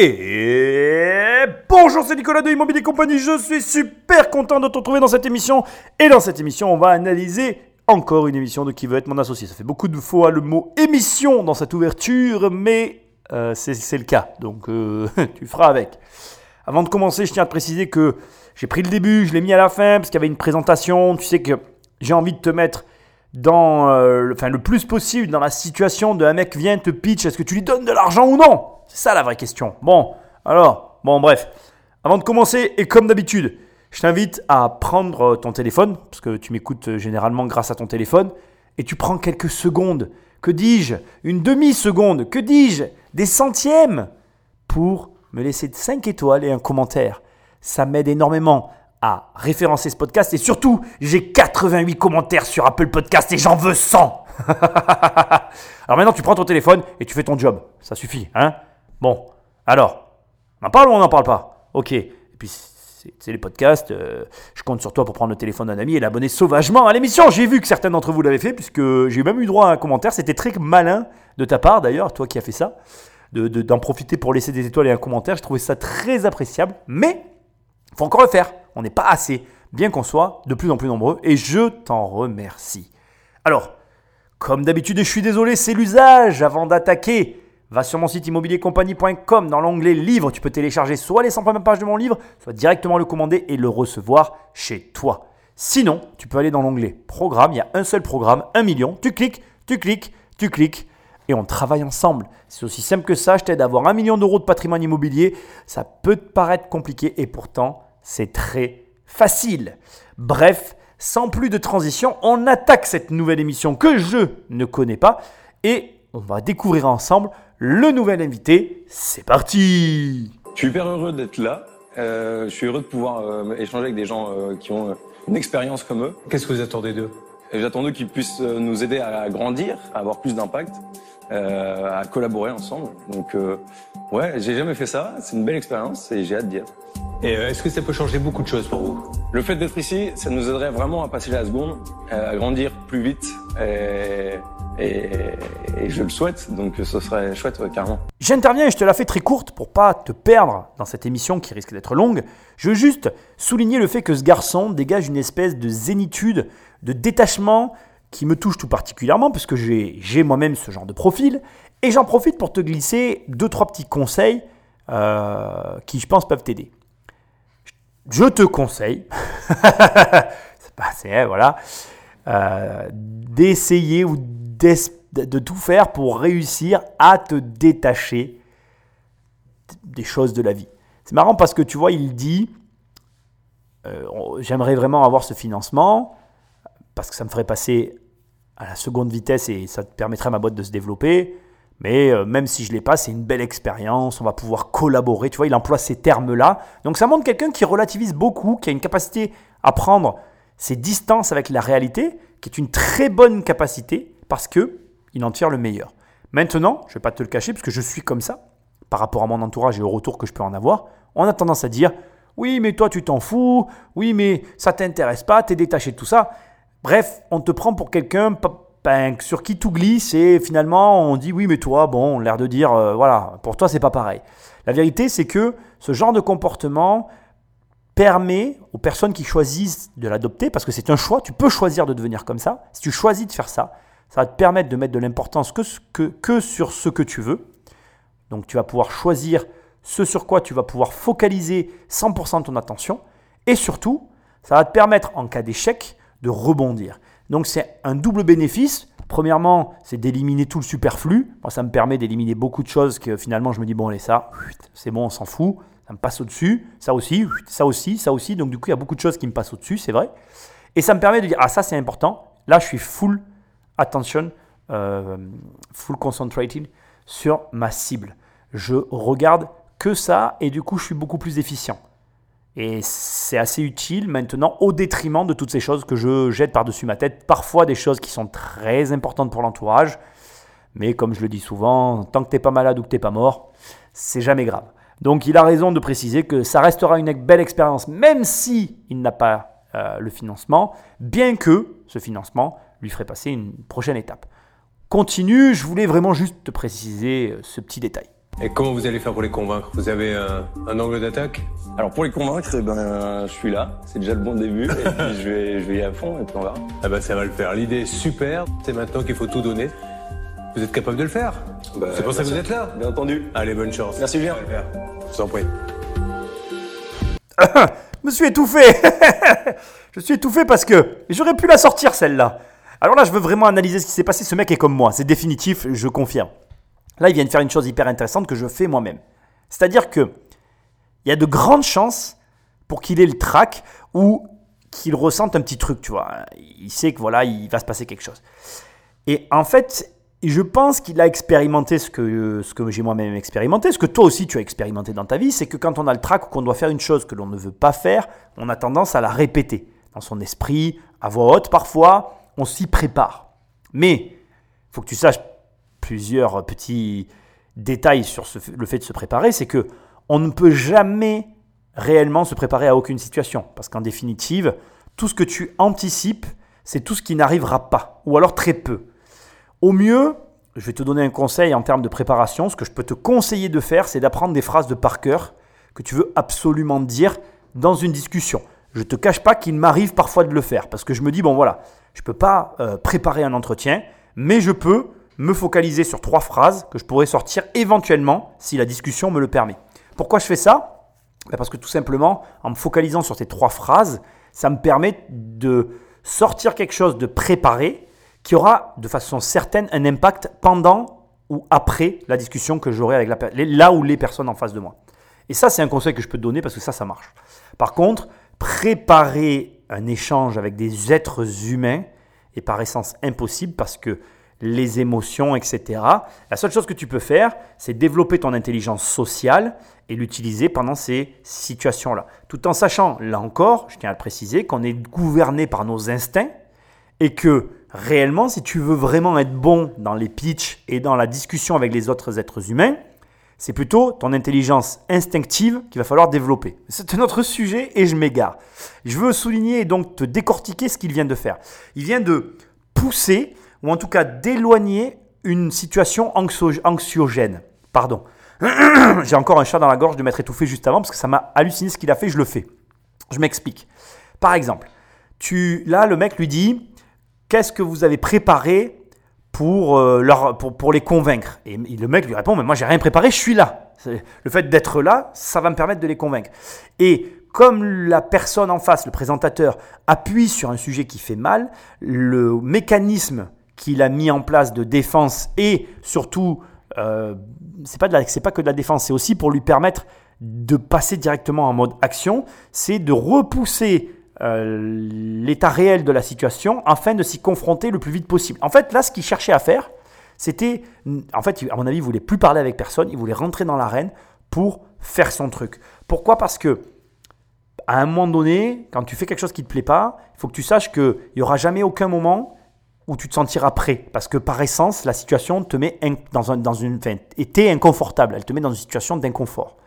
Et bonjour, c'est Nicolas de Immobilier Compagnie. Je suis super content de te retrouver dans cette émission. Et dans cette émission, on va analyser encore une émission de Qui veut être mon associé. Ça fait beaucoup de fois le mot émission dans cette ouverture, mais euh, c'est le cas. Donc euh, tu feras avec. Avant de commencer, je tiens à te préciser que j'ai pris le début, je l'ai mis à la fin parce qu'il y avait une présentation. Tu sais que j'ai envie de te mettre dans, euh, enfin, le plus possible dans la situation de un mec vient te pitch, est-ce que tu lui donnes de l'argent ou non? C'est ça la vraie question. Bon, alors, bon, bref. Avant de commencer, et comme d'habitude, je t'invite à prendre ton téléphone, parce que tu m'écoutes généralement grâce à ton téléphone, et tu prends quelques secondes, que dis-je, une demi-seconde, que dis-je, des centièmes, pour me laisser 5 étoiles et un commentaire. Ça m'aide énormément à référencer ce podcast, et surtout, j'ai 88 commentaires sur Apple Podcast et j'en veux 100. Alors maintenant, tu prends ton téléphone et tu fais ton job. Ça suffit, hein? Bon, alors, on en parle ou on n'en parle pas? Ok. Et puis, c'est les podcasts. Euh, je compte sur toi pour prendre le téléphone d'un ami et l'abonner sauvagement à l'émission. J'ai vu que certains d'entre vous l'avaient fait, puisque j'ai même eu droit à un commentaire. C'était très malin de ta part, d'ailleurs, toi qui as fait ça, d'en de, profiter pour laisser des étoiles et un commentaire. Je trouvais ça très appréciable. Mais, faut encore le faire. On n'est pas assez, bien qu'on soit de plus en plus nombreux. Et je t'en remercie. Alors, comme d'habitude, je suis désolé, c'est l'usage avant d'attaquer. Va sur mon site immobiliercompagnie.com dans l'onglet livre, tu peux télécharger soit les 100 premières pages de mon livre, soit directement le commander et le recevoir chez toi. Sinon, tu peux aller dans l'onglet programme, il y a un seul programme, 1 million, tu cliques, tu cliques, tu cliques et on travaille ensemble. C'est aussi simple que ça, je t'aide à avoir un million d'euros de patrimoine immobilier. Ça peut te paraître compliqué et pourtant c'est très facile. Bref, sans plus de transition, on attaque cette nouvelle émission que je ne connais pas et on va découvrir ensemble le nouvel invité. C'est parti Je suis hyper heureux d'être là. Euh, je suis heureux de pouvoir euh, échanger avec des gens euh, qui ont une expérience comme eux. Qu'est-ce que vous attendez d'eux? J'attends d'eux qu'ils puissent nous aider à grandir, à avoir plus d'impact, à collaborer ensemble. Donc ouais, j'ai jamais fait ça. C'est une belle expérience et j'ai hâte d'y être. Et est-ce que ça peut changer beaucoup de choses pour vous? Le fait d'être ici, ça nous aiderait vraiment à passer la seconde, à grandir plus vite. Et et, je le souhaite, donc ce serait chouette, carrément. J'interviens et je te la fais très courte pour pas te perdre dans cette émission qui risque d'être longue. Je veux juste souligner le fait que ce garçon dégage une espèce de zénitude, de détachement qui me touche tout particulièrement, puisque j'ai moi-même ce genre de profil. Et j'en profite pour te glisser deux, trois petits conseils euh, qui, je pense, peuvent t'aider. Je te conseille, c'est pas assez, voilà, euh, d'essayer ou de tout faire pour réussir à te détacher des choses de la vie. C'est marrant parce que tu vois, il dit, euh, j'aimerais vraiment avoir ce financement parce que ça me ferait passer à la seconde vitesse et ça permettrait à ma boîte de se développer. Mais euh, même si je ne l'ai pas, c'est une belle expérience, on va pouvoir collaborer. Tu vois, il emploie ces termes-là. Donc ça montre quelqu'un qui relativise beaucoup, qui a une capacité à prendre ses distances avec la réalité, qui est une très bonne capacité parce que il en tire le meilleur. Maintenant, je ne vais pas te le cacher parce que je suis comme ça par rapport à mon entourage et au retour que je peux en avoir. On a tendance à dire oui, mais toi tu t'en fous, oui, mais ça t'intéresse pas, tu es détaché de tout ça. Bref, on te prend pour quelqu'un sur qui tout glisse et finalement on dit oui, mais toi, bon, l'air de dire euh, voilà, pour toi c'est pas pareil. La vérité, c'est que ce genre de comportement permet aux personnes qui choisissent de l'adopter, parce que c'est un choix, tu peux choisir de devenir comme ça, si tu choisis de faire ça, ça va te permettre de mettre de l'importance que, que, que sur ce que tu veux. Donc tu vas pouvoir choisir ce sur quoi tu vas pouvoir focaliser 100% de ton attention. Et surtout, ça va te permettre en cas d'échec de rebondir. Donc c'est un double bénéfice. Premièrement, c'est d'éliminer tout le superflu. Moi, ça me permet d'éliminer beaucoup de choses que finalement je me dis, bon, allez, ça, c'est bon, on s'en fout. Ça me passe au-dessus. Ça aussi, ça aussi, ça aussi. Donc du coup, il y a beaucoup de choses qui me passent au-dessus, c'est vrai. Et ça me permet de dire, ah ça c'est important. Là, je suis full attention, euh, full concentrated sur ma cible. Je regarde que ça et du coup je suis beaucoup plus efficient. Et c'est assez utile maintenant au détriment de toutes ces choses que je jette par-dessus ma tête. Parfois des choses qui sont très importantes pour l'entourage. Mais comme je le dis souvent, tant que tu n'es pas malade ou que tu n'es pas mort, c'est jamais grave. Donc il a raison de préciser que ça restera une belle expérience, même si il n'a pas euh, le financement, bien que ce financement lui ferait passer une prochaine étape. Continue, je voulais vraiment juste te préciser euh, ce petit détail. Et comment vous allez faire pour les convaincre? Vous avez un, un angle d'attaque? Alors pour les convaincre, eh ben, je suis là. C'est déjà le bon début. et puis je vais, je vais y aller à fond et puis on verra. Ah bah ça va le faire. L'idée est super. C'est maintenant qu'il faut tout donner. Vous êtes capable de le faire? Bah, C'est pour ça que bien vous êtes là Bien entendu. Allez, bonne chance. Merci, faire. Je vous en prie. Je me suis étouffé. je suis étouffé parce que j'aurais pu la sortir celle-là. Alors là, je veux vraiment analyser ce qui s'est passé. Ce mec est comme moi, c'est définitif, je confirme. Là, il vient de faire une chose hyper intéressante que je fais moi-même. C'est-à-dire que il y a de grandes chances pour qu'il ait le trac ou qu'il ressente un petit truc, tu vois. Il sait que voilà, il va se passer quelque chose. Et en fait, je pense qu'il a expérimenté ce que, ce que j'ai moi-même expérimenté, ce que toi aussi tu as expérimenté dans ta vie, c'est que quand on a le trac ou qu'on doit faire une chose que l'on ne veut pas faire, on a tendance à la répéter dans son esprit, à voix haute parfois, on s'y prépare. Mais il faut que tu saches plusieurs petits détails sur le fait de se préparer, c'est que on ne peut jamais réellement se préparer à aucune situation. Parce qu'en définitive, tout ce que tu anticipes, c'est tout ce qui n'arrivera pas, ou alors très peu. Au mieux, je vais te donner un conseil en termes de préparation. Ce que je peux te conseiller de faire, c'est d'apprendre des phrases de par cœur que tu veux absolument dire dans une discussion. Je ne te cache pas qu'il m'arrive parfois de le faire parce que je me dis, bon voilà, je ne peux pas euh, préparer un entretien, mais je peux me focaliser sur trois phrases que je pourrais sortir éventuellement si la discussion me le permet. Pourquoi je fais ça? Ben Parce que tout simplement, en me focalisant sur ces trois phrases, ça me permet de sortir quelque chose de préparé qui aura de façon certaine un impact pendant ou après la discussion que j'aurai avec la, là ou les personnes en face de moi. Et ça, c'est un conseil que je peux te donner parce que ça, ça marche. Par contre, préparer un échange avec des êtres humains est par essence impossible parce que les émotions, etc. La seule chose que tu peux faire, c'est développer ton intelligence sociale et l'utiliser pendant ces situations-là. Tout en sachant, là encore, je tiens à le préciser, qu'on est gouverné par nos instincts et que réellement, si tu veux vraiment être bon dans les pitchs et dans la discussion avec les autres êtres humains, c'est plutôt ton intelligence instinctive qu'il va falloir développer. C'est un autre sujet et je m'égare. Je veux souligner et donc te décortiquer ce qu'il vient de faire. Il vient de pousser ou en tout cas d'éloigner une situation anxio- anxiogène. Pardon. J'ai encore un chat dans la gorge de m'être étouffé juste avant parce que ça m'a halluciné ce qu'il a fait, je le fais. Je m'explique. Par exemple, tu, là, le mec lui dit Qu'est-ce que vous avez préparé pour, euh, leur, pour, pour les convaincre Et le mec lui répond Mais moi, j'ai rien préparé, je suis là. Le fait d'être là, ça va me permettre de les convaincre. Et comme la personne en face, le présentateur, appuie sur un sujet qui fait mal, le mécanisme qu'il a mis en place de défense et surtout, euh, c'est pas, pas que de la défense, c'est aussi pour lui permettre de passer directement en mode action, c'est de repousser l'état réel de la situation afin de s'y confronter le plus vite possible. En fait, là, ce qu'il cherchait à faire, c'était, en fait, à mon avis, il voulait plus parler avec personne, il voulait rentrer dans l'arène pour faire son truc. Pourquoi? Parce que à un moment donné, quand tu fais quelque chose qui te plaît pas, il faut que tu saches qu'il n'y aura jamais aucun moment où tu te sentiras prêt. Parce que par essence, la situation te met dans, un, dans une, enfin, était inconfortable. Elle te met dans une situation d'inconfort.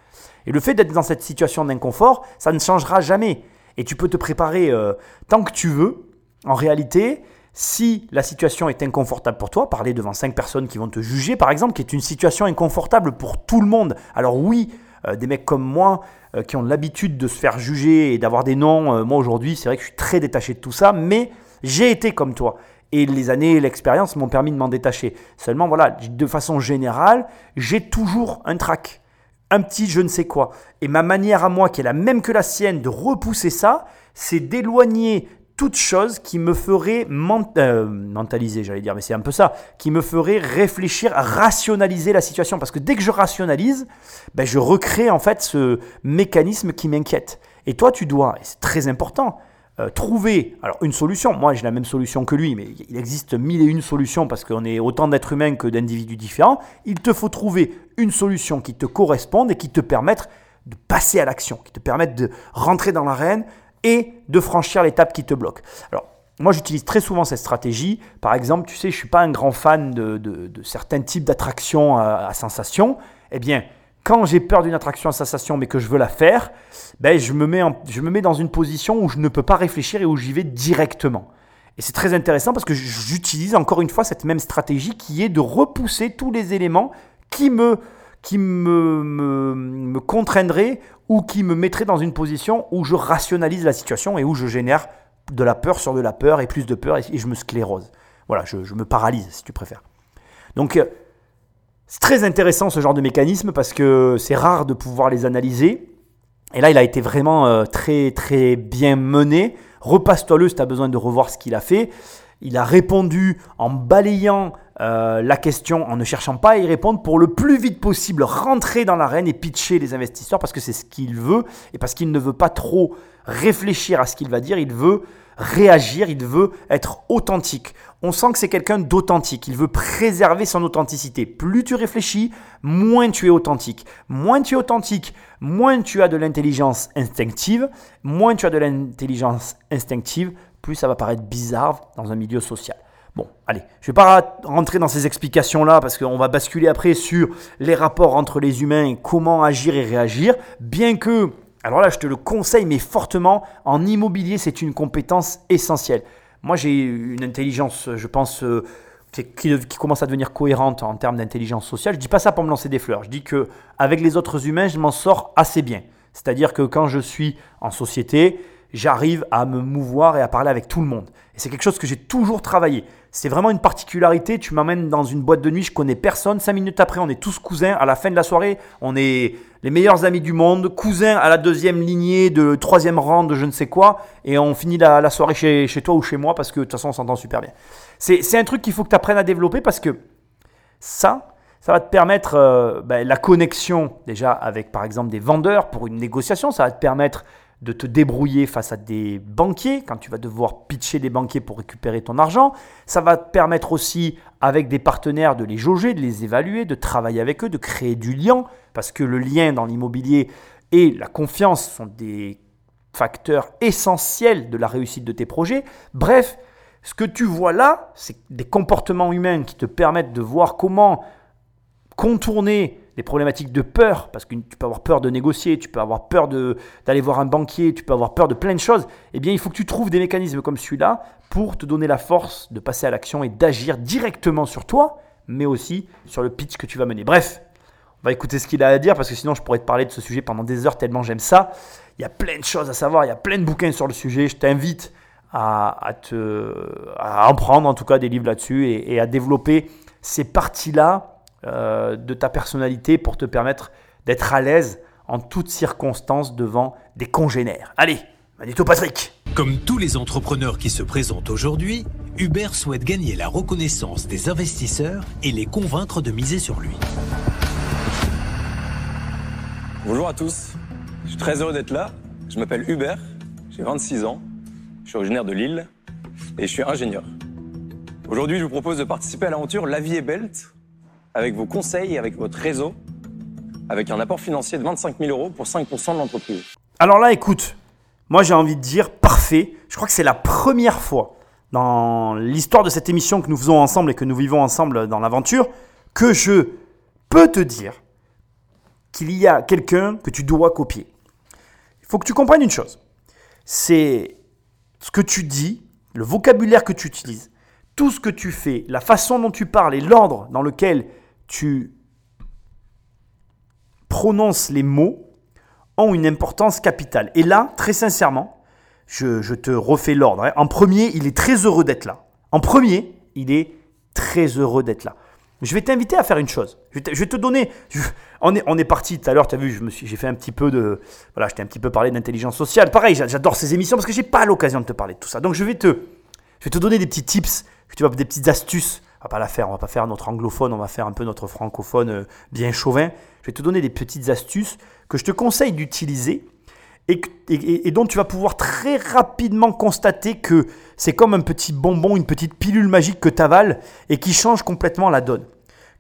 Et le fait d'être dans cette situation d'inconfort, ça ne changera jamais. Et tu peux te préparer euh, tant que tu veux. En réalité, si la situation est inconfortable pour toi, parler devant cinq personnes qui vont te juger, par exemple, qui est une situation inconfortable pour tout le monde. Alors oui, euh, des mecs comme moi euh, qui ont l'habitude de se faire juger et d'avoir des noms, moi aujourd'hui, c'est vrai que je suis très détaché de tout ça, mais j'ai été comme toi. Et les années, l'expérience m'ont permis de m'en détacher. Seulement, voilà, de façon générale, j'ai toujours un trac un petit je ne sais quoi. Et ma manière à moi, qui est la même que la sienne, de repousser ça, c'est d'éloigner toute chose qui me ferait euh, mentaliser, j'allais dire, mais c'est un peu ça, qui me ferait réfléchir, rationaliser la situation. Parce que dès que je rationalise, ben, je recrée en fait ce mécanisme qui m'inquiète. Et toi, tu dois, et c'est très important, euh, trouver alors une solution. Moi, j'ai la même solution que lui, mais il existe mille et une solutions parce qu'on est autant d'êtres humains que d'individus différents. Il te faut trouver une solution qui te corresponde et qui te permette de passer à l'action, qui te permette de rentrer dans l'arène et de franchir l'étape qui te bloque. Alors, moi, j'utilise très souvent cette stratégie. Par exemple, tu sais, je ne suis pas un grand fan de, certains types d'attractions à, à sensation. Eh bien, quand j'ai peur d'une attraction à sensation mais que je veux la faire, ben, je, me mets je me mets dans une position où je ne peux pas réfléchir et où j'y vais directement. Et c'est très intéressant parce que j'utilise encore une fois cette même stratégie qui est de repousser tous les éléments qui me qui me, me, me contraindrait ou qui me mettrait dans une position où je rationalise la situation et où je génère de la peur sur de la peur et plus de peur et, je me sclérose. Voilà, je, je, me paralyse si tu préfères. Donc euh, c'est très intéressant ce genre de mécanisme parce que c'est rare de pouvoir les analyser. Et là, il a été vraiment euh, très très bien mené. Repasse-toi-le si tu as besoin de revoir ce qu'il a fait. Il a répondu en balayant euh, la question, en ne cherchant pas à y répondre, pour le plus vite possible rentrer dans l'arène et pitcher les investisseurs parce que c'est ce qu'il veut et parce qu'il ne veut pas trop réfléchir à ce qu'il va dire. Il veut réagir, il veut être authentique. On sent que c'est quelqu'un d'authentique, il veut préserver son authenticité. Plus tu réfléchis, moins tu es authentique. Moins tu es authentique, moins tu as de l'intelligence instinctive. Moins tu as de l'intelligence instinctive, plus ça va paraître bizarre dans un milieu social. Bon, allez, je ne vais pas rentrer dans ces explications-là parce qu'on va basculer après sur les rapports entre les humains et comment agir et réagir, bien que alors là, je te le conseille, mais fortement, en immobilier, c'est une compétence essentielle. Moi, j'ai une intelligence, je pense, euh, qui, commence à devenir cohérente en termes d'intelligence sociale. Je dis pas ça pour me lancer des fleurs. Je dis que avec les autres humains, je m'en sors assez bien. C'est-à-dire que quand je suis en société, j'arrive à me mouvoir et à parler avec tout le monde. Et c'est quelque chose que j'ai toujours travaillé. C'est vraiment une particularité. Tu m'amènes dans une boîte de nuit, je connais personne. Cinq minutes après, on est tous cousins. À la fin de la soirée, on est les meilleurs amis du monde, cousins à la deuxième lignée, de troisième rang, de je ne sais quoi. Et on finit la, soirée chez, chez, toi ou chez moi parce que de toute façon, on s'entend super bien. C'est un truc qu'il faut que tu apprennes à développer parce que ça, ça va te permettre euh, ben, la connexion déjà avec par exemple des vendeurs pour une négociation. Ça va te permettre de te débrouiller face à des banquiers, quand tu vas devoir pitcher des banquiers pour récupérer ton argent. Ça va te permettre aussi, avec des partenaires, de les jauger, de les évaluer, de travailler avec eux, de créer du lien, parce que le lien dans l'immobilier et la confiance sont des facteurs essentiels de la réussite de tes projets. Bref, ce que tu vois là, c'est des comportements humains qui te permettent de voir comment contourner des problématiques de peur, parce que tu peux avoir peur de négocier, tu peux avoir peur d'aller voir un banquier, tu peux avoir peur de plein de choses, eh bien il faut que tu trouves des mécanismes comme celui-là pour te donner la force de passer à l'action et d'agir directement sur toi, mais aussi sur le pitch que tu vas mener. Bref, va écouter ce qu'il a à dire, parce que sinon je pourrais te parler de ce sujet pendant des heures tellement j'aime ça. Il y a plein de choses à savoir, il y a plein de bouquins sur le sujet, je t'invite à, te, à en prendre en tout cas des livres là-dessus et à développer ces parties-là euh, de ta personnalité pour te permettre d'être à l'aise en toutes circonstances devant des congénères. Allez, Manito Patrick Comme tous les entrepreneurs qui se présentent aujourd'hui, Hubert souhaite gagner la reconnaissance des investisseurs et les convaincre de miser sur lui. Bonjour à tous, je suis très heureux d'être là. Je m'appelle Hubert, j'ai 26 ans, je suis originaire de Lille et je suis ingénieur. Aujourd'hui, je vous propose de participer à l'aventure La vie est belt avec vos conseils et avec votre réseau, avec un apport financier de 25 000 euros pour 5% de l'entreprise. Alors là, écoute, moi j'ai envie de dire parfait. Je crois que c'est la première fois dans l'histoire de cette émission que nous faisons ensemble et que nous vivons ensemble dans l'aventure que je peux te dire qu'il y a quelqu'un que tu dois copier. Il faut que tu comprennes une chose. C'est ce que tu dis, le vocabulaire que tu utilises, tout ce que tu fais, la façon dont tu parles et l'ordre dans lequel tu prononces les mots ont une importance capitale. Et là, très sincèrement, je, te refais l'ordre. Hein. En premier, il est très heureux d'être là. En premier, il est très heureux d'être là. Je vais t'inviter à faire une chose. Je vais te, donner. on, est, parti tout à l'heure, tu as vu, j'ai fait un petit peu de. Voilà, je t'ai un petit peu parlé d'intelligence sociale. Pareil, j'adore ces émissions parce que j'ai pas l'occasion de te parler de tout ça. Donc je vais te, je vais te donner des petits tips, tu des petites astuces on va pas la faire, on va pas faire notre anglophone, on va faire un peu notre francophone euh, bien chauvin. Je vais te donner des petites astuces que je te conseille d'utiliser et, dont tu vas pouvoir très rapidement constater que c'est comme un petit bonbon, une petite pilule magique que tu avales et qui change complètement la donne.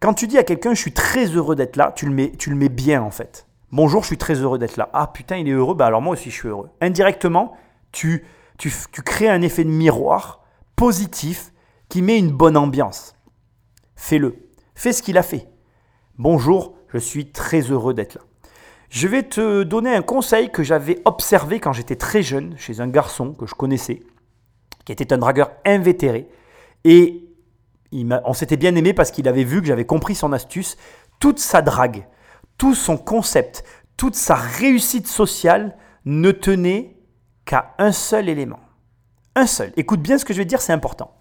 Quand tu dis à quelqu'un je suis très heureux d'être là, tu le, mets, tu le mets bien en fait. Bonjour, je suis très heureux d'être là. Ah putain, il est heureux, bah alors moi aussi je suis heureux. Indirectement, tu, tu, tu crées un effet de miroir positif qui met une bonne ambiance. Fais-le. Fais ce qu'il a fait. Bonjour, je suis très heureux d'être là. Je vais te donner un conseil que j'avais observé quand j'étais très jeune chez un garçon que je connaissais, qui était un dragueur invétéré. Et on s'était bien aimé parce qu'il avait vu que j'avais compris son astuce. Toute sa drague, tout son concept, toute sa réussite sociale ne tenait qu'à un seul élément. Un seul. Écoute bien ce que je vais te dire, c'est important.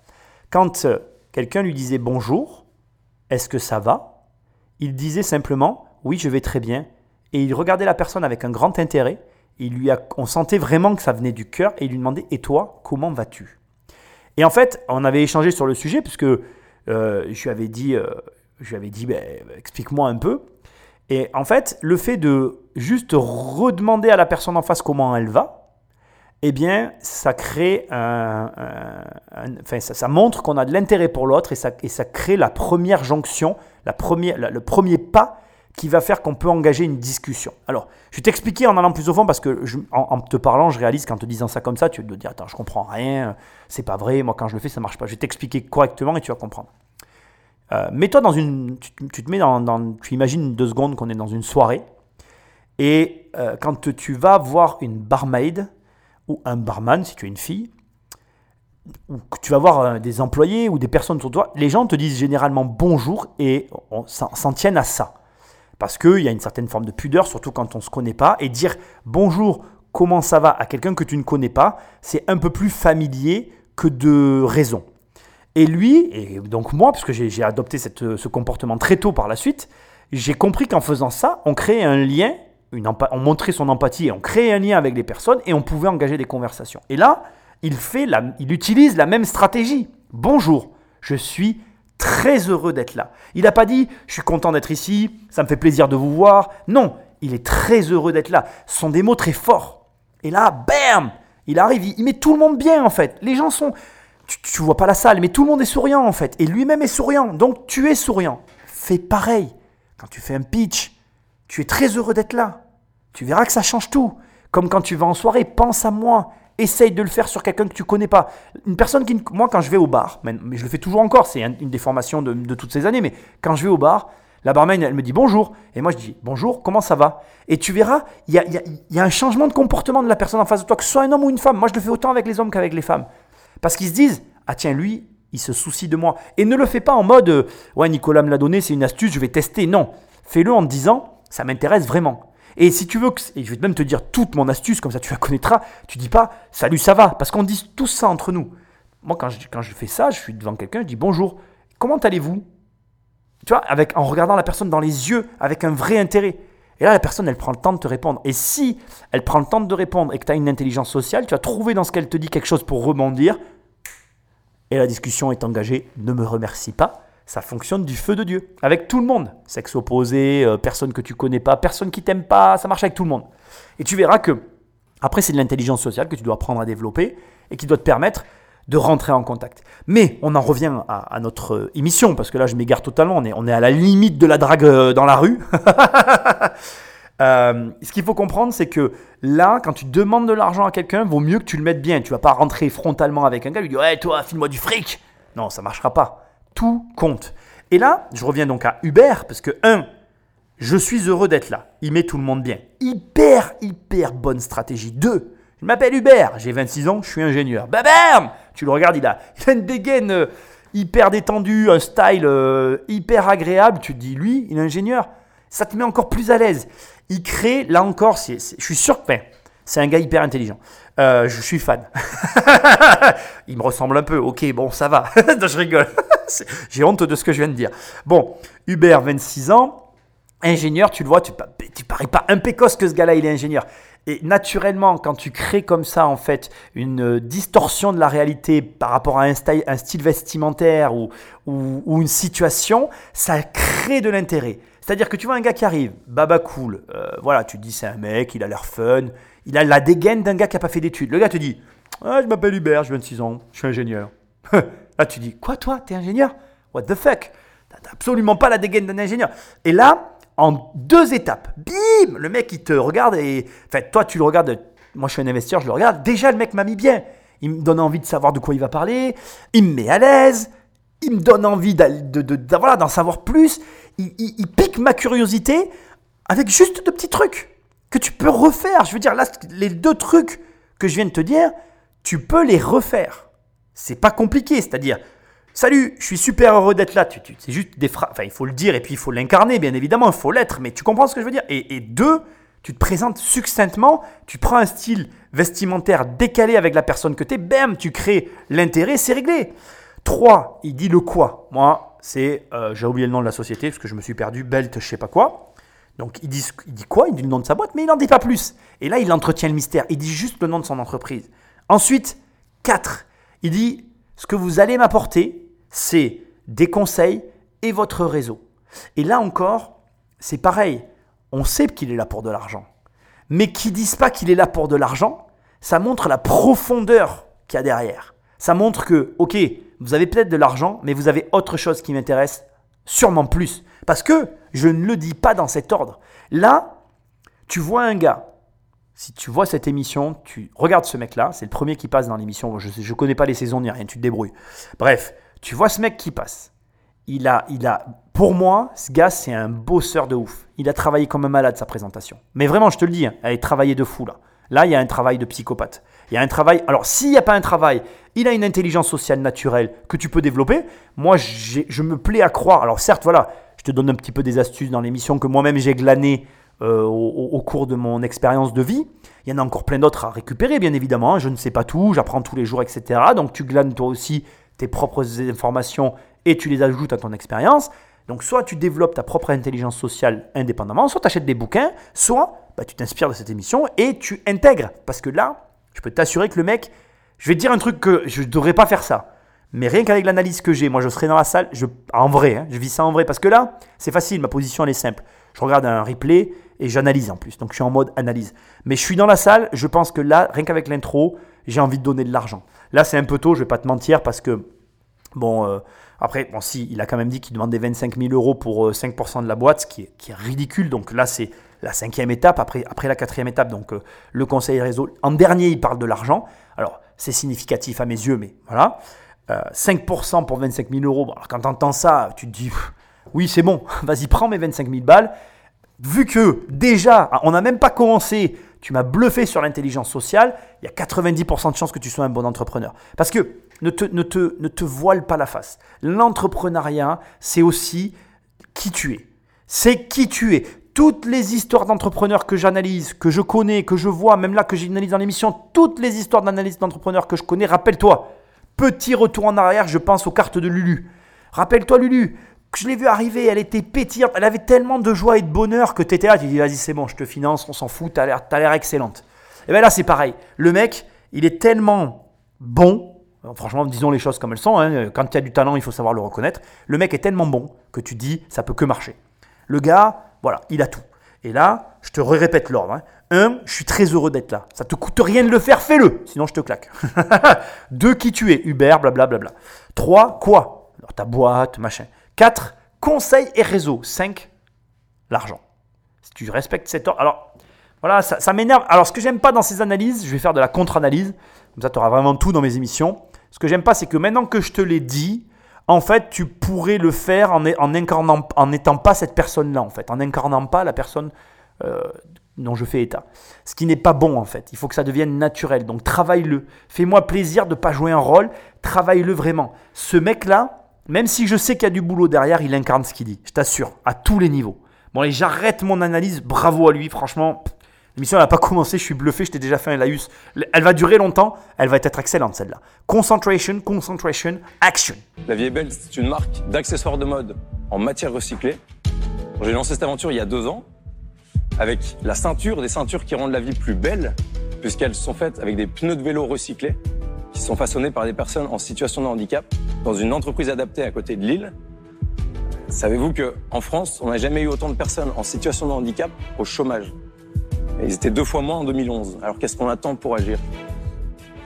Quand euh, quelqu'un lui disait bonjour, est-ce que ça va? Il disait simplement oui, je vais très bien. Et il regardait la personne avec un grand intérêt. Il lui on sentait vraiment que ça venait du cœur et il lui demandait et toi, comment vas-tu? Et en fait, on avait échangé sur le sujet puisque je lui avais dit, euh, je dit ben, explique-moi un peu. Et en fait, le fait de juste redemander à la personne en face comment elle va, eh bien, ça crée enfin, ça, montre qu'on a de l'intérêt pour l'autre et ça, et ça crée la première jonction, la première, le premier pas qui va faire qu'on peut engager une discussion. Alors, je vais t'expliquer en allant plus au fond parce que en, te parlant, je réalise qu'en te disant ça comme ça, tu vas te dire attends, je comprends rien, c'est pas vrai, moi quand je le fais, ça marche pas. Je vais t'expliquer correctement et tu vas comprendre. Euh, mets-toi dans une, tu, te mets dans, tu imagines deux secondes qu'on est dans une soirée et euh, quand tu vas voir une barmaid ou un barman si tu es une fille, ou que tu vas voir euh, des employés ou des personnes autour de toi, les gens te disent généralement bonjour et on s'en tiennent à ça. Parce qu'il y a une certaine forme de pudeur, surtout quand on ne se connaît pas, et dire bonjour, comment ça va à quelqu'un que tu ne connais pas, c'est un peu plus familier que de raison. Et lui, et donc moi, parce que j'ai adopté ce comportement très tôt par la suite, j'ai compris qu'en faisant ça, on créait un lien, on montrait son empathie, et on créait un lien avec les personnes et on pouvait engager des conversations. Et là, il, fait il utilise la même stratégie. Bonjour, je suis très heureux d'être là. Il n'a pas dit je suis content d'être ici, ça me fait plaisir de vous voir. Non, il est très heureux d'être là. Ce sont des mots très forts. Et là, bam Il arrive, il met tout le monde bien en fait. Les gens sont tu, vois pas la salle, mais tout le monde est souriant en fait. Et lui-même est souriant. Donc tu es souriant. Fais pareil. Quand tu fais un pitch, tu es très heureux d'être là. Tu verras que ça change tout. Comme quand tu vas en soirée, pense à moi. Essaye de le faire sur quelqu'un que tu connais pas. Une personne qui. Moi, quand je vais au bar, mais je le fais toujours encore, c'est une des formations de, toutes ces années, mais quand je vais au bar, la barmaid, elle me dit bonjour. Et moi, je dis bonjour, comment ça va? Et tu verras, il y a, y a, un changement de comportement de la personne en face de toi, que ce soit un homme ou une femme. Moi, je le fais autant avec les hommes qu'avec les femmes. Parce qu'ils se disent, ah tiens, lui, il se soucie de moi. Et ne le fais pas en mode, euh, ouais, Nicolas me l'a donné, c'est une astuce, je vais tester. Non, fais-le en te disant, ça m'intéresse vraiment. Et si tu veux, et je vais même te dire toute mon astuce, comme ça tu la connaîtras, tu dis pas, salut, ça va, parce qu'on dit tout ça entre nous. Moi, quand je, quand je fais ça, je suis devant quelqu'un, je dis bonjour, comment allez-vous? Tu vois, avec, en regardant la personne dans les yeux, avec un vrai intérêt. Et là, la personne, elle prend le temps de te répondre. Et si elle prend le temps de te répondre et que tu as une intelligence sociale, tu vas trouver dans ce qu'elle te dit quelque chose pour rebondir. Et la discussion est engagée. Ne me remercie pas. Ça fonctionne du feu de Dieu. Avec tout le monde. Sexe opposé, euh, personne que tu connais pas, personne qui t'aime pas. Ça marche avec tout le monde. Et tu verras que, après, c'est de l'intelligence sociale que tu dois apprendre à développer et qui doit te permettre de rentrer en contact. Mais on en revient à, notre émission, parce que là je m'égare totalement, on est, on est à la limite de la drague euh, dans la rue. Euh, ce qu'il faut comprendre, c'est que là, quand tu demandes de l'argent à quelqu'un, vaut mieux que tu le mettes bien. Tu vas pas rentrer frontalement avec un gars lui dire Ouais, toi, file-moi du fric Non, ça marchera pas. Tout compte. Et là, je reviens donc à Hubert, parce que, un, je suis heureux d'être là. Il met tout le monde bien. Hyper, hyper bonne stratégie. Deux, je m'appelle Hubert, j'ai 26 ans, je suis ingénieur. Bam Tu le regardes, il a, une dégaine euh, hyper détendue, un style euh, hyper agréable. Tu te dis, lui, il est ingénieur. Ça te met encore plus à l'aise. Il crée, là encore, je suis sûr que c'est un gars hyper intelligent. Euh, je suis fan. il me ressemble un peu. Ok, bon, ça va. je rigole. J'ai honte de ce que je viens de dire. Bon, Hubert, 26 ans, ingénieur, tu le vois, tu, tu parais pas impécoce que ce gars-là, il est ingénieur. Et naturellement, quand tu crées comme ça, en fait, une distorsion de la réalité par rapport à un style, vestimentaire ou, une situation, ça crée de l'intérêt. C'est-à-dire que tu vois un gars qui arrive, baba cool, euh, voilà, tu te dis c'est un mec, il a l'air fun, il a la dégaine d'un gars qui n'a pas fait d'études. Le gars te dit, ah, je m'appelle Hubert, j'ai 26 ans, je suis ingénieur. là, tu dis, quoi toi, t'es ingénieur? What the fuck? T'as absolument pas la dégaine d'un ingénieur. Et là, en deux étapes. Bim Le mec, il te regarde et. Enfin, toi, tu le regardes. Moi, je suis un investisseur, je le regarde. Déjà, le mec m'a mis bien. Il me donne envie de savoir de quoi il va parler. Il me met à l'aise. Il me donne envie d'en de, de, savoir plus. Il, pique ma curiosité avec juste de petits trucs que tu peux refaire. Je veux dire, là, les deux trucs que je viens de te dire, tu peux les refaire. C'est pas compliqué. C'est-à-dire, Salut, je suis super heureux d'être là. C'est juste des phrases. Enfin, il faut le dire et puis il faut l'incarner, bien évidemment, il faut l'être. Mais tu comprends ce que je veux dire? Et, et deux, tu te présentes succinctement, tu prends un style vestimentaire décalé avec la personne que tu es, bam, tu crées l'intérêt, c'est réglé. Trois, il dit le quoi. Moi, c'est, euh, j'ai oublié le nom de la société parce que je me suis perdu, Belt, je sais pas quoi. Donc il dit, quoi? Il dit le nom de sa boîte, mais il n'en dit pas plus. Et là, il entretient le mystère. Il dit juste le nom de son entreprise. Ensuite, 4. Il dit ce que vous allez m'apporter, c'est des conseils et votre réseau. Et là encore, c'est pareil. On sait qu'il est là pour de l'argent. Mais qui disent pas qu'il est là pour de l'argent, ça montre la profondeur qu'il y a derrière. Ça montre que, ok, vous avez peut-être de l'argent, mais vous avez autre chose qui m'intéresse sûrement plus. Parce que je ne le dis pas dans cet ordre. Là, tu vois un gars, si tu vois cette émission, tu regardes ce mec-là, c'est le premier qui passe dans l'émission, je ne connais pas les saisons ni rien, tu te débrouilles. Bref, tu vois ce mec qui passe. Il a, il a, pour moi, ce gars, c'est un bosseur de ouf. Il a travaillé comme un malade sa présentation. Mais vraiment, je te le dis, hein, elle est travaillée de fou là. Là, il y a un travail de psychopathe. Il y a un travail. Alors, s'il n'y a pas un travail, il a une intelligence sociale naturelle que tu peux développer. Moi, je me plais à croire. Alors, certes, voilà, je te donne un petit peu des astuces dans l'émission que moi-même j'ai glanées euh, au cours de mon expérience de vie. Il y en a encore plein d'autres à récupérer, bien évidemment. hein. Je ne sais pas tout, j'apprends tous les jours, etc. Donc, tu glanes toi aussi tes propres informations et tu les ajoutes à ton expérience. Donc, soit tu développes ta propre intelligence sociale indépendamment, soit tu achètes des bouquins, soit bah, tu t'inspires de cette émission et tu intègres. Parce que là, je peux t'assurer que le mec, je vais te dire un truc que je ne devrais pas faire ça. Mais rien qu'avec l'analyse que j'ai, moi je serais dans la salle, je, en vrai, hein, je vis ça en vrai. Parce que là, c'est facile, ma position elle est simple. Je regarde un replay et j'analyse en plus. Donc je suis en mode analyse. Mais je suis dans la salle, je pense que là, rien qu'avec l'intro, j'ai envie de donner de l'argent. Là, c'est un peu tôt, je vais pas te mentir parce que Bon, euh, après, bon, si, il a quand même dit qu'il demandait 25 000 euros pour euh, 5% de la boîte, ce qui est ridicule. Donc là, c'est la cinquième étape, après, après la quatrième étape. Donc euh, le conseil réseau. En dernier, il parle de l'argent. Alors, c'est significatif à mes yeux, mais voilà. Euh, 5% pour 25 000 euros. Alors, quand tu entends ça, tu te dis, oui, c'est bon, vas-y, prends mes 25 000 balles. Vu que déjà, on n'a même pas commencé, tu m'as bluffé sur l'intelligence sociale, il y a 90% de chances que tu sois un bon entrepreneur. Parce que ne te, ne te, ne te voile pas la face. L'entrepreneuriat, c'est aussi qui tu es. C'est qui tu es. Toutes les histoires d'entrepreneurs que j'analyse, que je connais, que je vois, même là que j'analyse dans l'émission, toutes les histoires d'analyse d'entrepreneurs que je connais, rappelle-toi, petit retour en arrière, je pense aux cartes de Lulu. Rappelle-toi Lulu, je l'ai vu arriver, elle était pétillante, elle avait tellement de joie et de bonheur que tu étais là, tu dis vas-y c'est bon, je te finance, on s'en fout, t'as l'air, l'air excellente. Et bien là c'est pareil, le mec, il est tellement bon, alors, franchement disons les choses comme elles sont, hein, quand tu as du talent il faut savoir le reconnaître, le mec est tellement bon que tu dis ça peut que marcher. Le gars, voilà, il a tout. Et là, je te répète l'ordre. hein. Un, je suis très heureux d'être là. Ça te coûte rien de le faire, fais-le. Sinon, je te claque. Deux, qui tu es? Uber, blablabla. Trois, quoi? Ta boîte, machin. Quatre, conseil et réseau. Cinq, l'argent. Si tu respectes cet ordre. Alors, voilà, ça, ça m'énerve. Alors, ce que j'aime pas dans ces analyses, je vais faire de la contre-analyse. Comme ça, tu auras vraiment tout dans mes émissions. Ce que j'aime pas, c'est que maintenant que je te l'ai dit, en fait, tu pourrais le faire en, n'étant pas cette personne-là, en fait, en incarnant pas la personne euh, dont je fais état. Ce qui n'est pas bon, en fait. Il faut que ça devienne naturel. Donc, travaille-le. Fais-moi plaisir de ne pas jouer un rôle. Travaille-le vraiment. Ce mec-là, même si je sais qu'il y a du boulot derrière, il incarne ce qu'il dit. Je t'assure, à tous les niveaux. Bon, allez, j'arrête mon analyse. Bravo à lui, franchement. L'émission n'a pas commencé, je suis bluffé, je t'ai déjà fait un laïus. Elle va durer longtemps, elle va être excellente celle-là. Concentration, concentration, action. La Vie est belle, c'est une marque d'accessoires de mode en matière recyclée. J'ai lancé cette aventure il y a deux ans avec la ceinture, des ceintures qui rendent la vie plus belle, puisqu'elles sont faites avec des pneus de vélo recyclés, qui sont façonnés par des personnes en situation de handicap, dans une entreprise adaptée à côté de Lille. Savez-vous qu'en France, on n'a jamais eu autant de personnes en situation de handicap au chômage? Et Ils étaient deux fois moins en 2011. Alors qu'est-ce qu'on attend pour agir?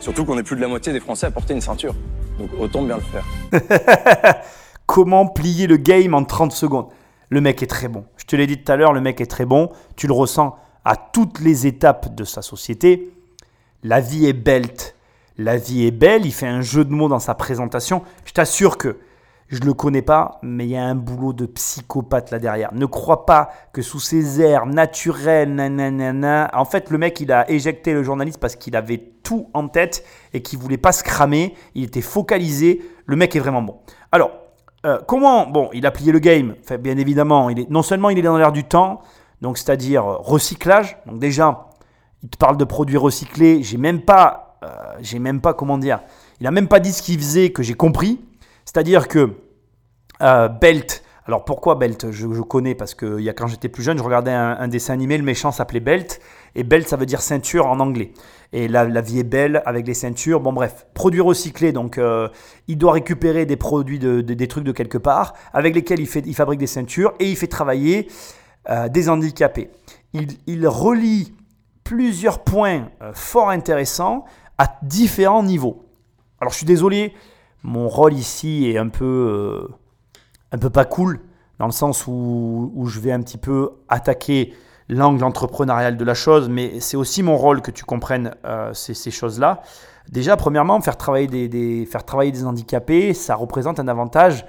Surtout qu'on est plus de la moitié des Français à porter une ceinture. Donc autant bien le faire. Comment plier le game en 30 secondes? Le mec est très bon. Je te l'ai dit tout à l'heure, le mec est très bon. Tu le ressens à toutes les étapes de sa société. La vie est belle. La vie est belle. Il fait un jeu de mots dans sa présentation. Je t'assure que Je le connais pas, mais il y a un boulot de psychopathe là derrière. Ne crois pas que sous ses airs naturels, nanana, en fait, le mec, il a éjecté le journaliste parce qu'il avait tout en tête et qu'il voulait pas se cramer. Il était focalisé. Le mec est vraiment bon. Alors, euh, comment Bon, il a plié le game. Bien évidemment, il est, non seulement il est dans l'air du temps, donc c'est-à-dire recyclage. Donc déjà, il te parle de produits recyclés. J'ai même pas, euh, j'ai même pas comment dire. Il a même pas dit ce qu'il faisait que j'ai compris. C'est-à-dire que euh, Belt, alors pourquoi Belt? Je, connais parce que y a, quand j'étais plus jeune, je regardais un, dessin animé, le méchant s'appelait Belt, et Belt ça veut dire ceinture en anglais. Et la, la vie est belle avec les ceintures. Bon bref, produits recyclés, donc euh, il doit récupérer des produits, de, des trucs de quelque part, avec lesquels il, fait, il fabrique des ceintures, et il fait travailler euh, des handicapés. Il, il, relie plusieurs points fort intéressants à différents niveaux. Alors je suis désolé, mon rôle ici est un peu, un peu pas cool, dans le sens où, je vais un petit peu attaquer l'angle entrepreneurial de la chose, mais c'est aussi mon rôle que tu comprennes euh, ces, choses-là. Déjà, premièrement, faire travailler des, faire travailler des handicapés, ça représente un avantage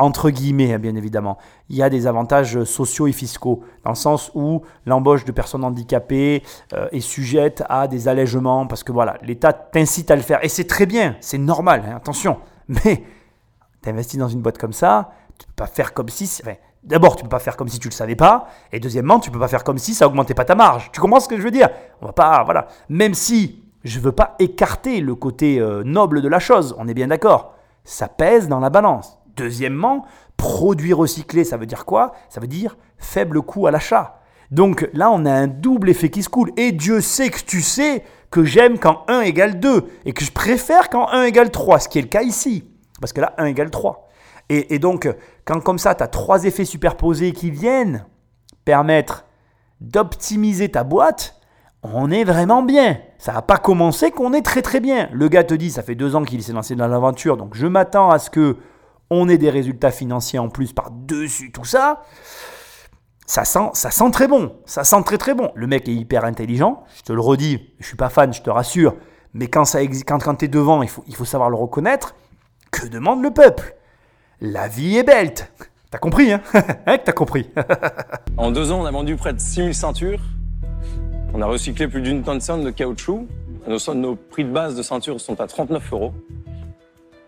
entre guillemets, hein, bien évidemment. Il y a des avantages sociaux et fiscaux, dans le sens où l'embauche de personnes handicapées euh, est sujette à des allègements, parce que voilà, l'État t'incite à le faire. Et c'est très bien, c'est normal, hein, attention. Mais tu investis dans une boîte comme ça, tu peux pas faire comme si. D'abord, tu peux pas faire comme si tu le savais pas, et deuxièmement, tu peux pas faire comme si ça augmentait pas ta marge. Tu comprends ce que je veux dire? On va pas, voilà. Même si je veux pas écarter le côté euh, noble de la chose, on est bien d'accord. Ça pèse dans la balance. Deuxièmement, produit recyclé, ça veut dire quoi? Ça veut dire faible coût à l'achat. Donc là, on a un double effet qui se coule. Et Dieu sait que tu sais que j'aime quand 1 égale 2 et que je préfère quand 1 égale 3, ce qui est le cas ici. Parce que là, 1 égale 3. Et, donc, quand comme ça, tu as trois effets superposés qui viennent permettre d'optimiser ta boîte, on est vraiment bien. Ça n'a pas commencé qu'on est très très bien. Le gars te dit, ça fait deux ans qu'il s'est lancé dans l'aventure, donc je m'attends à ce que on ait des résultats financiers en plus par-dessus tout ça ça sent, ça sent très bon. Ça sent très très bon. Le mec est hyper intelligent. Je te le redis, je suis pas fan, je te rassure. Mais quand, ça quand, quand tu es devant, il faut, il faut savoir le reconnaître. Que demande le peuple? La vie est belle. T'as compris, hein, hein T'as compris? en deux ans, on a vendu près de 6000 ceintures. On a recyclé plus d'une tonne de caoutchouc. Nos, nos prix de base de ceintures sont à 39 euros.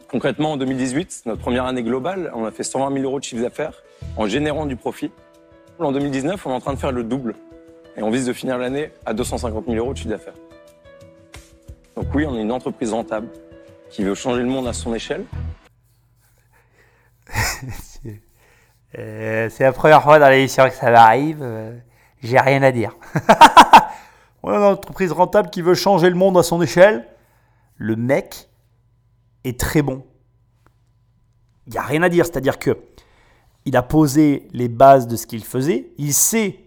Concrètement, en 2018, notre première année globale, on a fait 120 000 euros de chiffre d'affaires en générant du profit. En 2019, on est en train de faire le double. Et on vise de finir l'année à 250 000 euros de chiffre d'affaires. Donc oui, on est une entreprise rentable qui veut changer le monde à son échelle. Euh, c'est la première fois dans l'émission que ça m'arrive. Euh, j'ai rien à dire. on est une entreprise rentable qui veut changer le monde à son échelle. Le mec est très bon. Il n'y a rien à dire. C'est-à-dire que il a posé les bases de ce qu'il faisait. Il sait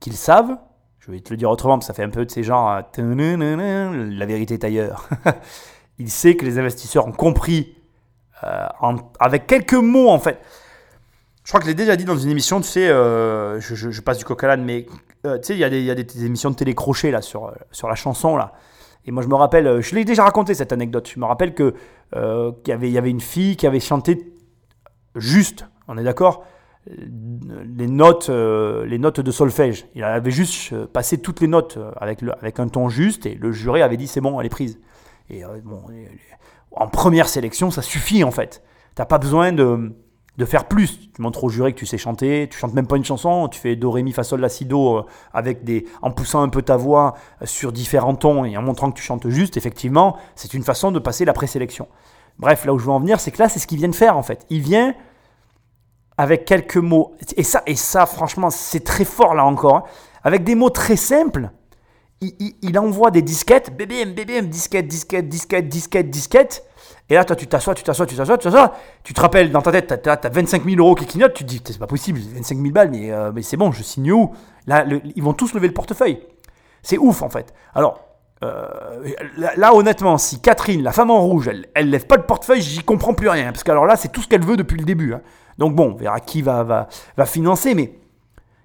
qu'ils savent. Je vais te le dire autrement, parce que ça fait un peu de ces genres. Euh, la vérité est ailleurs. il sait que les investisseurs ont compris euh, avec quelques mots en fait. Je crois que je l'ai déjà dit dans une émission, tu sais, euh, je, passe du coq à l'âne, mais tu sais, il y, a des émissions de télécrochet là sur, la chanson là. Et moi je me rappelle, je l'ai déjà raconté cette anecdote. Je me rappelle qu'il y avait, une fille qui avait chanté juste on est d'accord les notes, euh, les notes de solfège. Il avait juste euh, passé toutes les notes euh, avec, avec un ton juste et le jury avait dit c'est bon, elle est prise. Et bon, en première sélection, ça suffit en fait. T'as pas besoin de, de, faire plus. Tu montres au jury que tu sais chanter, tu chantes même pas une chanson, tu fais do, ré, mi, fa, sol, la, si, do avec des, en poussant un peu ta voix sur différents tons et en montrant que tu chantes juste. Effectivement, c'est une façon de passer la présélection. Bref, là où je veux en venir, c'est que là, c'est ce qu'il vient de faire en fait. Il vient avec quelques mots. Et ça, et ça franchement, c'est très fort là encore. Hein. Avec des mots très simples, il, envoie des disquettes, BBM, BBM, disquette, disquette, disquette, disquette, disquette. Et là, toi, tu t'assois, tu t'assois, tu t'assois, tu t'assois. Tu te rappelles dans ta tête, tu as, 25 000 euros qui clignotent. Tu te dis, c'est pas possible, 25 000 balles, mais, euh, mais c'est bon, je signe où? Là, ils vont tous lever le portefeuille. C'est ouf, en fait. Alors, euh, là, honnêtement, si Catherine, la femme en rouge, elle, elle lève pas le portefeuille, j'y comprends plus rien. Parce que alors là, c'est tout ce qu'elle veut depuis le début. Hein. Donc bon, on verra qui va, va financer, mais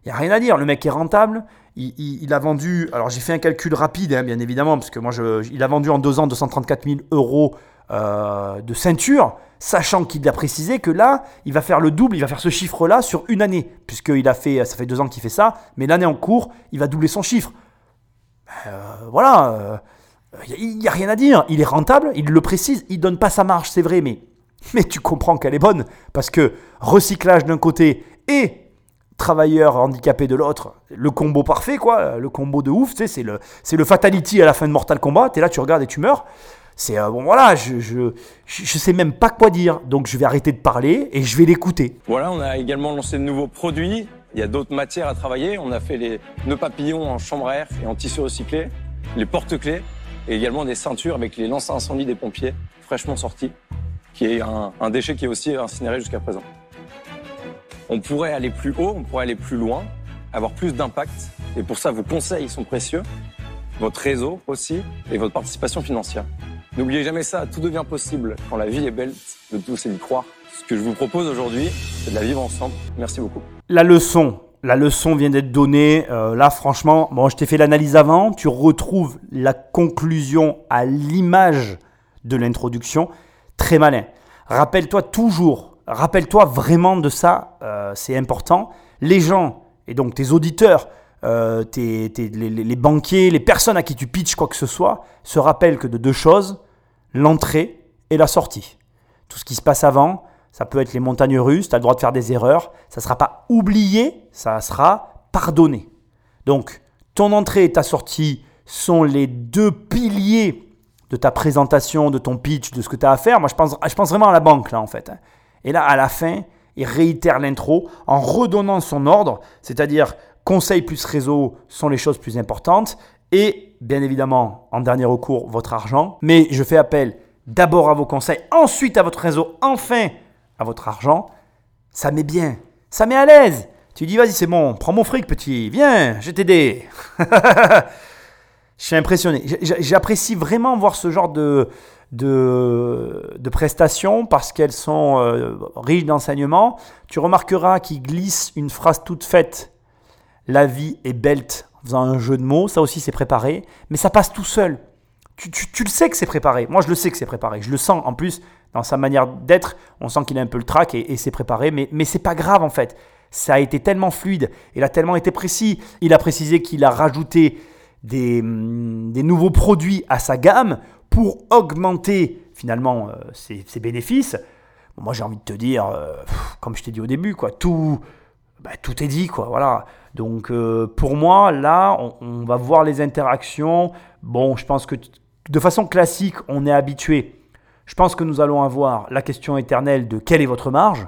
il n'y a rien à dire. Le mec est rentable. Il, a vendu, alors j'ai fait un calcul rapide, hein, bien évidemment, parce que moi, il a vendu en deux ans 234 000 euros euh, de ceinture. sachant qu'il a précisé que là, il va faire le double, il va faire ce chiffre-là sur une année, puisqu'il a fait, ça fait deux ans qu'il fait ça, mais l'année en cours, il va doubler son chiffre. Euh, voilà, il n'y a rien à dire, il est rentable, il le précise, il donne pas sa marge, c'est vrai, mais, mais tu comprends qu'elle est bonne, parce que recyclage d'un côté et travailleur handicapé de l'autre, le combo parfait, quoi, le combo de ouf, c'est le, fatality à la fin de Mortal Kombat, es là, tu regardes et tu meurs. C'est euh, bon, voilà, je, je, je, sais même pas quoi dire, donc je vais arrêter de parler et je vais l'écouter. Voilà, on a également lancé de nouveaux produits. Il y a d'autres matières à travailler. On a fait les nœuds papillons en chambre à air et en tissu recyclé, les porte-clés et également des ceintures avec les lances incendie des pompiers fraîchement sortis, qui est un déchet qui est aussi incinéré jusqu'à présent. On pourrait aller plus haut, on pourrait aller plus loin, avoir plus d'impact. Et pour ça, vos conseils sont précieux, votre réseau aussi, et votre participation financière. N'oubliez jamais ça, tout devient possible quand la vie est belle, de tous et d'y croire. Ce que je vous propose aujourd'hui, c'est de la vivre ensemble. Merci beaucoup. La leçon, la leçon vient d'être donnée. Euh, là, franchement, bon, je t'ai fait l'analyse avant. Tu retrouves la conclusion à l'image de l'introduction. Très malin. Rappelle-toi toujours, rappelle-toi vraiment de ça. Euh, c'est important. Les gens et donc tes auditeurs euh, les, banquiers, les personnes à qui tu pitches quoi que ce soit, se rappellent que de deux choses, l'entrée et la sortie. Tout ce qui se passe avant, ça peut être les montagnes russes, tu as le droit de faire des erreurs, ça ne sera pas oublié, ça sera pardonné. Donc, ton entrée et ta sortie sont les deux piliers de ta présentation, de ton pitch, de ce que tu as à faire. Moi, je pense, je pense vraiment à la banque, là, en fait. Et là, à la fin, il réitère l'intro en redonnant son ordre, c'est-à-dire conseil plus réseau sont les choses plus importantes. Et bien évidemment, en dernier recours, votre argent. Mais je fais appel d'abord à vos conseils, ensuite à votre réseau, enfin à votre argent. Ça met bien, ça met à l'aise. Tu dis, vas-y, c'est bon, prends mon fric, petit, viens, je t'aider. je suis impressionné. J'apprécie vraiment voir ce genre de, de, prestations parce qu'elles sont euh, riches d'enseignements. Tu remarqueras qu'il glisse une phrase toute faite la vie est belle faisant un jeu de mots, ça aussi c'est préparé, mais ça passe tout seul. Tu, le sais que c'est préparé. Moi, je le sais que c'est préparé. Je le sens en plus dans sa manière d'être. On sent qu'il a un peu le trac et, c'est préparé, mais, mais c'est pas grave en fait. Ça a été tellement fluide, il a tellement été précis. Il a précisé qu'il a rajouté des, hum, nouveaux produits à sa gamme pour augmenter finalement euh, ses, bénéfices. moi, j'ai envie de te dire, euh, comme je t'ai dit au début, quoi, tout, bah, tout est dit, quoi. Voilà. Donc euh, pour moi, là, on, va voir les interactions. Bon, je pense que de façon classique, on est habitué. Je pense que nous allons avoir la question éternelle de quelle est votre marge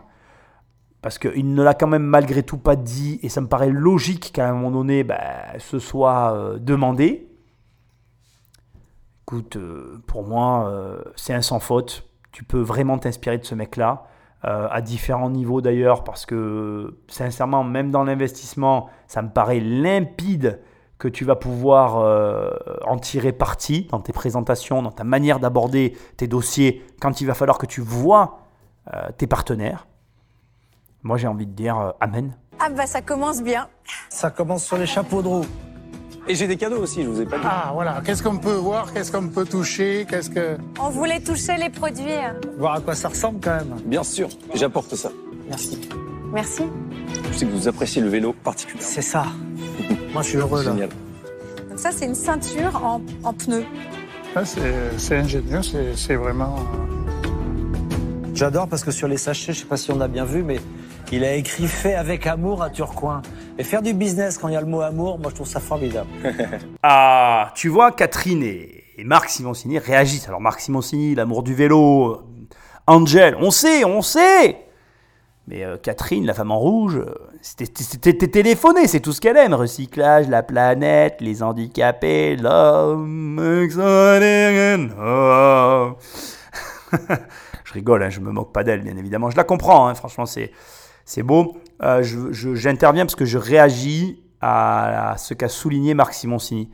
parce qu'il ne l'a quand même malgré tout pas dit, et ça me paraît logique qu'à un moment donné, bah, ce soit euh, demandé. Écoute, euh, pour moi, c'est un sans faute. Tu peux vraiment t'inspirer de ce mec-là. Euh, à différents niveaux d'ailleurs, parce que sincèrement, même dans l'investissement, ça me paraît limpide que tu vas pouvoir euh, en tirer parti dans tes présentations, dans ta manière d'aborder tes dossiers, quand il va falloir que tu vois euh, tes partenaires. Moi, j'ai envie de dire Amen. Ah bah ça commence bien. Ça commence sur les chapeaux de roue. Et j'ai des cadeaux aussi, je vous ai pas dit. Ah voilà, qu'est-ce qu'on peut voir, qu'est-ce qu'on peut toucher, qu'est-ce que... On voulait toucher les produits. Voir à quoi ça ressemble quand même. Bien sûr, j'apporte ça. Merci. Merci. Je sais que vous appréciez le vélo particulièrement. C'est ça. Moi je suis heureux là. Génial. Donc ça c'est une ceinture en, en pneus. c'est ingénieux, c'est vraiment... Euh, J'adore parce que sur les sachets, je sais pas si on a bien vu, mais il a écrit fait avec amour à Turcoing. Et faire du business quand il y a le mot amour, moi je trouve ça formidable. ah, tu vois, Catherine et, Marc Simoncini réagissent. Alors Marc Simoncini, l'amour du vélo, euh, Angel, on sait, on sait mais euh, Catherine, la femme en rouge, euh, c'était téléphoné, c'est tout ce qu'elle aime. Recyclage, la planète, les handicapés, l'homme. je rigole, hein, je me moque pas d'elle, bien évidemment. Je la comprends, hein, franchement, c'est c'est beau. Euh, j'interviens parce que je réagis à, ce qu'a souligné Marc Simoncini.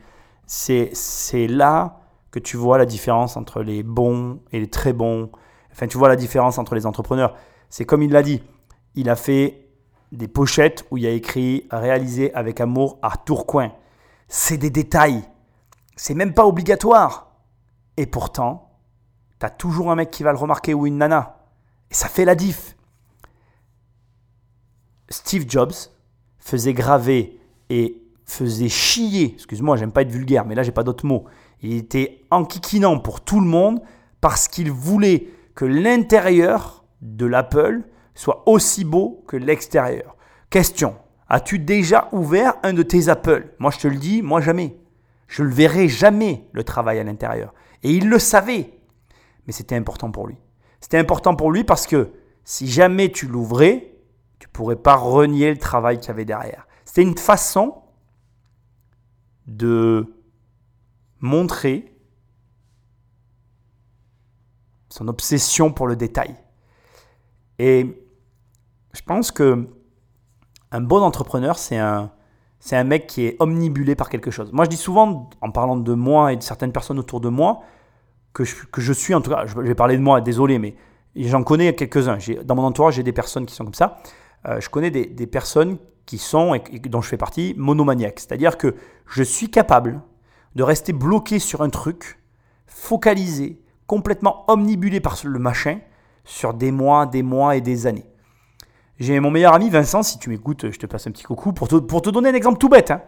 C'est là que tu vois la différence entre les bons et les très bons. Enfin, tu vois la différence entre les entrepreneurs. C'est comme il l'a dit. Il a fait des pochettes où il y a écrit réalisé avec amour à Tourcoing. C'est des détails. C'est même pas obligatoire. Et pourtant, tu as toujours un mec qui va le remarquer ou une nana. Et ça fait la diff. Steve Jobs faisait graver et faisait chier, excuse-moi, j'aime pas être vulgaire, mais là j'ai pas d'autres mots. Il était enquiquinant pour tout le monde parce qu'il voulait que l'intérieur de l'Apple soit aussi beau que l'extérieur. Question, as-tu déjà ouvert un de tes Apple? Moi je te le dis, moi jamais. Je le verrai jamais le travail à l'intérieur. Et il le savait. Mais c'était important pour lui. C'était important pour lui parce que si jamais tu l'ouvrais, tu pourrais pas renier le travail qu'il y avait derrière. C'était une façon de montrer son obsession pour le détail. Et je pense que un bon entrepreneur, c'est un, c'est un mec qui est omnibulé par quelque chose. Moi, je dis souvent, en parlant de moi et de certaines personnes autour de moi, que je, que je suis, en tout cas, je vais parler de moi, désolé, mais j'en connais quelques-uns. Dans mon entourage, j'ai des personnes qui sont comme ça. Euh, je connais des, personnes qui sont, et dont je fais partie, monomaniaques. C'est-à-dire que je suis capable de rester bloqué sur un truc, focalisé, complètement omnibulé par le machin, sur des mois, des mois et des années. J'ai mon meilleur ami Vincent, si tu m'écoutes, je te passe un petit coucou, pour te, pour te donner un exemple tout bête. Hein.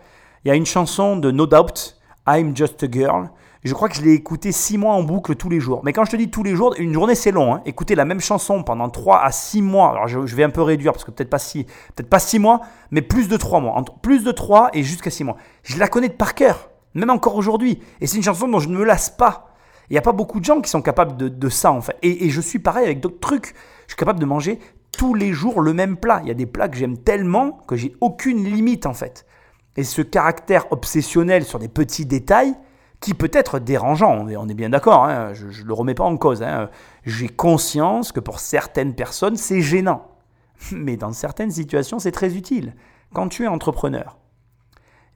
Il y a une chanson de No Doubt, I'm Just a Girl. Je crois que je l'ai écouté six mois en boucle tous les jours. Mais quand je te dis tous les jours, une journée c'est long. Hein. Écouter la même chanson pendant 3 à 6 mois, alors je, vais un peu réduire parce que peut-être pas 6 peut pas six mois, mais plus de 3 mois. Plus de 3 et jusqu'à 6 mois. Je la connais de par cœur, même encore aujourd'hui. Et c'est une chanson dont je ne me lasse pas. Il n'y a pas beaucoup de gens qui sont capables de, ça en fait. Et, et je suis pareil avec d'autres trucs. Je suis capable de manger tous les jours le même plat. Il y a des plats que j'aime tellement que j'ai aucune limite en fait. Et ce caractère obsessionnel sur des petits détails, qui peut être dérangeant, on est bien d'accord, hein, je ne le remets pas en cause. Hein. J'ai conscience que pour certaines personnes, c'est gênant. Mais dans certaines situations, c'est très utile. Quand tu es entrepreneur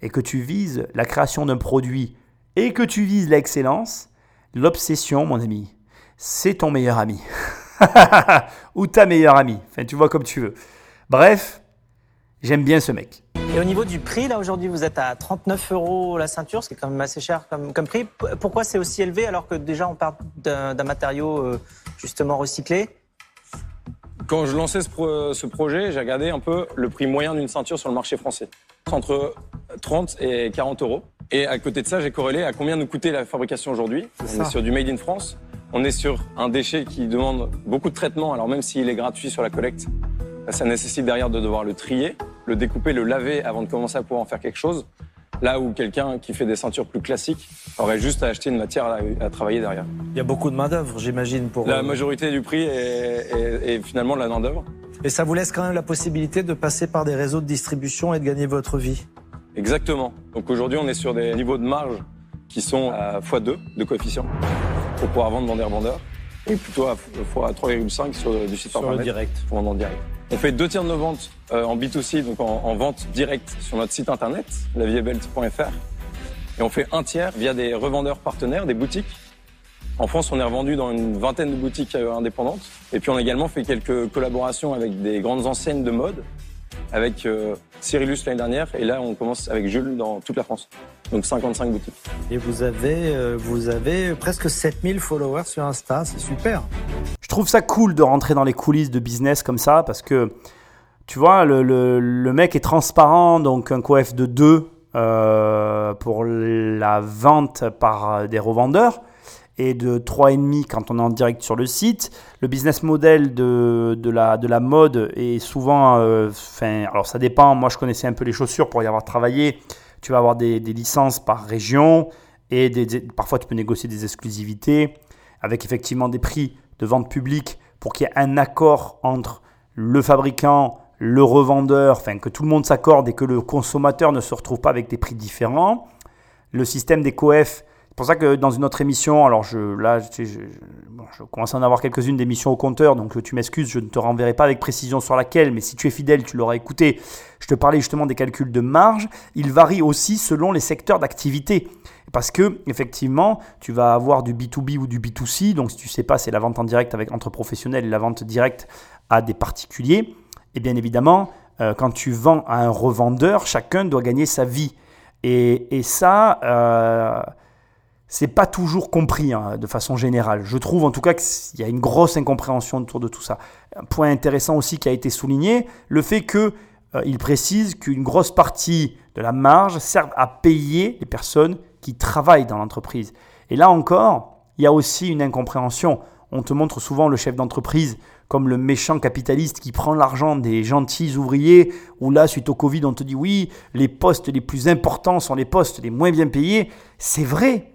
et que tu vises la création d'un produit et que tu vises l'excellence, l'obsession, mon ami, c'est ton meilleur ami. Ou ta meilleure amie. Enfin, tu vois comme tu veux. Bref, j'aime bien ce mec. Et au niveau du prix, là aujourd'hui, vous êtes à 39 euros la ceinture, ce qui est quand même assez cher comme, prix. Pourquoi c'est aussi élevé alors que déjà on parle d'un matériau euh, justement recyclé? Quand je lançais ce, ce projet, j'ai regardé un peu le prix moyen d'une ceinture sur le marché français. Entre 30 et 40 euros. Et à côté de ça, j'ai corrélé à combien nous coûtait la fabrication aujourd'hui. On est sur du Made in France. On est sur un déchet qui demande beaucoup de traitement, alors même s'il est gratuit sur la collecte, ça nécessite derrière de devoir le trier, le découper, le laver avant de commencer à pouvoir en faire quelque chose. Là où quelqu'un qui fait des ceintures plus classiques aurait juste à acheter une matière à, travailler derrière. Il y a beaucoup de main-d'œuvre, j'imagine, pour. La euh, majorité du prix est, finalement de la main-d'œuvre. Et ça vous laisse quand même la possibilité de passer par des réseaux de distribution et de gagner votre vie Exactement. Donc aujourd'hui, on est sur des niveaux de marge qui sont à x2 de coefficient pour pouvoir vendre vendeur vendeur et plutôt à, à 3,5 sur du site sur le direct. Pour vendre en direct. On fait deux tiers de nos ventes euh, en B2C, donc en, vente directe sur notre site internet, laviebelt.fr. Et on fait un tiers via des revendeurs partenaires, des boutiques. En France, on est revendu dans une vingtaine de boutiques euh, indépendantes. Et puis on a également fait quelques collaborations avec des grandes enseignes de mode avec euh, Cyrillus l'année dernière et là on commence avec Jules dans toute la France. Donc 55 boutiques. Et vous avez, euh, vous avez presque 7000 followers sur Insta, c'est super. Je trouve ça cool de rentrer dans les coulisses de business comme ça parce que tu vois, le, le, mec est transparent, donc un coef de 2 euh, pour la vente par des revendeurs et de 3,5 quand on est en direct sur le site. Le business model de, de, la, de la mode est souvent, euh, alors ça dépend, moi je connaissais un peu les chaussures pour y avoir travaillé, tu vas avoir des, licences par région et des, parfois tu peux négocier des exclusivités avec effectivement des prix de vente publique pour qu'il y ait un accord entre le fabricant, le revendeur, enfin que tout le monde s'accorde et que le consommateur ne se retrouve pas avec des prix différents. Le système des coef pour ça que dans une autre émission, alors je, là, je, je, commence à en avoir quelques-unes d'émissions au compteur, donc tu m'excuses, je ne te renverrai pas avec précision sur laquelle, mais si tu es fidèle, tu l'auras écouté. Je te parlais justement des calculs de marge. Ils varient aussi selon les secteurs d'activité. Parce que, effectivement, tu vas avoir du B2B ou du B2C. Donc, si tu ne sais pas, c'est la vente en direct avec entre professionnels et la vente directe à des particuliers. Et bien évidemment, euh, quand tu vends à un revendeur, chacun doit gagner sa vie. Et, et ça, euh, c'est pas toujours compris hein, de façon générale. Je trouve en tout cas qu'il y a une grosse incompréhension autour de tout ça. Un point intéressant aussi qui a été souligné, le fait que euh, il précise qu'une grosse partie de la marge sert à payer les personnes qui travaillent dans l'entreprise. Et là encore, il y a aussi une incompréhension. On te montre souvent le chef d'entreprise comme le méchant capitaliste qui prend l'argent des gentils ouvriers, ou là, suite au Covid, on te dit oui, les postes les plus importants sont les postes les moins bien payés. C'est vrai,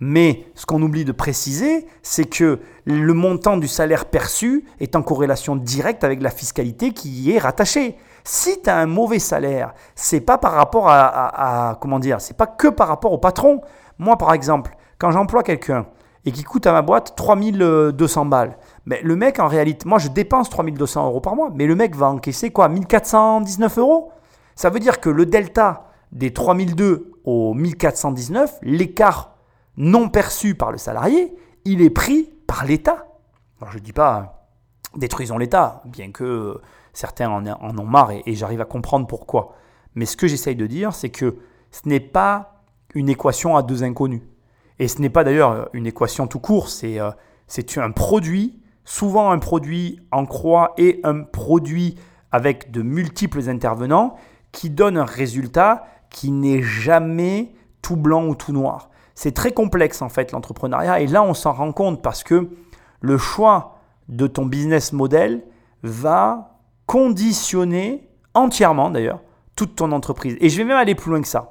mais ce qu'on oublie de préciser, c'est que le montant du salaire perçu est en corrélation directe avec la fiscalité qui y est rattachée. Si tu as un mauvais salaire, c'est pas par rapport à, comment dire, c'est pas que par rapport au patron. Moi par exemple, quand j'emploie quelqu'un et qui coûte à ma boîte 3200 balles, mais le mec en réalité, moi je dépense 3200 euros par mois, mais le mec va encaisser quoi 1419 euros? Ça veut dire que le delta des 3002 au 1419, l'écart non perçu par le salarié, il est pris par l'État. Alors je ne dis pas détruisons l'État, bien que certains en, ont marre et, j'arrive à comprendre pourquoi. Mais ce que j'essaye de dire, c'est que ce n'est pas une équation à deux inconnus. Et ce n'est pas d'ailleurs une équation tout court, c'est euh, un produit, souvent un produit en croix et un produit avec de multiples intervenants qui donne un résultat qui n'est jamais tout blanc ou tout noir. C'est très complexe en fait l'entrepreneuriat et là on s'en rend compte parce que le choix de ton business model va conditionner entièrement d'ailleurs toute ton entreprise. Et je vais même aller plus loin que ça.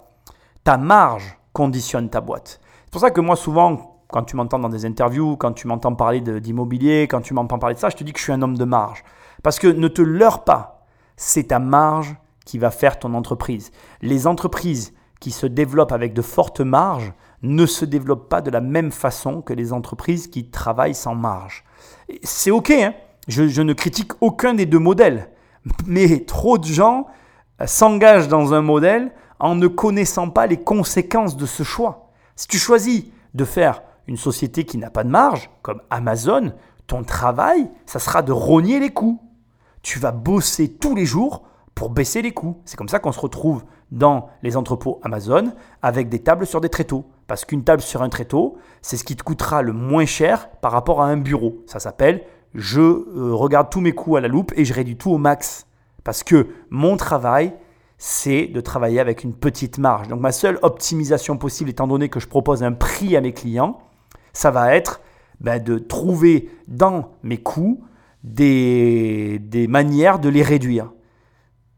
Ta marge conditionne ta boîte. C'est pour ça que moi souvent quand tu m'entends dans des interviews, quand tu m'entends parler d'immobilier, quand tu m'entends parler de ça, je te dis que je suis un homme de marge. Parce que ne te leurre pas, c'est ta marge qui va faire ton entreprise. Les entreprises qui se développent avec de fortes marges ne se développent pas de la même façon que les entreprises qui travaillent sans marge. C'est OK, hein je, ne critique aucun des deux modèles, mais trop de gens euh, s'engagent dans un modèle en ne connaissant pas les conséquences de ce choix. Si tu choisis de faire une société qui n'a pas de marge, comme Amazon, ton travail, ça sera de rogner les coûts. Tu vas bosser tous les jours pour baisser les coûts. C'est comme ça qu'on se retrouve dans les entrepôts Amazon avec des tables sur des tréteaux. Parce qu'une table sur un tréteau, c'est ce qui te coûtera le moins cher par rapport à un bureau. Ça s'appelle je euh, regarde tous mes coûts à la loupe et je réduis tout au max. Parce que mon travail, c'est de travailler avec une petite marge. Donc ma seule optimisation possible, étant donné que je propose un prix à mes clients, ça va être ben, de trouver dans mes coûts des, des manières de les réduire.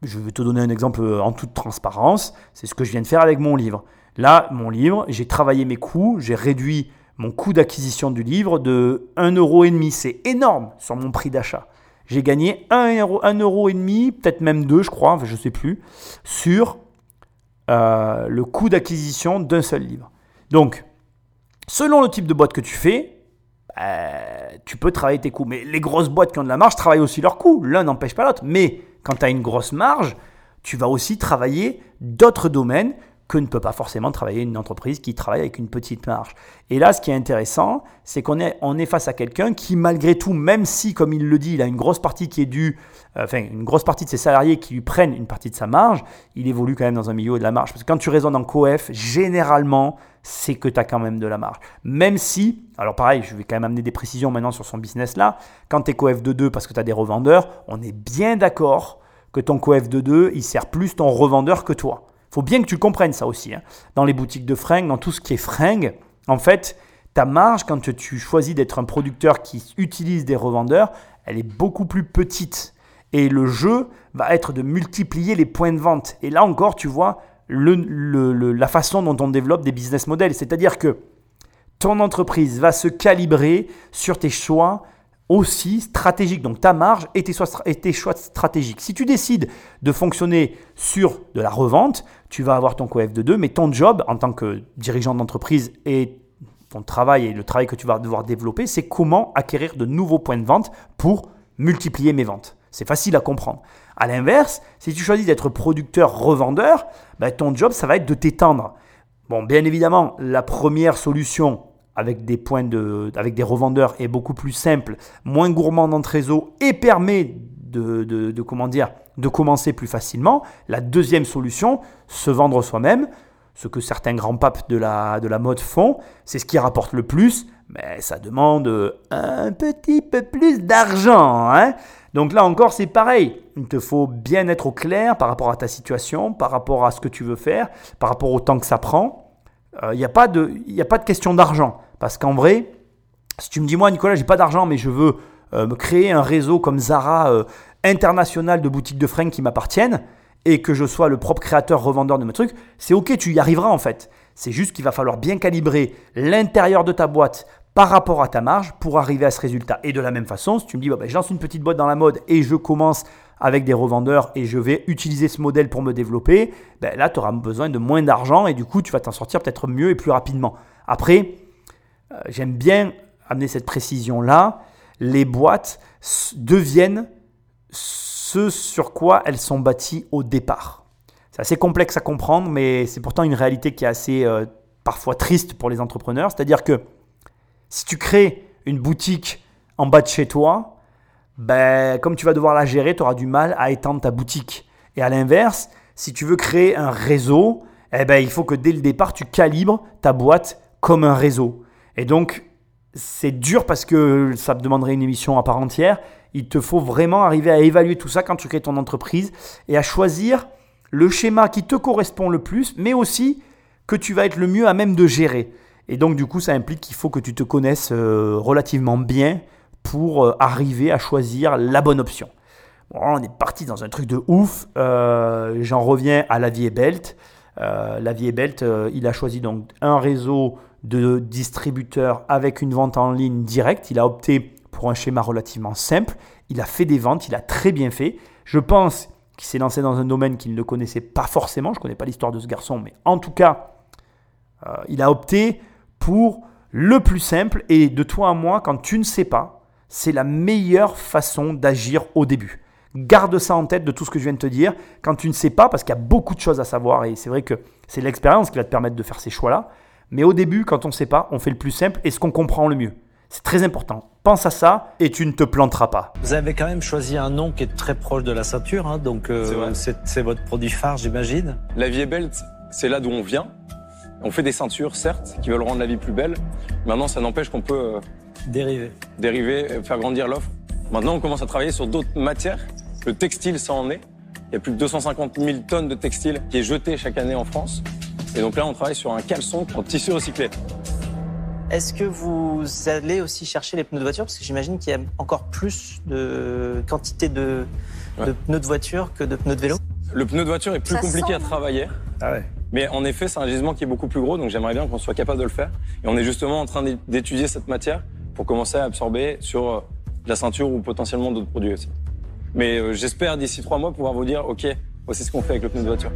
Je vais te donner un exemple en toute transparence. C'est ce que je viens de faire avec mon livre. Là, mon livre, j'ai travaillé mes coûts, j'ai réduit mon coût d'acquisition du livre de 1,5 euro. C'est énorme sur mon prix d'achat. J'ai gagné 1 euro, 1 euro et demi, peut-être même 2, je crois, je ne sais plus, sur euh, le coût d'acquisition d'un seul livre. Donc, selon le type de boîte que tu fais, bah, tu peux travailler tes coûts. Mais les grosses boîtes qui ont de la marge travaillent aussi leurs coûts. L'un n'empêche pas l'autre. Mais quand tu as une grosse marge, tu vas aussi travailler d'autres domaines que ne peut pas forcément travailler une entreprise qui travaille avec une petite marge. Et là, ce qui est intéressant, c'est qu'on est, face à quelqu'un qui, malgré tout, même si, comme il le dit, il a une grosse partie qui est due, euh, enfin, une grosse partie de ses salariés qui lui prennent une partie de sa marge, il évolue quand même dans un milieu de la marge. Parce que quand tu raisonnes en coef, généralement, c'est que tu as quand même de la marge. Même si, alors pareil, je vais quand même amener des précisions maintenant sur son business là, quand tu es coef de 2 parce que tu as des revendeurs, on est bien d'accord que ton coef de 2, il sert plus ton revendeur que toi faut bien que tu comprennes ça aussi. Hein. Dans les boutiques de fringues, dans tout ce qui est fringues, en fait, ta marge, quand tu choisis d'être un producteur qui utilise des revendeurs, elle est beaucoup plus petite. Et le jeu va être de multiplier les points de vente. Et là encore, tu vois la façon dont on développe des business models. C'est-à-dire que ton entreprise va se calibrer sur tes choix aussi stratégique. Donc ta marge et tes, choix, stratégiques. Si tu décides de fonctionner sur de la revente, tu vas avoir ton coef de 2, mais ton job en tant que dirigeant d'entreprise et ton travail et le travail que tu vas devoir développer, c'est comment acquérir de nouveaux points de vente pour multiplier mes ventes. C'est facile à comprendre. À l'inverse, si tu choisis d'être producteur-revendeur, ben, ton job, ça va être de t'étendre. Bon, bien évidemment, la première solution, avec des points de, avec des revendeurs est beaucoup plus simple, moins gourmand dans réseau et permet de, de, comment dire, de commencer plus facilement. La deuxième solution, se vendre soi-même, ce que certains grands papes de la, de la mode font, c'est ce qui rapporte le plus, mais ça demande un petit peu plus d'argent. Hein. Donc là encore, c'est pareil. Il te faut bien être au clair par rapport à ta situation, par rapport à ce que tu veux faire, par rapport au temps que ça prend. Il euh, n'y a, pas de, a pas de question d'argent. Parce qu'en vrai, si tu me dis, moi, Nicolas, j'ai pas d'argent, mais je veux euh, me créer un réseau comme Zara euh, international de boutiques de fringues qui m'appartiennent et que je sois le propre créateur, revendeur de mes trucs, c'est ok, tu y arriveras en fait. C'est juste qu'il va falloir bien calibrer l'intérieur de ta boîte par rapport à ta marge pour arriver à ce résultat. Et de la même façon, si tu me dis, bah, bah, je lance une petite boîte dans la mode et je commence avec des revendeurs et je vais utiliser ce modèle pour me développer, ben là, tu auras besoin de moins d'argent et du coup, tu vas t'en sortir peut-être mieux et plus rapidement. Après, j'aime bien amener cette précision-là. Les boîtes deviennent ce sur quoi elles sont bâties au départ. C'est assez complexe à comprendre, mais c'est pourtant une réalité qui est assez euh, parfois triste pour les entrepreneurs. C'est-à-dire que si tu crées une boutique en bas de chez toi, ben, comme tu vas devoir la gérer, tu auras du mal à étendre ta boutique. Et à l'inverse, si tu veux créer un réseau, eh ben, il faut que dès le départ, tu calibres ta boîte comme un réseau. Et donc, c'est dur parce que ça me demanderait une émission à part entière. Il te faut vraiment arriver à évaluer tout ça quand tu crées ton entreprise et à choisir le schéma qui te correspond le plus, mais aussi que tu vas être le mieux à même de gérer. Et donc, du coup, ça implique qu'il faut que tu te connaisses euh, relativement bien pour euh, arriver à choisir la bonne option. on est parti dans un truc de ouf. Euh, j'en reviens à la vie Belt. la vie Belt, il a choisi donc un réseau de distributeurs avec une vente en ligne directe. Il a opté pour un schéma relativement simple. Il a fait des ventes, il a très bien fait. Je pense qu'il s'est lancé dans un domaine qu'il ne connaissait pas forcément. Je ne connais pas l'histoire de ce garçon, mais en tout cas, il a opté pour le plus simple. Et de toi à moi, quand tu ne sais pas, c'est la meilleure façon d'agir au début. Garde ça en tête de tout ce que je viens de te dire. Quand tu ne sais pas, parce qu'il y a beaucoup de choses à savoir, et c'est vrai que c'est l'expérience qui va te permettre de faire ces choix-là. Mais au début, quand on ne sait pas, on fait le plus simple et ce qu'on comprend le mieux. C'est très important. Pense à ça et tu ne te planteras pas. Vous avez quand même choisi un nom qui est très proche de la ceinture, hein, donc euh, c'est votre produit phare, j'imagine. La vie est belle, c'est là d'où on vient. On fait des ceintures, certes, qui veulent rendre la vie plus belle. Maintenant, ça n'empêche qu'on peut euh, dériver, dériver, faire grandir l'offre. Maintenant, on commence à travailler sur d'autres matières. Le textile, ça en est. Il y a plus de 250 000 tonnes de textile qui est jeté chaque année en France. Et donc là, on travaille sur un caleçon en tissu recyclé. Est-ce que vous allez aussi chercher les pneus de voiture? Parce que j'imagine qu'il y a encore plus de quantité de, pneus de voiture que de pneus de vélo. Le pneu de voiture est plus compliqué à travailler. Ah ouais. Mais en effet, c'est un gisement qui est beaucoup plus gros, donc j'aimerais bien qu'on soit capable de le faire. Et on est justement en train d'étudier cette matière pour commencer à absorber sur euh, la ceinture ou potentiellement d'autres produits aussi. Mais euh, j'espère d'ici trois mois pouvoir vous dire, OK, voici ce qu'on fait avec le pneu de voiture.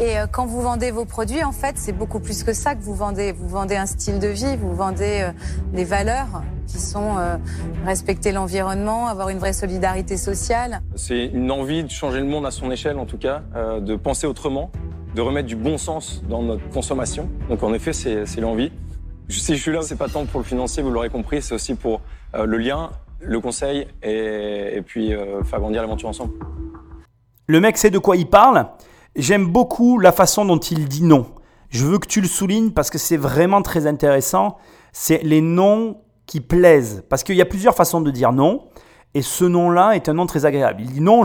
Et euh, quand vous vendez vos produits, en fait, c'est beaucoup plus que ça que vous vendez. Vous vendez un style de vie, vous vendez des valeurs qui sont respecter l'environnement, avoir une vraie solidarité sociale. C'est une envie de changer le monde à son échelle, en tout cas, de penser autrement de remettre du bon sens dans notre consommation. Donc en effet, c'est l'envie. Si je suis là, c'est pas tant pour le financier, vous l'aurez compris, c'est aussi pour euh, le lien, le conseil et, puis euh, faire grandir l'aventure ensemble. Le mec sait de quoi il parle. J'aime beaucoup la façon dont il dit non. Je veux que tu le soulignes parce que c'est vraiment très intéressant. C'est les noms qui plaisent. Parce qu'il y a plusieurs façons de dire non. Et ce nom-là est un nom très agréable. Il dit non,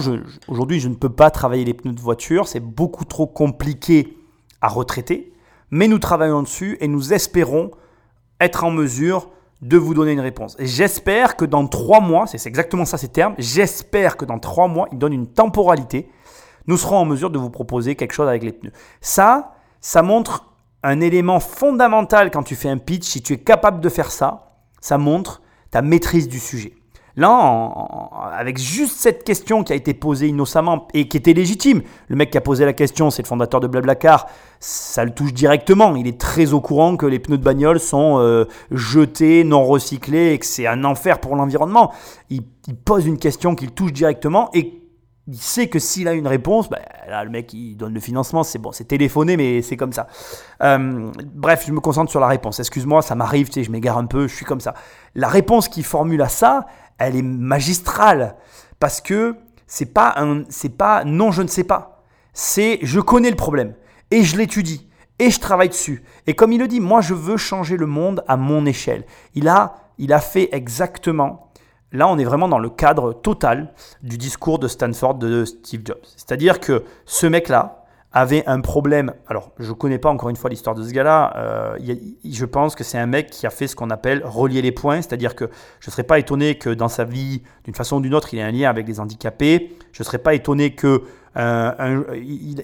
aujourd'hui je ne peux pas travailler les pneus de voiture, c'est beaucoup trop compliqué à retraiter, mais nous travaillons dessus et nous espérons être en mesure de vous donner une réponse. J'espère que dans trois mois, c'est exactement ça ces termes, j'espère que dans trois mois, il donne une temporalité, nous serons en mesure de vous proposer quelque chose avec les pneus. Ça, ça montre un élément fondamental quand tu fais un pitch, si tu es capable de faire ça, ça montre ta maîtrise du sujet. Là, avec juste cette question qui a été posée innocemment et qui était légitime, le mec qui a posé la question, c'est le fondateur de Blablacar, ça le touche directement. Il est très au courant que les pneus de bagnole sont euh, jetés, non recyclés et que c'est un enfer pour l'environnement. Il, pose une question qui le touche directement et il sait que s'il a une réponse, ben, là, le mec, il donne le financement, c'est bon, c'est téléphoné, mais c'est comme ça. Euh, bref, je me concentre sur la réponse. Excuse-moi, ça m'arrive, tu sais, je m'égare un peu, je suis comme ça. La réponse qu'il formule à ça, elle est magistrale parce que c'est pas un, c'est pas non, je ne sais pas. C'est je connais le problème et je l'étudie et je travaille dessus. Et comme il le dit, moi je veux changer le monde à mon échelle. Il a, il a fait exactement Là, on est vraiment dans le cadre total du discours de Stanford de Steve Jobs. C'est-à-dire que ce mec-là, avait un problème. Alors, je ne connais pas encore une fois l'histoire de ce gars-là. Euh, je pense que c'est un mec qui a fait ce qu'on appelle relier les points, c'est-à-dire que je ne serais pas étonné que dans sa vie, d'une façon ou d'une autre, il ait un lien avec les handicapés. Je ne serais pas étonné que euh,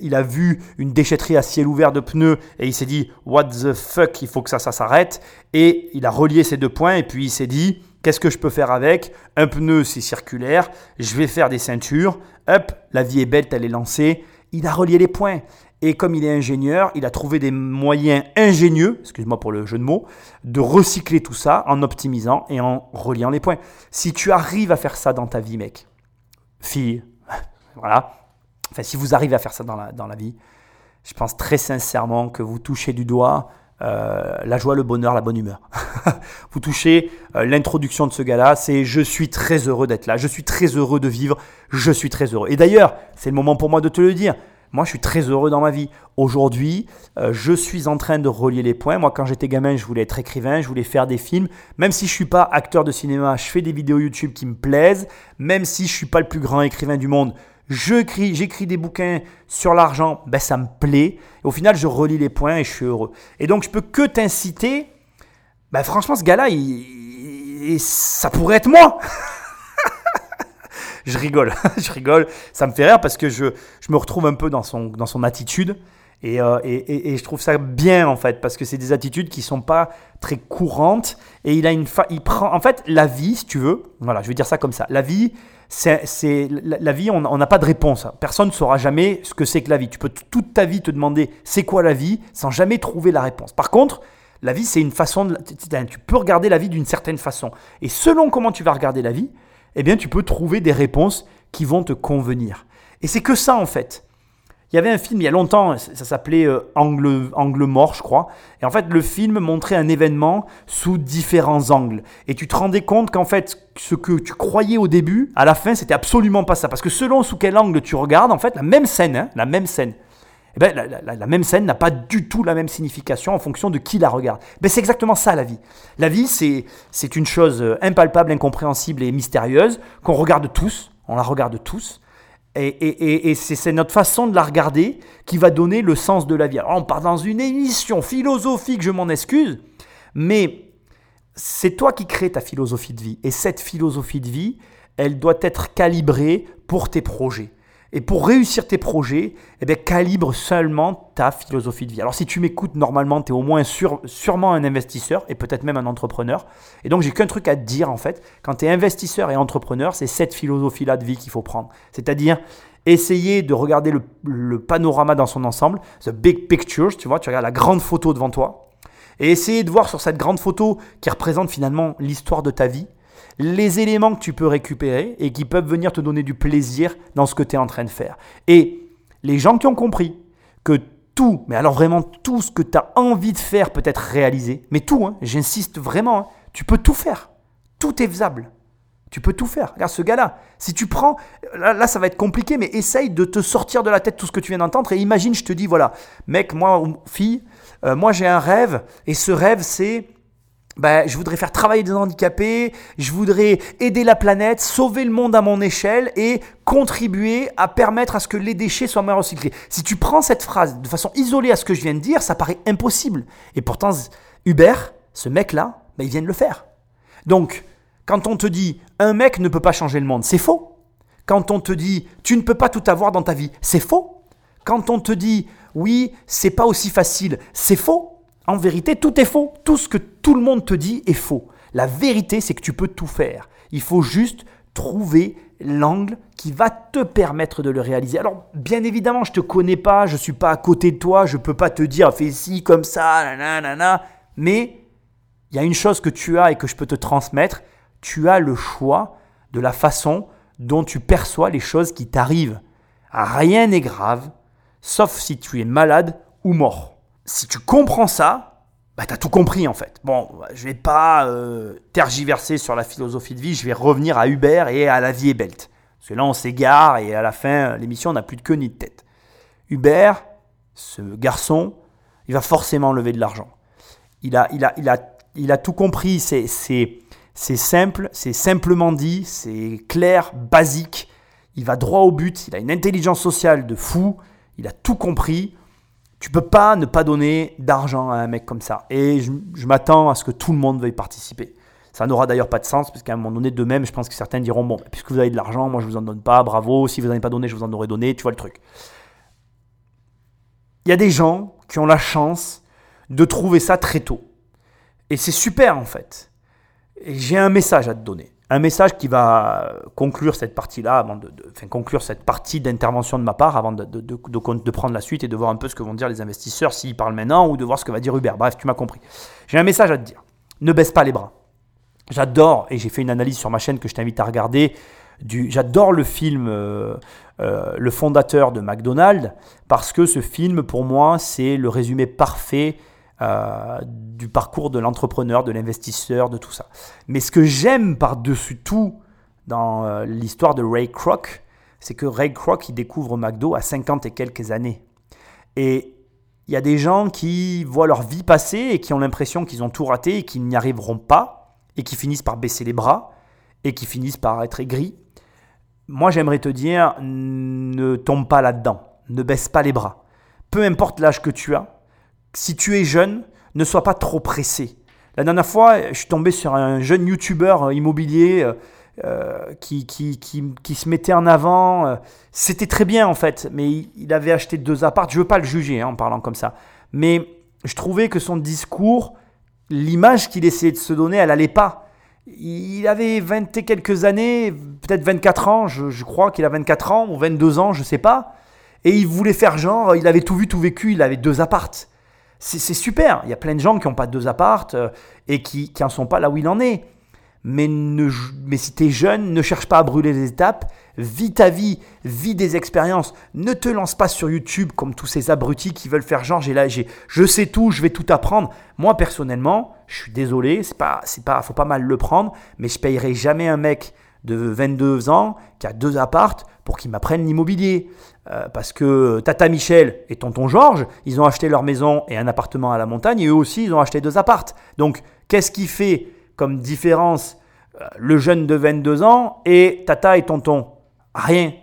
il, a vu une déchetterie à ciel ouvert de pneus et il s'est dit What the fuck, il faut que ça, ça s'arrête. Et il a relié ces deux points et puis il s'est dit Qu'est-ce que je peux faire avec? Un pneu, c'est circulaire. Je vais faire des ceintures. Hop, la vie est belle, elle est lancée il a relié les points. Et comme il est ingénieur, il a trouvé des moyens ingénieux, excuse-moi pour le jeu de mots, de recycler tout ça en optimisant et en reliant les points. Si tu arrives à faire ça dans ta vie, mec, fille, voilà, enfin si vous arrivez à faire ça dans la, dans la vie, je pense très sincèrement que vous touchez du doigt euh, la joie, le bonheur, la bonne humeur. vous touchez euh, l'introduction de ce gars-là, c'est je suis très heureux d'être là, je suis très heureux de vivre, je suis très heureux. Et d'ailleurs, c'est le moment pour moi de te le dire. Moi, je suis très heureux dans ma vie. Aujourd'hui, euh, je suis en train de relier les points. Moi, quand j'étais gamin, je voulais être écrivain, je voulais faire des films. Même si je suis pas acteur de cinéma, je fais des vidéos YouTube qui me plaisent. Même si je suis pas le plus grand écrivain du monde, j'écris des bouquins sur l'argent, ben ça me plaît. au final, je relis les points et je suis heureux. Et donc, je peux que t'inciter. Ben franchement, ce gars-là, ça pourrait être moi. je rigole, je rigole. Ça me fait rire parce que je, je me retrouve un peu dans son, dans son attitude. Et, euh, et, et, je trouve ça bien en fait parce que c'est des attitudes qui sont pas très courantes et il a une il prend en fait la vie si tu veux voilà je vais dire ça comme ça la vie c'est la, vie, on n'a pas de réponse. Personne ne saura jamais ce que c'est que la vie. Tu peux toute ta vie te demander c'est quoi la vie sans jamais trouver la réponse. Par contre, la vie, c'est une façon. De, tu peux regarder la vie d'une certaine façon. Et selon comment tu vas regarder la vie, eh bien, tu peux trouver des réponses qui vont te convenir. Et c'est que ça, en fait. Il y avait un film il y a longtemps, ça s'appelait euh, Angle, Angle mort, je crois. Et en fait, le film montrait un événement sous différents angles. Et tu te rendais compte qu'en fait, ce que tu croyais au début, à la fin, c'était absolument pas ça. Parce que selon sous quel angle tu regardes, en fait, la même scène, hein, la même scène, eh ben, la, même scène n'a pas du tout la même signification en fonction de qui la regarde. Ben, c'est exactement ça la vie. La vie, c'est, une chose euh, impalpable, incompréhensible et mystérieuse qu'on regarde tous. On la regarde tous. Et, c'est notre façon de la regarder qui va donner le sens de la vie. Alors on part dans une émission philosophique, je m'en excuse, mais c'est toi qui crée ta philosophie de vie. Et cette philosophie de vie, elle doit être calibrée pour tes projets. Et pour réussir tes projets, eh bien, calibre seulement ta philosophie de vie. Alors si tu m'écoutes, normalement, tu es au moins sûrement un investisseur et peut-être même un entrepreneur. Et donc j'ai qu'un truc à te dire en fait. Quand tu es investisseur et entrepreneur, c'est cette philosophie-là de vie qu'il faut prendre. C'est-à-dire essayer de regarder le, le, panorama dans son ensemble, the big picture, tu vois, tu regardes la grande photo devant toi, et essayer de voir sur cette grande photo qui représente finalement l'histoire de ta vie, les éléments que tu peux récupérer et qui peuvent venir te donner du plaisir dans ce que tu es en train de faire. Et les gens qui ont compris que tout, mais alors vraiment tout ce que tu as envie de faire peut être réalisé, mais tout, hein, j'insiste vraiment, hein, tu peux tout faire. Tout est faisable. Tu peux tout faire. Regarde ce gars-là. Si tu prends, là, ça va être compliqué, mais essaye de te sortir de la tête tout ce que tu viens d'entendre et imagine, je te dis, voilà, mec, moi, fille, euh, moi j'ai un rêve et ce rêve c'est ben, je voudrais faire travailler des handicapés, je voudrais aider la planète, sauver le monde à mon échelle et contribuer à permettre à ce que les déchets soient mieux recyclés. Si tu prends cette phrase de façon isolée à ce que je viens de dire, ça paraît impossible. Et pourtant, Hubert, ce mec-là, ben, il vient de le faire. Donc, quand on te dit un mec ne peut pas changer le monde, c'est faux. Quand on te dit tu ne peux pas tout avoir dans ta vie, c'est faux. Quand on te dit oui, c'est pas aussi facile, c'est faux. En vérité, tout est faux. Tout ce que tout le monde te dit est faux. La vérité, c'est que tu peux tout faire. Il faut juste trouver l'angle qui va te permettre de le réaliser. Alors, bien évidemment, je ne te connais pas, je ne suis pas à côté de toi, je ne peux pas te dire fais ci comme ça, nanana, mais il y a une chose que tu as et que je peux te transmettre, tu as le choix de la façon dont tu perçois les choses qui t'arrivent. Rien n'est grave, sauf si tu es malade ou mort si tu comprends ça, bah, tu as tout compris en fait. Bon, je vais pas euh, tergiverser sur la philosophie de vie, je vais revenir à Hubert et à la vie est belle. Parce que là, on s'égare et à la fin, l'émission n'a plus de queue ni de tête. Hubert, ce garçon, il va forcément lever de l'argent. Il a, il, a, il, a, il a tout compris, c'est simple, c'est simplement dit, c'est clair, basique. Il va droit au but, il a une intelligence sociale de fou, il a tout compris. Tu peux pas ne pas donner d'argent à un mec comme ça. Et je, m'attends à ce que tout le monde veuille participer. Ça n'aura d'ailleurs pas de sens, parce qu'à un moment donné, de même, je pense que certains diront Bon, puisque vous avez de l'argent, moi je vous en donne pas, bravo, si vous n'en avez pas donné, je vous en aurais donné, tu vois le truc. Il y a des gens qui ont la chance de trouver ça très tôt. Et c'est super en fait. Et j'ai un message à te donner. Un message qui va conclure cette partie-là, enfin, conclure cette partie d'intervention de ma part, avant de, prendre la suite et de voir un peu ce que vont dire les investisseurs s'ils parlent maintenant ou de voir ce que va dire Hubert. Bref, tu m'as compris. J'ai un message à te dire. Ne baisse pas les bras. J'adore, et j'ai fait une analyse sur ma chaîne que je t'invite à regarder, J'adore le film euh, euh, Le fondateur de McDonald's parce que ce film, pour moi, c'est le résumé parfait euh, du parcours de l'entrepreneur, de l'investisseur, de tout ça. Mais ce que j'aime par-dessus tout dans l'histoire de Ray Kroc, c'est que Ray Kroc, il découvre McDo à 50 et quelques années. Et il y a des gens qui voient leur vie passer et qui ont l'impression qu'ils ont tout raté et qu'ils n'y arriveront pas et qui finissent par baisser les bras et qui finissent par être aigris moi j'aimerais te dire, ne tombe pas là-dedans, ne baisse pas les bras. Peu importe l'âge que tu as, si tu es jeune, ne sois pas trop pressé. La dernière fois, je suis tombé sur un jeune youtubeur immobilier euh, euh, qui, qui, qui, se mettait en avant. Euh, c'était très bien en fait, mais il, avait acheté deux apparts. Je ne veux pas le juger hein, en parlant comme ça. Mais je trouvais que son discours, l'image qu'il essayait de se donner, elle n'allait pas. Il avait 20 et quelques années, peut-être 24 ans, je, crois qu'il a 24 ans ou 22 ans, je sais pas. Et il voulait faire genre, il avait tout vu, tout vécu, il avait deux appartes. C'est super, il y a plein de gens qui n'ont pas deux appartes euh, et qui n'en sont pas là où il en est. Mais, mais si tu es jeune, ne cherche pas à brûler les étapes, vis ta vie, vis des expériences, ne te lance pas sur YouTube comme tous ces abrutis qui veulent faire genre là je sais tout, je vais tout apprendre. Moi personnellement, je suis désolé, c'est pas c'est pas faut pas mal le prendre, mais je payerai jamais un mec de 22 ans qui a deux appartes pour qu'il m'apprenne l'immobilier. Euh, parce que Tata Michel et Tonton Georges, ils ont acheté leur maison et un appartement à la montagne et eux aussi, ils ont acheté deux appartes. Donc, qu'est-ce qui fait comme différence euh, le jeune de 22 ans et tata et tonton? Rien.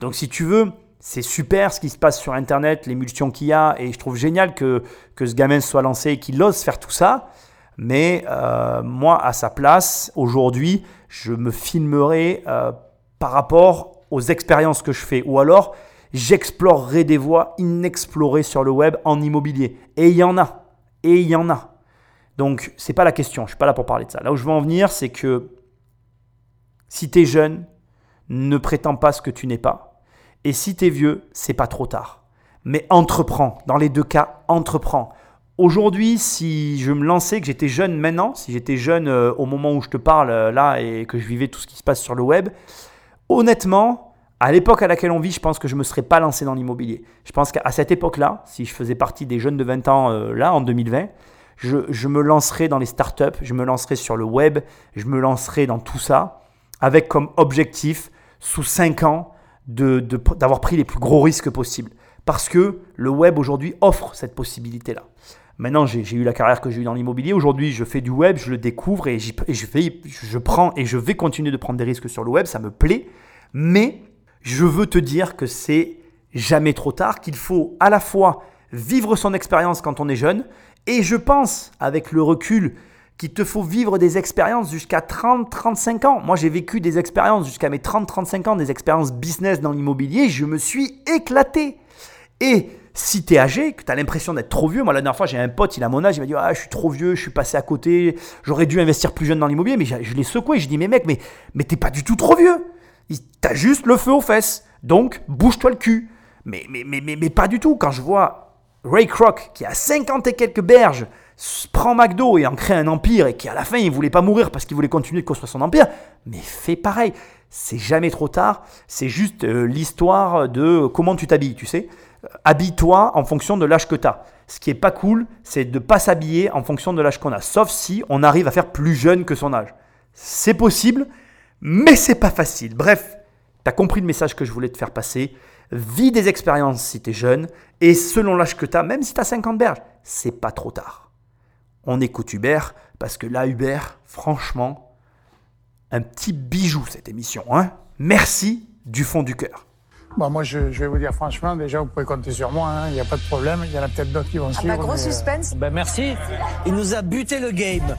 Donc si tu veux, c'est super ce qui se passe sur Internet, l'émulsion qu'il y a, et je trouve génial que, que ce gamin soit lancé et qu'il ose faire tout ça. Mais euh, moi, à sa place, aujourd'hui, je me filmerai par rapport aux expériences que je fais. Ou alors, j'explorerai des voies inexplorées sur le web en immobilier. Et il y en a. Et il y en a. Donc, c'est pas la question, je suis pas là pour parler de ça. Là où je veux en venir, c'est que si tu es jeune, ne prétends pas ce que tu n'es pas. Et si tu es vieux, c'est pas trop tard. Mais entreprends. Dans les deux cas, entreprends. Aujourd'hui, si je me lançais, que j'étais jeune maintenant, si j'étais jeune euh, au moment où je te parle euh, là et que je vivais tout ce qui se passe sur le web, honnêtement, à l'époque à laquelle on vit, je pense que je ne me serais pas lancé dans l'immobilier. Je pense qu'à cette époque-là, si je faisais partie des jeunes de 20 ans euh, là, en 2020, je, me lancerai dans les startups, je me lancerai sur le web, je me lancerai dans tout ça, avec comme objectif, sous 5 ans, d'avoir pris les plus gros risques possibles. Parce que le web aujourd'hui offre cette possibilité-là. Maintenant, j'ai eu la carrière que j'ai eue dans l'immobilier. Aujourd'hui, je fais du web, je le découvre et, je, je prends et je vais continuer de prendre des risques sur le web. Ça me plaît. Mais je veux te dire que c'est jamais trop tard, qu'il faut à la fois vivre son expérience quand on est jeune et je pense, avec le recul, qu'il te faut vivre des expériences jusqu'à 30-35 ans. Moi, j'ai vécu des expériences jusqu'à mes 30-35 ans, des expériences business dans l'immobilier. Je me suis éclaté. Et si tu es âgé, que tu as l'impression d'être trop vieux, moi la dernière fois j'ai un pote, il a mon âge, il m'a dit ah, je suis trop vieux, je suis passé à côté, j'aurais dû investir plus jeune dans l'immobilier, mais je l'ai secoué, je dis mais mec, mais, mais t'es pas du tout trop vieux, t'as juste le feu aux fesses, donc bouge-toi le cul. Mais, mais, mais, mais, mais pas du tout, quand je vois Ray Kroc, qui a 50 et quelques berges, prend McDo et en crée un empire et qui à la fin il voulait pas mourir parce qu'il voulait continuer de construire son empire, mais fais pareil. C'est jamais trop tard. C'est juste euh, l'histoire de comment tu t'habilles, tu sais. Euh, habille-toi en fonction de l'âge que tu as. Ce qui est pas cool, c'est de pas s'habiller en fonction de l'âge qu'on a. Sauf si on arrive à faire plus jeune que son âge. C'est possible, mais c'est pas facile. Bref, tu as compris le message que je voulais te faire passer vis des expériences si tu es jeune, et selon l'âge que tu as, même si tu as 50 berges, c'est pas trop tard. On écoute Hubert, parce que là, Hubert, franchement, un petit bijou cette émission. Hein Merci du fond du cœur. Bon, moi, je, je vais vous dire franchement, déjà, vous pouvez compter sur moi, hein, il n'y a pas de problème. Il y en a peut-être d'autres qui vont Ah suivre. bah, gros mais, euh, suspense. Ben merci. Il nous a buté le game.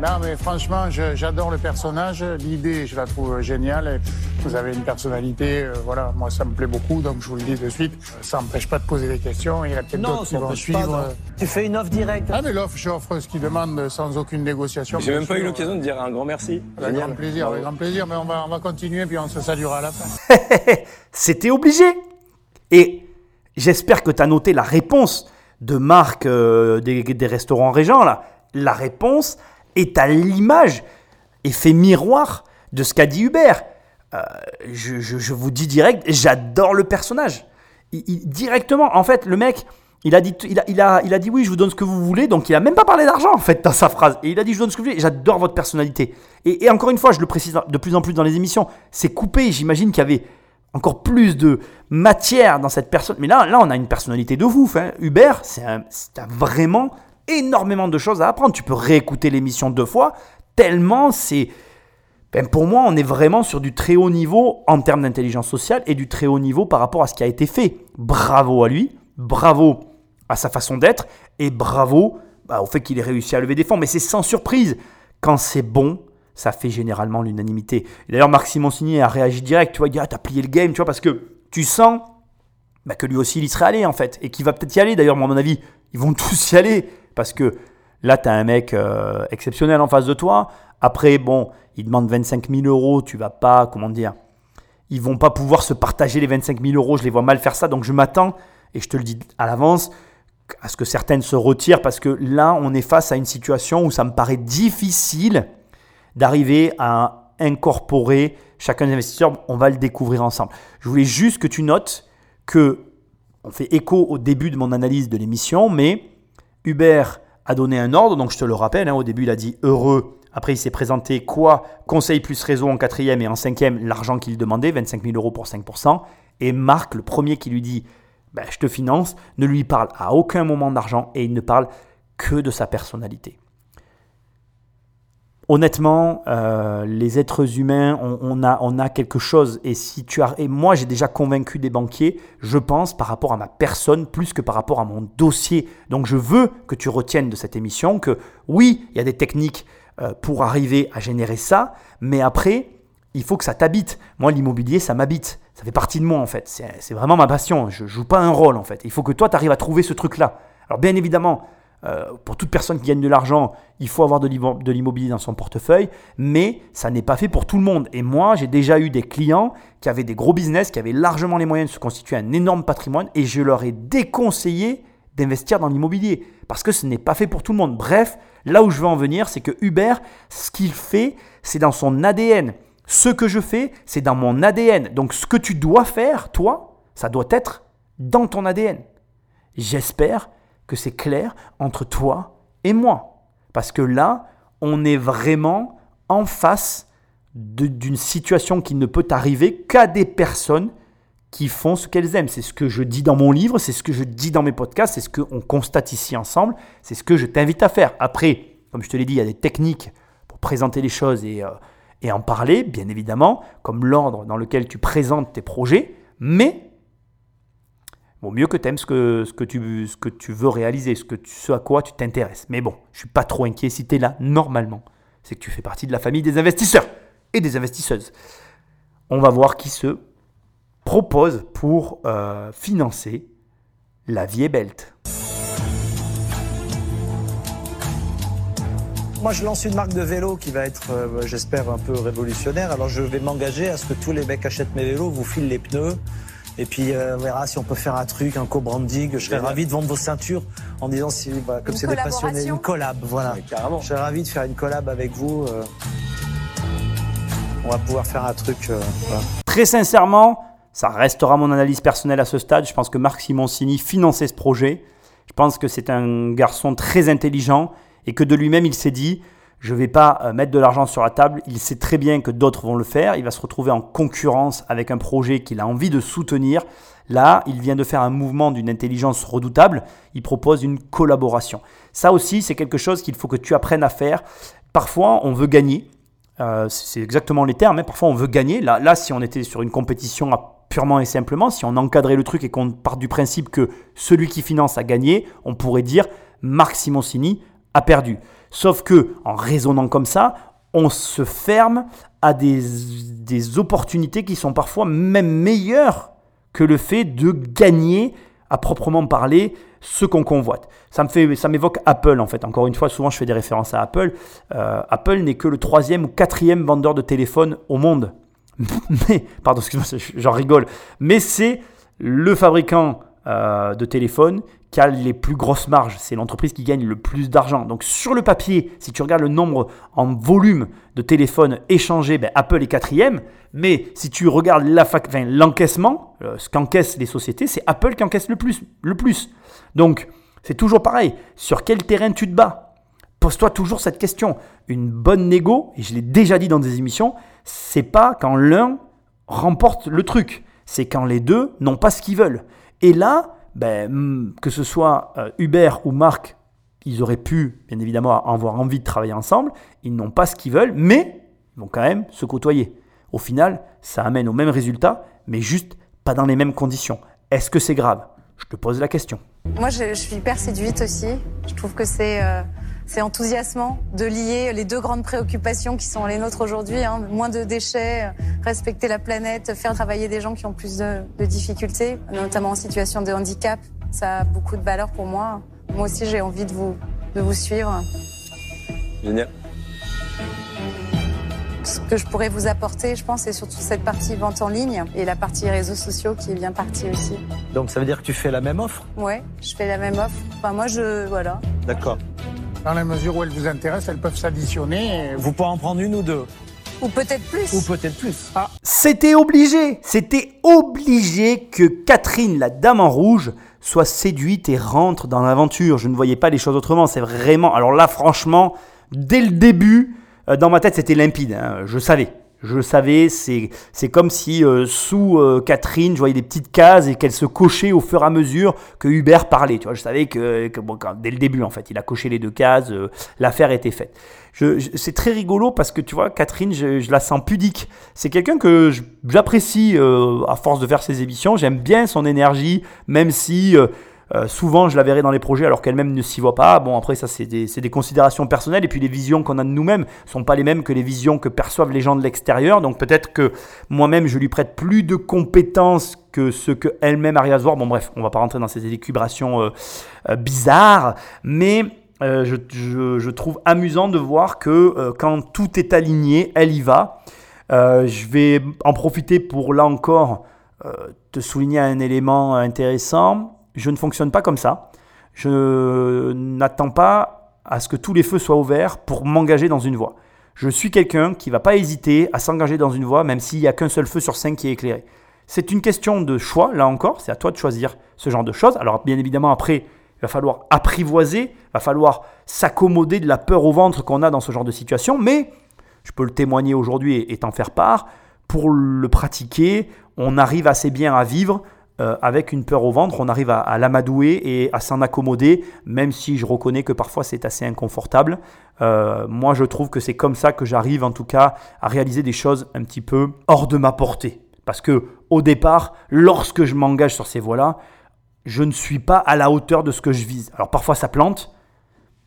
Non, mais franchement, j'adore le personnage. L'idée, je la trouve géniale. Et vous avez une personnalité, euh, voilà, moi, ça me plaît beaucoup, donc je vous le dis de suite. Ça n'empêche pas de poser des questions. Il y a peut-être d'autres qui vont suivre. pas. Tu fais une offre directe. Ah, mais l'offre, j'offre ce qu'il demande sans aucune négociation. J'ai même pas eu l'occasion de dire un grand merci. Avec Génial. grand plaisir, avec grand plaisir. Mais on va, on va continuer, puis on se saluera à la fin. C'était obligé. Et j'espère que tu as noté la réponse de Marc euh, des, des restaurants Régent. Là. La réponse est à l'image et fait miroir de ce qu'a dit Hubert. Euh, je, je- vous dis direct, j'adore le personnage. Directement, en fait, le mec, il a, dit, il, a, il, a, il a dit oui, je vous donne ce que vous voulez, donc il a même pas parlé d'argent en fait dans sa phrase. Et il a dit je vous donne ce que vous voulez, j'adore votre personnalité. Et, encore une fois, je le précise de plus en plus dans les émissions, c'est coupé, j'imagine qu'il y avait encore plus de matière dans cette personne. Mais là, là on a une personnalité de ouf. Hein. Hubert, c'est vraiment énormément de choses à apprendre. Tu peux réécouter l'émission deux fois, tellement c'est... Ben, pour moi, on est vraiment sur du très haut niveau en termes d'intelligence sociale et du très haut niveau par rapport à ce qui a été fait. Bravo à lui, bravo à sa façon d'être et bravo bah, au fait qu'il ait réussi à lever des fonds. Mais c'est sans surprise. Quand c'est bon, ça fait généralement l'unanimité. D'ailleurs, Marc Simoncini a réagi direct. Tu vois, il dit Ah, t'as plié le game, tu vois, parce que tu sens bah, que lui aussi, il y serait allé en fait. Et qu'il va peut-être y aller. D'ailleurs, moi, à mon avis, ils vont tous y aller. Parce que là, tu as un mec euh, exceptionnel en face de toi. Après, bon, il demande 25 000 euros. Tu vas pas, comment dire, ils vont pas pouvoir se partager les 25 000 euros. Je les vois mal faire ça. Donc, je m'attends, et je te le dis à l'avance, à ce que certaines se retirent. Parce que là, on est face à une situation où ça me paraît difficile d'arriver à incorporer chacun des investisseurs. On va le découvrir ensemble. Je voulais juste que tu notes que on fait écho au début de mon analyse de l'émission, mais Hubert a donné un ordre, donc je te le rappelle, hein, au début il a dit heureux, après il s'est présenté quoi? Conseil plus réseau en quatrième et en cinquième, l'argent qu'il demandait, 25 000 euros pour 5%, et Marc, le premier qui lui dit ben, je te finance, ne lui parle à aucun moment d'argent et il ne parle que de sa personnalité. Honnêtement, euh, les êtres humains, on, a, quelque chose. Et si tu as, et moi, j'ai déjà convaincu des banquiers, je pense, par rapport à ma personne, plus que par rapport à mon dossier. Donc, je veux que tu retiennes de cette émission que oui, il y a des techniques euh, pour arriver à générer ça, mais après, il faut que ça t'habite. Moi, l'immobilier, ça m'habite. Ça fait partie de moi, en fait. C'est c'est vraiment ma passion. Je joue pas un rôle, en fait. Il faut que toi, tu arrives à trouver ce truc-là. Alors, bien évidemment, euh, pour toute personne qui gagne de l'argent, il faut avoir de l'immo- de l'immobilier dans son portefeuille, mais ça n'est pas fait pour tout le monde. Et moi, j'ai déjà eu des clients qui avaient des gros business, qui avaient largement les moyens de se constituer un énorme patrimoine, et je leur ai déconseillé d'investir dans l'immobilier, parce que ce n'est pas fait pour tout le monde. Bref, là où je veux en venir, c'est que Hubert, ce qu'il fait, c'est dans son ADN. Ce que je fais, c'est dans mon ADN. Donc ce que tu dois faire, toi, ça doit être dans ton ADN. J'espère que c'est clair entre toi et moi. Parce que là, on est vraiment en face d'une situation qui ne peut arriver qu'à des personnes qui font ce qu'elles aiment. C'est ce que je dis dans mon livre, c'est ce que je dis dans mes podcasts, c'est ce qu'on constate ici ensemble, c'est ce que je t'invite à faire. Après, comme je te l'ai dit, il y a des techniques pour présenter les choses et, euh, et en parler, bien évidemment, comme l'ordre dans lequel tu présentes tes projets, mais Vaut mieux que tu aimes ce que, ce, que tu, ce que tu veux réaliser, ce, que ce à quoi tu t'intéresses. Mais bon, je suis pas trop inquiet si tu es là, normalement. C'est que tu fais partie de la famille des investisseurs et des investisseuses. On va voir qui se propose pour euh, financer la vie est belt. Moi, je lance une marque de vélo qui va être, euh, j'espère, un peu révolutionnaire. Alors, je vais m'engager à ce que tous les mecs achètent mes vélos, vous filent les pneus. Et puis, euh, on verra si on peut faire un truc, un co-branding. Je serais ravi de vendre vos ceintures en disant, si, bah, comme Une c'est des passionnés, une collab. Voilà. Ouais, carrément. Je serais ravi de faire une collab avec vous. euh. On va pouvoir faire un truc. euh, voilà. Très sincèrement, ça restera mon analyse personnelle à ce stade. Je pense que Marc Simoncini finançait ce projet. Je pense que c'est un garçon très intelligent et que de lui-même, il s'est dit je ne vais pas euh, mettre de l'argent sur la table. Il sait très bien que d'autres vont le faire. Il va se retrouver en concurrence avec un projet qu'il a envie de soutenir. Là, il vient de faire un mouvement d'une intelligence redoutable. Il propose une collaboration. Ça aussi, c'est quelque chose qu'il faut que tu apprennes à faire. Parfois, on veut gagner. Euh, c'est exactement les termes. hein. Parfois, on veut gagner. Là, si on était sur une compétition purement et simplement, si on encadrait le truc et qu'on part du principe que celui qui finance a gagné, on pourrait dire Marc Simoncini a perdu. Sauf que, en raisonnant comme ça, on se ferme à des, opportunités qui sont parfois même meilleures que le fait de gagner à proprement parler ce qu'on convoite. Ça m'évoque Apple en fait. Encore une fois, souvent je fais des références à Apple. Euh, Apple n'est que le troisième ou quatrième vendeur de téléphone au monde. Mais, pardon, excuse-moi, j'en rigole. Mais c'est le fabricant euh, de téléphone qui a les plus grosses marges. C'est l'entreprise qui gagne le plus d'argent. Donc sur le papier, si tu regardes le nombre en volume de téléphones échangés, ben, Apple est quatrième. Mais si tu regardes l'encaissement, euh, ce qu'encaissent les sociétés, c'est Apple qui encaisse le plus. Le plus. Donc c'est toujours pareil. Sur quel terrain tu te bats? Pose-toi toujours cette question. Une bonne négo, et je l'ai déjà dit dans des émissions, c'est pas quand l'un remporte le truc, c'est quand les deux n'ont pas ce qu'ils veulent. Et là, ben, hmm, que ce soit euh, Hubert ou Marc, ils auraient pu, bien évidemment, avoir envie de travailler ensemble. Ils n'ont pas ce qu'ils veulent, mais ils vont quand même se côtoyer. Au final, ça amène au même résultat, mais juste pas dans les mêmes conditions. Est-ce que c'est grave? Je te pose la question. Moi, je, je suis hyper séduite aussi. Je trouve que c'est euh, c'est enthousiasmant de lier les deux grandes préoccupations qui sont les nôtres aujourd'hui. hein. moins de déchets, respecter la planète, faire travailler des gens qui ont plus de, de difficultés, notamment en situation de handicap. Ça a beaucoup de valeur pour moi. Moi aussi, j'ai envie de vous, de vous suivre. Génial. Ce que je pourrais vous apporter, je pense, c'est surtout cette partie vente en ligne et la partie réseaux sociaux qui est bien partie aussi. Donc ça veut dire que tu fais la même offre? Ouais, je fais la même offre. Enfin, moi, je. Voilà. D'accord. Dans la mesure où elles vous intéressent, elles peuvent s'additionner. et Vous pouvez en prendre une ou deux Ou peut-être plus. Ou peut-être plus. C'était obligé, c'était obligé que Catherine, la dame en rouge, soit séduite et rentre dans l'aventure. Je ne voyais pas les choses autrement. C'est vraiment. Alors là, franchement, dès le début, euh, dans ma tête, c'était limpide. hein. Je savais. Je savais, c'est comme si euh, sous euh, Catherine, je voyais des petites cases et qu'elle se cochait au fur et à mesure que Hubert parlait. Tu vois, je savais que, dès le début, en fait, il a coché les deux cases, euh, l'affaire était faite. C'est très rigolo parce que tu vois, Catherine, je, la sens pudique. C'est quelqu'un que j'apprécie à force de faire ses émissions. J'aime bien son énergie, même si souvent je la verrai dans les projets alors qu'elle-même ne s'y voit pas. Bon, après, ça, c'est des, des considérations personnelles. Et puis, les visions qu'on a de nous-mêmes sont pas les mêmes que les visions que perçoivent les gens de l'extérieur. Donc, peut-être que moi-même, je lui prête plus de compétences que ce qu'elle-même arrive à se voir. Bon, bref, on va pas rentrer dans ces élucubrations euh, euh, bizarres. Mais euh, je, je- je trouve amusant de voir que euh, quand tout est aligné, elle y va. Euh, je vais en profiter pour là encore euh, te souligner un élément intéressant. Je ne fonctionne pas comme ça. Je n'attends pas à ce que tous les feux soient ouverts pour m'engager dans une voie. Je suis quelqu'un qui va pas hésiter à s'engager dans une voie, même s'il n'y a qu'un seul feu sur cinq qui est éclairé. C'est une question de choix, là encore, c'est à toi de choisir ce genre de choses. Alors bien évidemment, après, il va falloir apprivoiser, il va falloir s'accommoder de la peur au ventre qu'on a dans ce genre de situation, mais je peux le témoigner aujourd'hui et t'en faire part. Pour le pratiquer, on arrive assez bien à vivre euh, avec une peur au ventre, on arrive à, à l'amadouer et à s'en accommoder, même si je reconnais que parfois c'est assez inconfortable. Euh, moi, je trouve que c'est comme ça que j'arrive en tout cas à réaliser des choses un petit peu hors de ma portée. Parce que au départ, lorsque je m'engage sur ces voies-là, je ne suis pas à la hauteur de ce que je vise. Alors parfois ça plante,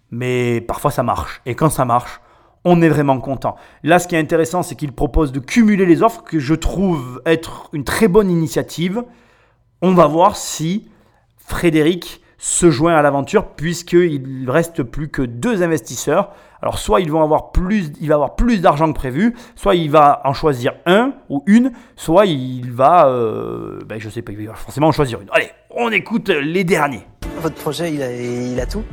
mais parfois ça marche. Et quand ça marche, on est vraiment content. Là, ce qui est intéressant, c'est qu'il propose de cumuler les offres, que je trouve être une très bonne initiative. On va voir si Frédéric se joint à l'aventure, puisqu'il reste plus que deux investisseurs. Alors, soit plus, il va avoir plus d'argent que prévu, soit il va en choisir un ou une, soit il va, euh, ben, sais pas, il va forcément en choisir une. Allez, on écoute les derniers. Votre projet, il a, il a tout.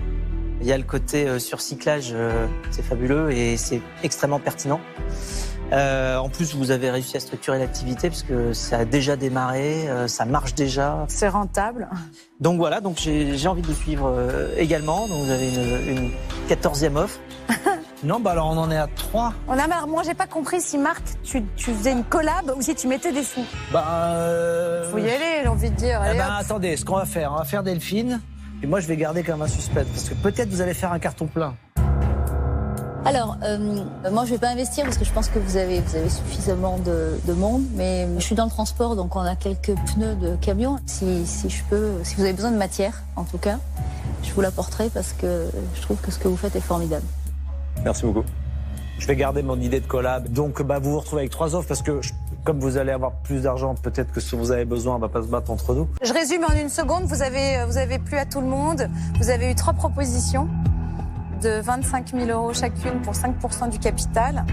Il y a le côté euh, surcyclage, euh, c'est fabuleux et c'est extrêmement pertinent. Euh, en plus, vous avez réussi à structurer l'activité puisque ça a déjà démarré, euh, ça marche déjà. C'est rentable. Donc voilà, donc j'ai envie de vous suivre euh, également. Donc vous avez une, une 14e offre. Non, bah alors on en est à 3. On a, alors moi, j'ai pas compris si Marc, tu, tu faisais une collab ou si tu mettais des sous. Bah. Euh... Faut y aller, j'ai envie de dire. Eh Allez, ben, hop. attendez, ce qu'on va faire, on va faire Delphine. Et moi, je vais garder comme un suspense. Parce que peut-être vous allez faire un carton plein. Alors, euh, moi, je vais pas investir parce que je pense que vous avez, vous avez suffisamment de, de monde. Mais je suis dans le transport, donc on a quelques pneus de camion. Si, si je peux, si vous avez besoin de matière, en tout cas, je vous l'apporterai parce que je trouve que ce que vous faites est formidable. Merci beaucoup. Je vais garder mon idée de collab. Donc, bah, vous vous retrouvez avec trois offres parce que je- comme vous allez avoir plus d'argent, peut-être que si vous avez besoin, on va pas se battre entre nous. Je résume en une seconde. Vous avez, vous avez plu à tout le monde. Vous avez eu trois propositions de 25 000 euros chacune pour 5% du capital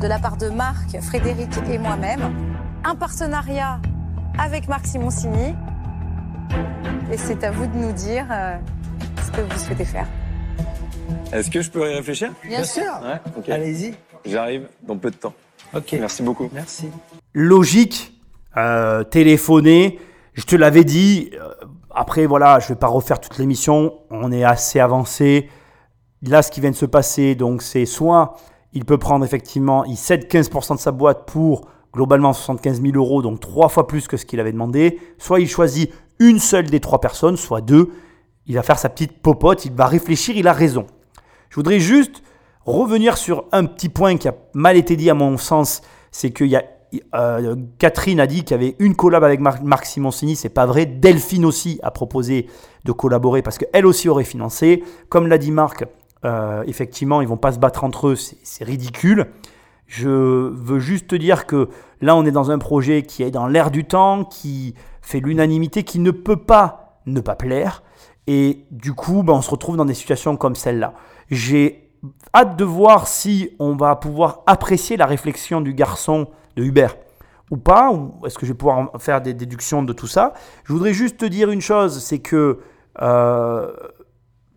de la part de Marc, Frédéric et moi-même. Un partenariat avec Marc Simoncini. Et c'est à vous de nous dire euh, ce que vous souhaitez faire. Est-ce que je peux y réfléchir? Bien, sûr. Ouais. Allez-y. J'arrive dans peu de temps. Ok. Merci beaucoup. Merci. logique, euh, téléphoner. Je te l'avais dit. euh, après, voilà, je vais pas refaire toute l'émission. On est assez avancé. Là, ce qui vient de se passer, donc, c'est soit il peut prendre effectivement, il cède 15% de sa boîte pour globalement 75 000 euros, donc trois fois plus que ce qu'il avait demandé. Soit il choisit une seule des trois personnes, soit deux. Il va faire sa petite popote, il va réfléchir, il a raison. Je voudrais juste revenir sur un petit point qui a mal été dit à mon sens, c'est qu'il y a euh, Catherine a dit qu'il y avait une collab avec Mar- Marc Simoncini, c'est pas vrai. Delphine aussi a proposé de collaborer parce qu'elle aussi aurait financé. Comme l'a dit Marc, euh, effectivement, ils vont pas se battre entre eux, c'est c'est ridicule. Je veux juste te dire que là, on est dans un projet qui est dans l'air du temps, qui fait l'unanimité, qui ne peut pas ne pas plaire. Et du coup, ben, on se retrouve dans des situations comme celle-là. J'ai hâte de voir si on va pouvoir apprécier la réflexion du garçon de Hubert ou pas, ou est-ce que je vais pouvoir faire des déductions de tout ça? Je voudrais juste te dire une chose, c'est que euh,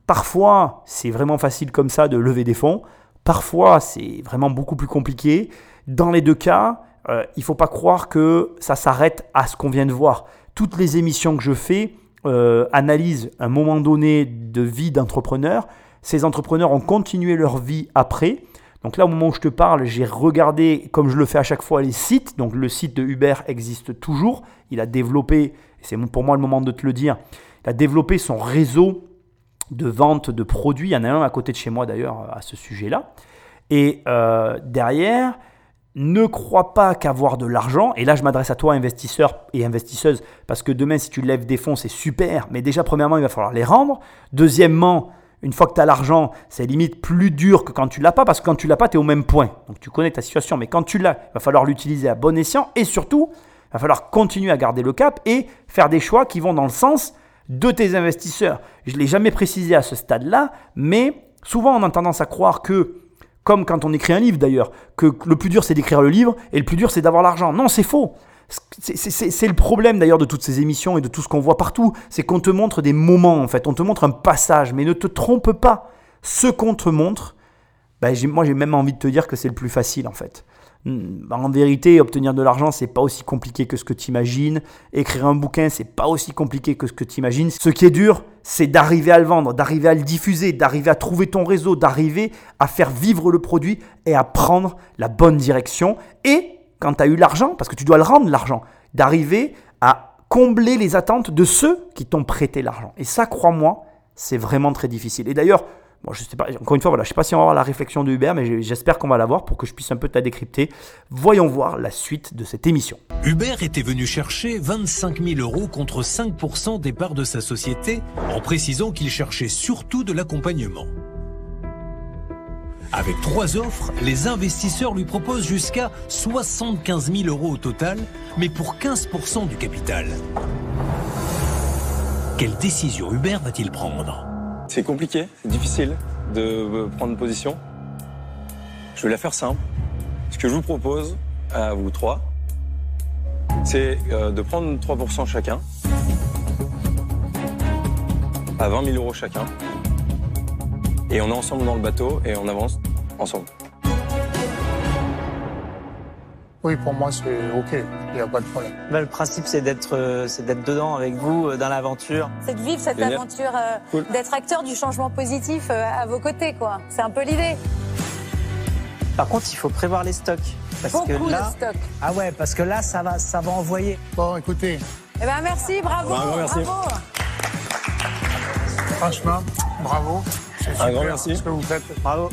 parfois c'est vraiment facile comme ça de lever des fonds, parfois c'est vraiment beaucoup plus compliqué. Dans les deux cas, euh, il ne faut pas croire que ça s'arrête à ce qu'on vient de voir. Toutes les émissions que je fais euh, analysent un moment donné de vie d'entrepreneur. Ces entrepreneurs ont continué leur vie après. Donc là, au moment où je te parle, j'ai regardé, comme je le fais à chaque fois, les sites. Donc le site de Uber existe toujours. Il a développé, c'est pour moi le moment de te le dire, il a développé son réseau de vente de produits. Il y en a un à côté de chez moi d'ailleurs à ce sujet-là. Et euh, derrière, ne crois pas qu'avoir de l'argent, et là je m'adresse à toi investisseur et investisseuse, parce que demain si tu lèves des fonds c'est super, mais déjà premièrement il va falloir les rendre. Deuxièmement, une fois que tu as l'argent, c'est limite plus dur que quand tu l'as pas, parce que quand tu l'as pas, tu es au même point. Donc tu connais ta situation, mais quand tu l'as, il va falloir l'utiliser à bon escient, et surtout, il va falloir continuer à garder le cap et faire des choix qui vont dans le sens de tes investisseurs. Je ne l'ai jamais précisé à ce stade-là, mais souvent on a tendance à croire que, comme quand on écrit un livre d'ailleurs, que le plus dur c'est d'écrire le livre et le plus dur c'est d'avoir l'argent. Non, c'est faux. C'est- le problème d'ailleurs de toutes ces émissions et de tout ce qu'on voit partout. C'est qu'on te montre des moments en fait, on te montre un passage, mais ne te trompe pas. Ce qu'on te montre, ben, moi j'ai même envie de te dire que c'est le plus facile en fait. Hmm, En vérité, obtenir de l'argent, c'est pas aussi compliqué que ce que tu imagines. Écrire un bouquin, c'est pas aussi compliqué que ce que tu imagines. Ce qui est dur, c'est d'arriver à le vendre, d'arriver à le diffuser, d'arriver à trouver ton réseau, d'arriver à faire vivre le produit et à prendre la bonne direction. Et quand tu as eu l'argent, parce que tu dois le rendre l'argent, d'arriver à combler les attentes de ceux qui t'ont prêté l'argent. Et ça, crois-moi, c'est vraiment très difficile. Et d'ailleurs, je sais pas, encore une fois, voilà, je sais pas si on va avoir la réflexion de Hubert, mais j'espère qu'on va l'avoir pour que je puisse un peu te la décrypter. Voyons voir la suite de cette émission. Hubert était venu chercher 25 000 euros contre 5% des parts de sa société, en précisant qu'il cherchait surtout de l'accompagnement. Avec trois offres, les investisseurs lui proposent jusqu'à 75 000 euros au total, mais pour 15% du capital. Quelle décision Hubert va-t-il prendre? C'est compliqué, c'est difficile de euh, prendre position. Je vais la faire simple. Ce que je vous propose à vous trois, c'est euh, de prendre 3% chacun, à 20 000 euros chacun, et on est ensemble dans le bateau et on avance ensemble. Oui, pour moi, c'est OK. Il n'y a pas de problème. Bah, le principe, c'est d'être, euh, c'est d'être dedans avec vous euh, dans l'aventure. C'est de vivre cette Génial. aventure, euh, Cool. d'être acteur du changement positif euh, à vos côtés, quoi. C'est un peu l'idée. Par contre, il faut prévoir les stocks. Parce Beaucoup que là, de stock. Ah ouais, parce que là, ça va, ça va envoyer. Bon, écoutez, Eh ben merci, bravo, Un grand merci. bravo. franchement, bravo. C'est Un grand merci. ce que vous faites. Bravo.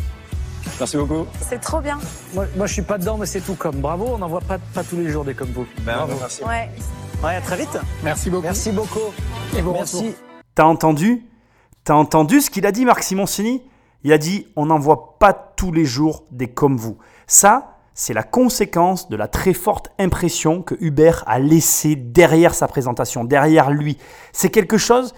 Merci beaucoup. C'est trop bien. Moi, moi, je suis pas dedans, mais c'est tout comme. Bravo, on n'en voit pas, pas tous les jours des comme vous. Bravo. merci. Ouais. ouais, à très vite. Merci beaucoup. Merci beaucoup. Et retours. Merci. T'as entendu? T'as entendu ce qu'il a dit, Marc Simoncini? Il a dit on n'en voit pas tous les jours des comme vous. Ça, c'est la conséquence de la très forte impression que Hubert a laissée derrière sa présentation, derrière lui. C'est quelque chose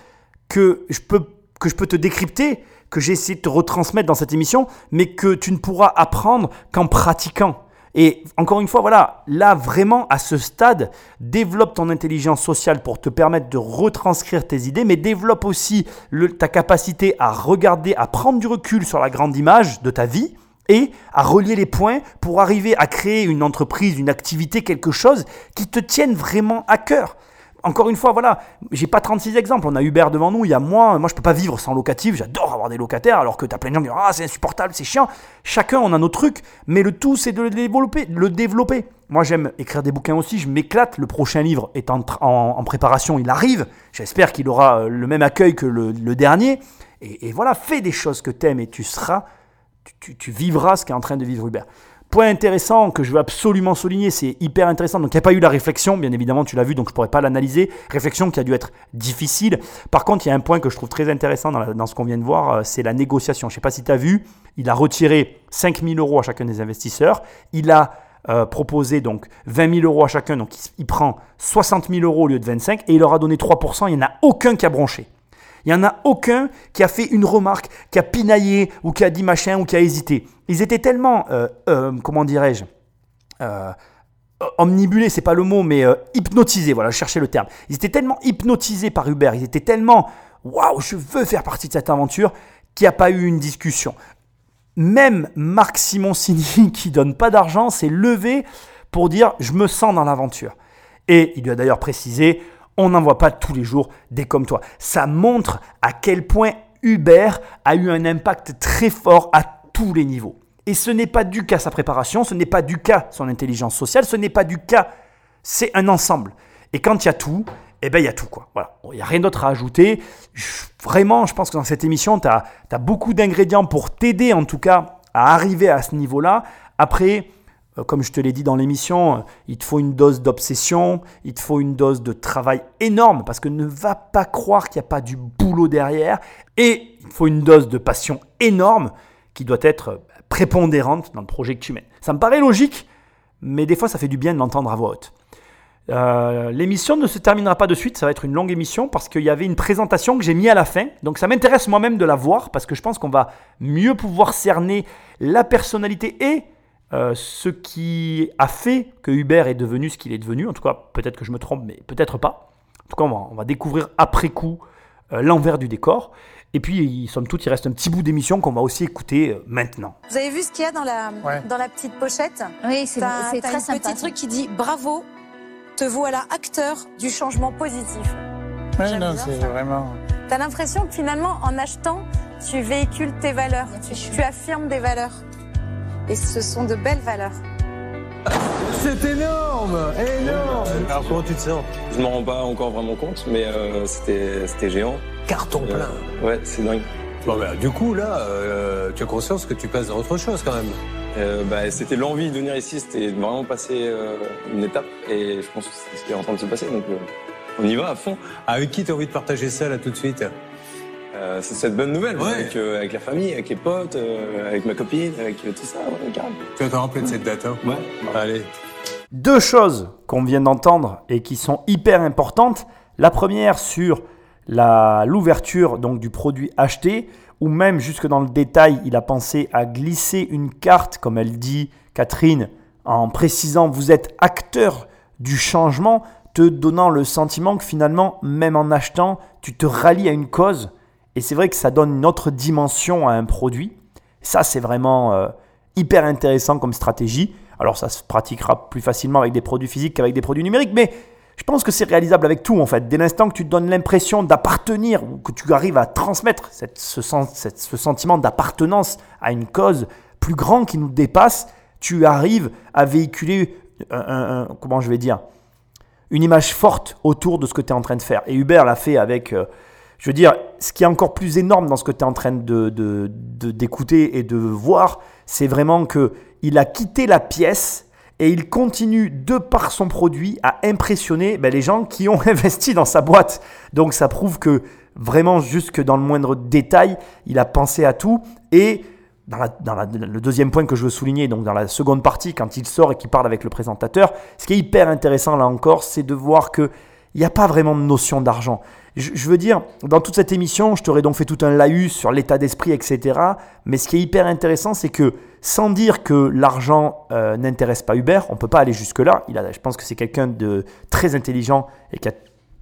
que je peux, que je peux te décrypter, que j'ai essayé de te retransmettre dans cette émission, mais que tu ne pourras apprendre qu'en pratiquant. Et encore une fois, voilà, là vraiment à ce stade, développe ton intelligence sociale pour te permettre de retranscrire tes idées, mais développe aussi ta capacité à regarder, à prendre du recul sur la grande image de ta vie et à relier les points pour arriver à créer une entreprise, une activité, quelque chose qui te tienne vraiment à cœur. Encore une fois, voilà, j'ai pas 36 exemples. On a Uber devant nous, il y a moi. Moi, je peux pas vivre sans locatif. J'adore avoir des locataires, alors que tu as plein de gens qui disent Ah, c'est insupportable, c'est chiant. Chacun, on a nos trucs, mais le tout, c'est de le développer. Le développer. Moi, j'aime écrire des bouquins aussi. Je m'éclate. Le prochain livre est en, préparation. Il arrive. J'espère qu'il aura euh, le même accueil que le, dernier. Et, voilà, fais des choses que tu aimes et tu seras tu, tu- tu vivras ce qu'est en train de vivre Hubert. Point intéressant que je veux absolument souligner, c'est hyper intéressant. Donc il n'y a pas eu la réflexion, bien évidemment, tu l'as vu, donc je ne pourrais pas l'analyser. Réflexion qui a dû être difficile. Par contre, il y a un point que je trouve très intéressant dans, ce qu'on vient de voir, euh, c'est la négociation. Je ne sais pas si tu as vu, il a retiré 5 000 euros à chacun des investisseurs. Il a euh, proposé donc 20 000 euros à chacun, donc il prend 60 000 euros au lieu de 25 et il leur a donné 3%. Il n'y en a aucun qui a bronché. Il n'y en a aucun qui a fait une remarque, qui a pinaillé ou qui a dit machin ou qui a hésité. Ils étaient tellement, euh, euh, comment dirais-je, euh, omnibulés, c'est pas le mot, mais hypnotisés, voilà, je cherchais le terme. Ils étaient tellement hypnotisés par Hubert, ils étaient tellement, waouh, je veux faire partie de cette aventure, qu'il n'y a pas eu une discussion. Même Marc Simoncini, qui donne pas d'argent, s'est levé pour dire je me sens dans l'aventure. Et il lui a d'ailleurs précisé on n'en voit pas tous les jours des comme toi. Ça montre à quel point Hubert a eu un impact très fort à tous les niveaux. Et ce n'est pas dû qu'à sa préparation, ce n'est pas dû qu'à son intelligence sociale, ce n'est pas dû qu'à. C'est un ensemble. Et quand il y a tout, eh ben il y a tout. quoi. Voilà. Il n'y a rien d'autre à ajouter. Vraiment, je pense que dans cette émission, tu as, beaucoup d'ingrédients pour t'aider en tout cas à arriver à ce niveau-là. Après, comme je te l'ai dit dans l'émission, euh, il te faut une dose d'obsession, il te faut une dose de travail énorme, parce que ne va pas croire qu'il n'y a pas du boulot derrière, et il faut une dose de passion énorme qui doit être euh, prépondérante dans le projet que tu mènes. Ça me paraît logique, mais des fois ça fait du bien de l'entendre à voix haute. Euh, L'émission ne se terminera pas de suite, ça va être une longue émission parce qu'il y avait une présentation que j'ai mis à la fin. Donc ça m'intéresse moi-même de la voir parce que je pense qu'on va mieux pouvoir cerner la personnalité et euh, ce qui a fait que Hubert est devenu ce qu'il est devenu. En tout cas, peut-être que je me trompe, mais peut-être pas. En tout cas, on va, on va découvrir après coup euh, l'envers du décor. Et puis, somme toute, il reste un petit bout d'émission qu'on va aussi écouter euh, maintenant. Vous avez vu ce qu'il y a dans la, Ouais. dans la petite pochette? Oui, c'est T'as c'est t'as très un sympa. petit truc qui dit bravo, te voilà acteur du changement positif. Ouais, non, c'est ça. vraiment. T'as l'impression que finalement, en achetant, tu véhicules tes valeurs, tu, tu affirmes des valeurs. Et ce sont de belles valeurs. C'est énorme Énorme Alors comment tu te sens? Je m'en rends pas encore vraiment compte, mais euh, c'était c'était géant. Carton Euh, plein ouais, c'est dingue. Bon bah du coup là, euh, tu as conscience que tu passes dans autre chose quand même. Euh, bah, c'était l'envie de venir ici, c'était vraiment passer euh, une étape, et je pense que c'est ce qui est en train de se passer, donc euh, on y va à fond. Avec qui t'as envie de partager ça là tout de suite? Euh, c'est cette bonne nouvelle, Ouais. avec, euh, avec la famille, avec les potes, euh, avec ma copine, avec euh, tout ça, ouais. Tu vas te rappeler de cette date hein Ouais. Allez. Deux choses qu'on vient d'entendre et qui sont hyper importantes. La première sur la- l'ouverture donc du produit acheté, ou même jusque dans le détail, il a pensé à glisser une carte, comme elle dit Catherine, en précisant vous êtes acteur du changement, te donnant le sentiment que finalement, même en achetant, tu te rallies à une cause. Et c'est vrai que ça donne une autre dimension à un produit. Ça, c'est vraiment euh, hyper intéressant comme stratégie. Alors ça se pratiquera plus facilement avec des produits physiques qu'avec des produits numériques, mais je pense que c'est réalisable avec tout en fait. Dès l'instant que tu te donnes l'impression d'appartenir ou que tu arrives à transmettre cette, ce, sentiment d'appartenance à une cause plus grande qui nous dépasse, tu arrives à véhiculer comment je vais dire une image forte autour de ce que tu es en train de faire. Et Hubert l'a fait avec, euh, je veux dire, ce qui est encore plus énorme dans ce que tu es en train de, d'écouter de, et de voir, c'est vraiment que il a quitté la pièce et il continue, de par son produit, à impressionner ben, les gens qui ont investi dans sa boîte. Donc ça prouve que vraiment, jusque dans le moindre détail, il a pensé à tout. Et dans, le deuxième point que je veux souligner, donc dans la seconde partie, quand il sort et qu'il parle avec le présentateur, ce qui est hyper intéressant là encore, c'est de voir qu'il n'y a pas vraiment de notion d'argent. Je, veux dire, dans toute cette émission, je t'aurais donc fait tout un laïus sur l'état d'esprit, etc. Mais ce qui est hyper intéressant, c'est que sans dire que l'argent euh, n'intéresse pas Hubert, on ne peut pas aller jusque-là. Je pense que c'est quelqu'un de très intelligent et qui a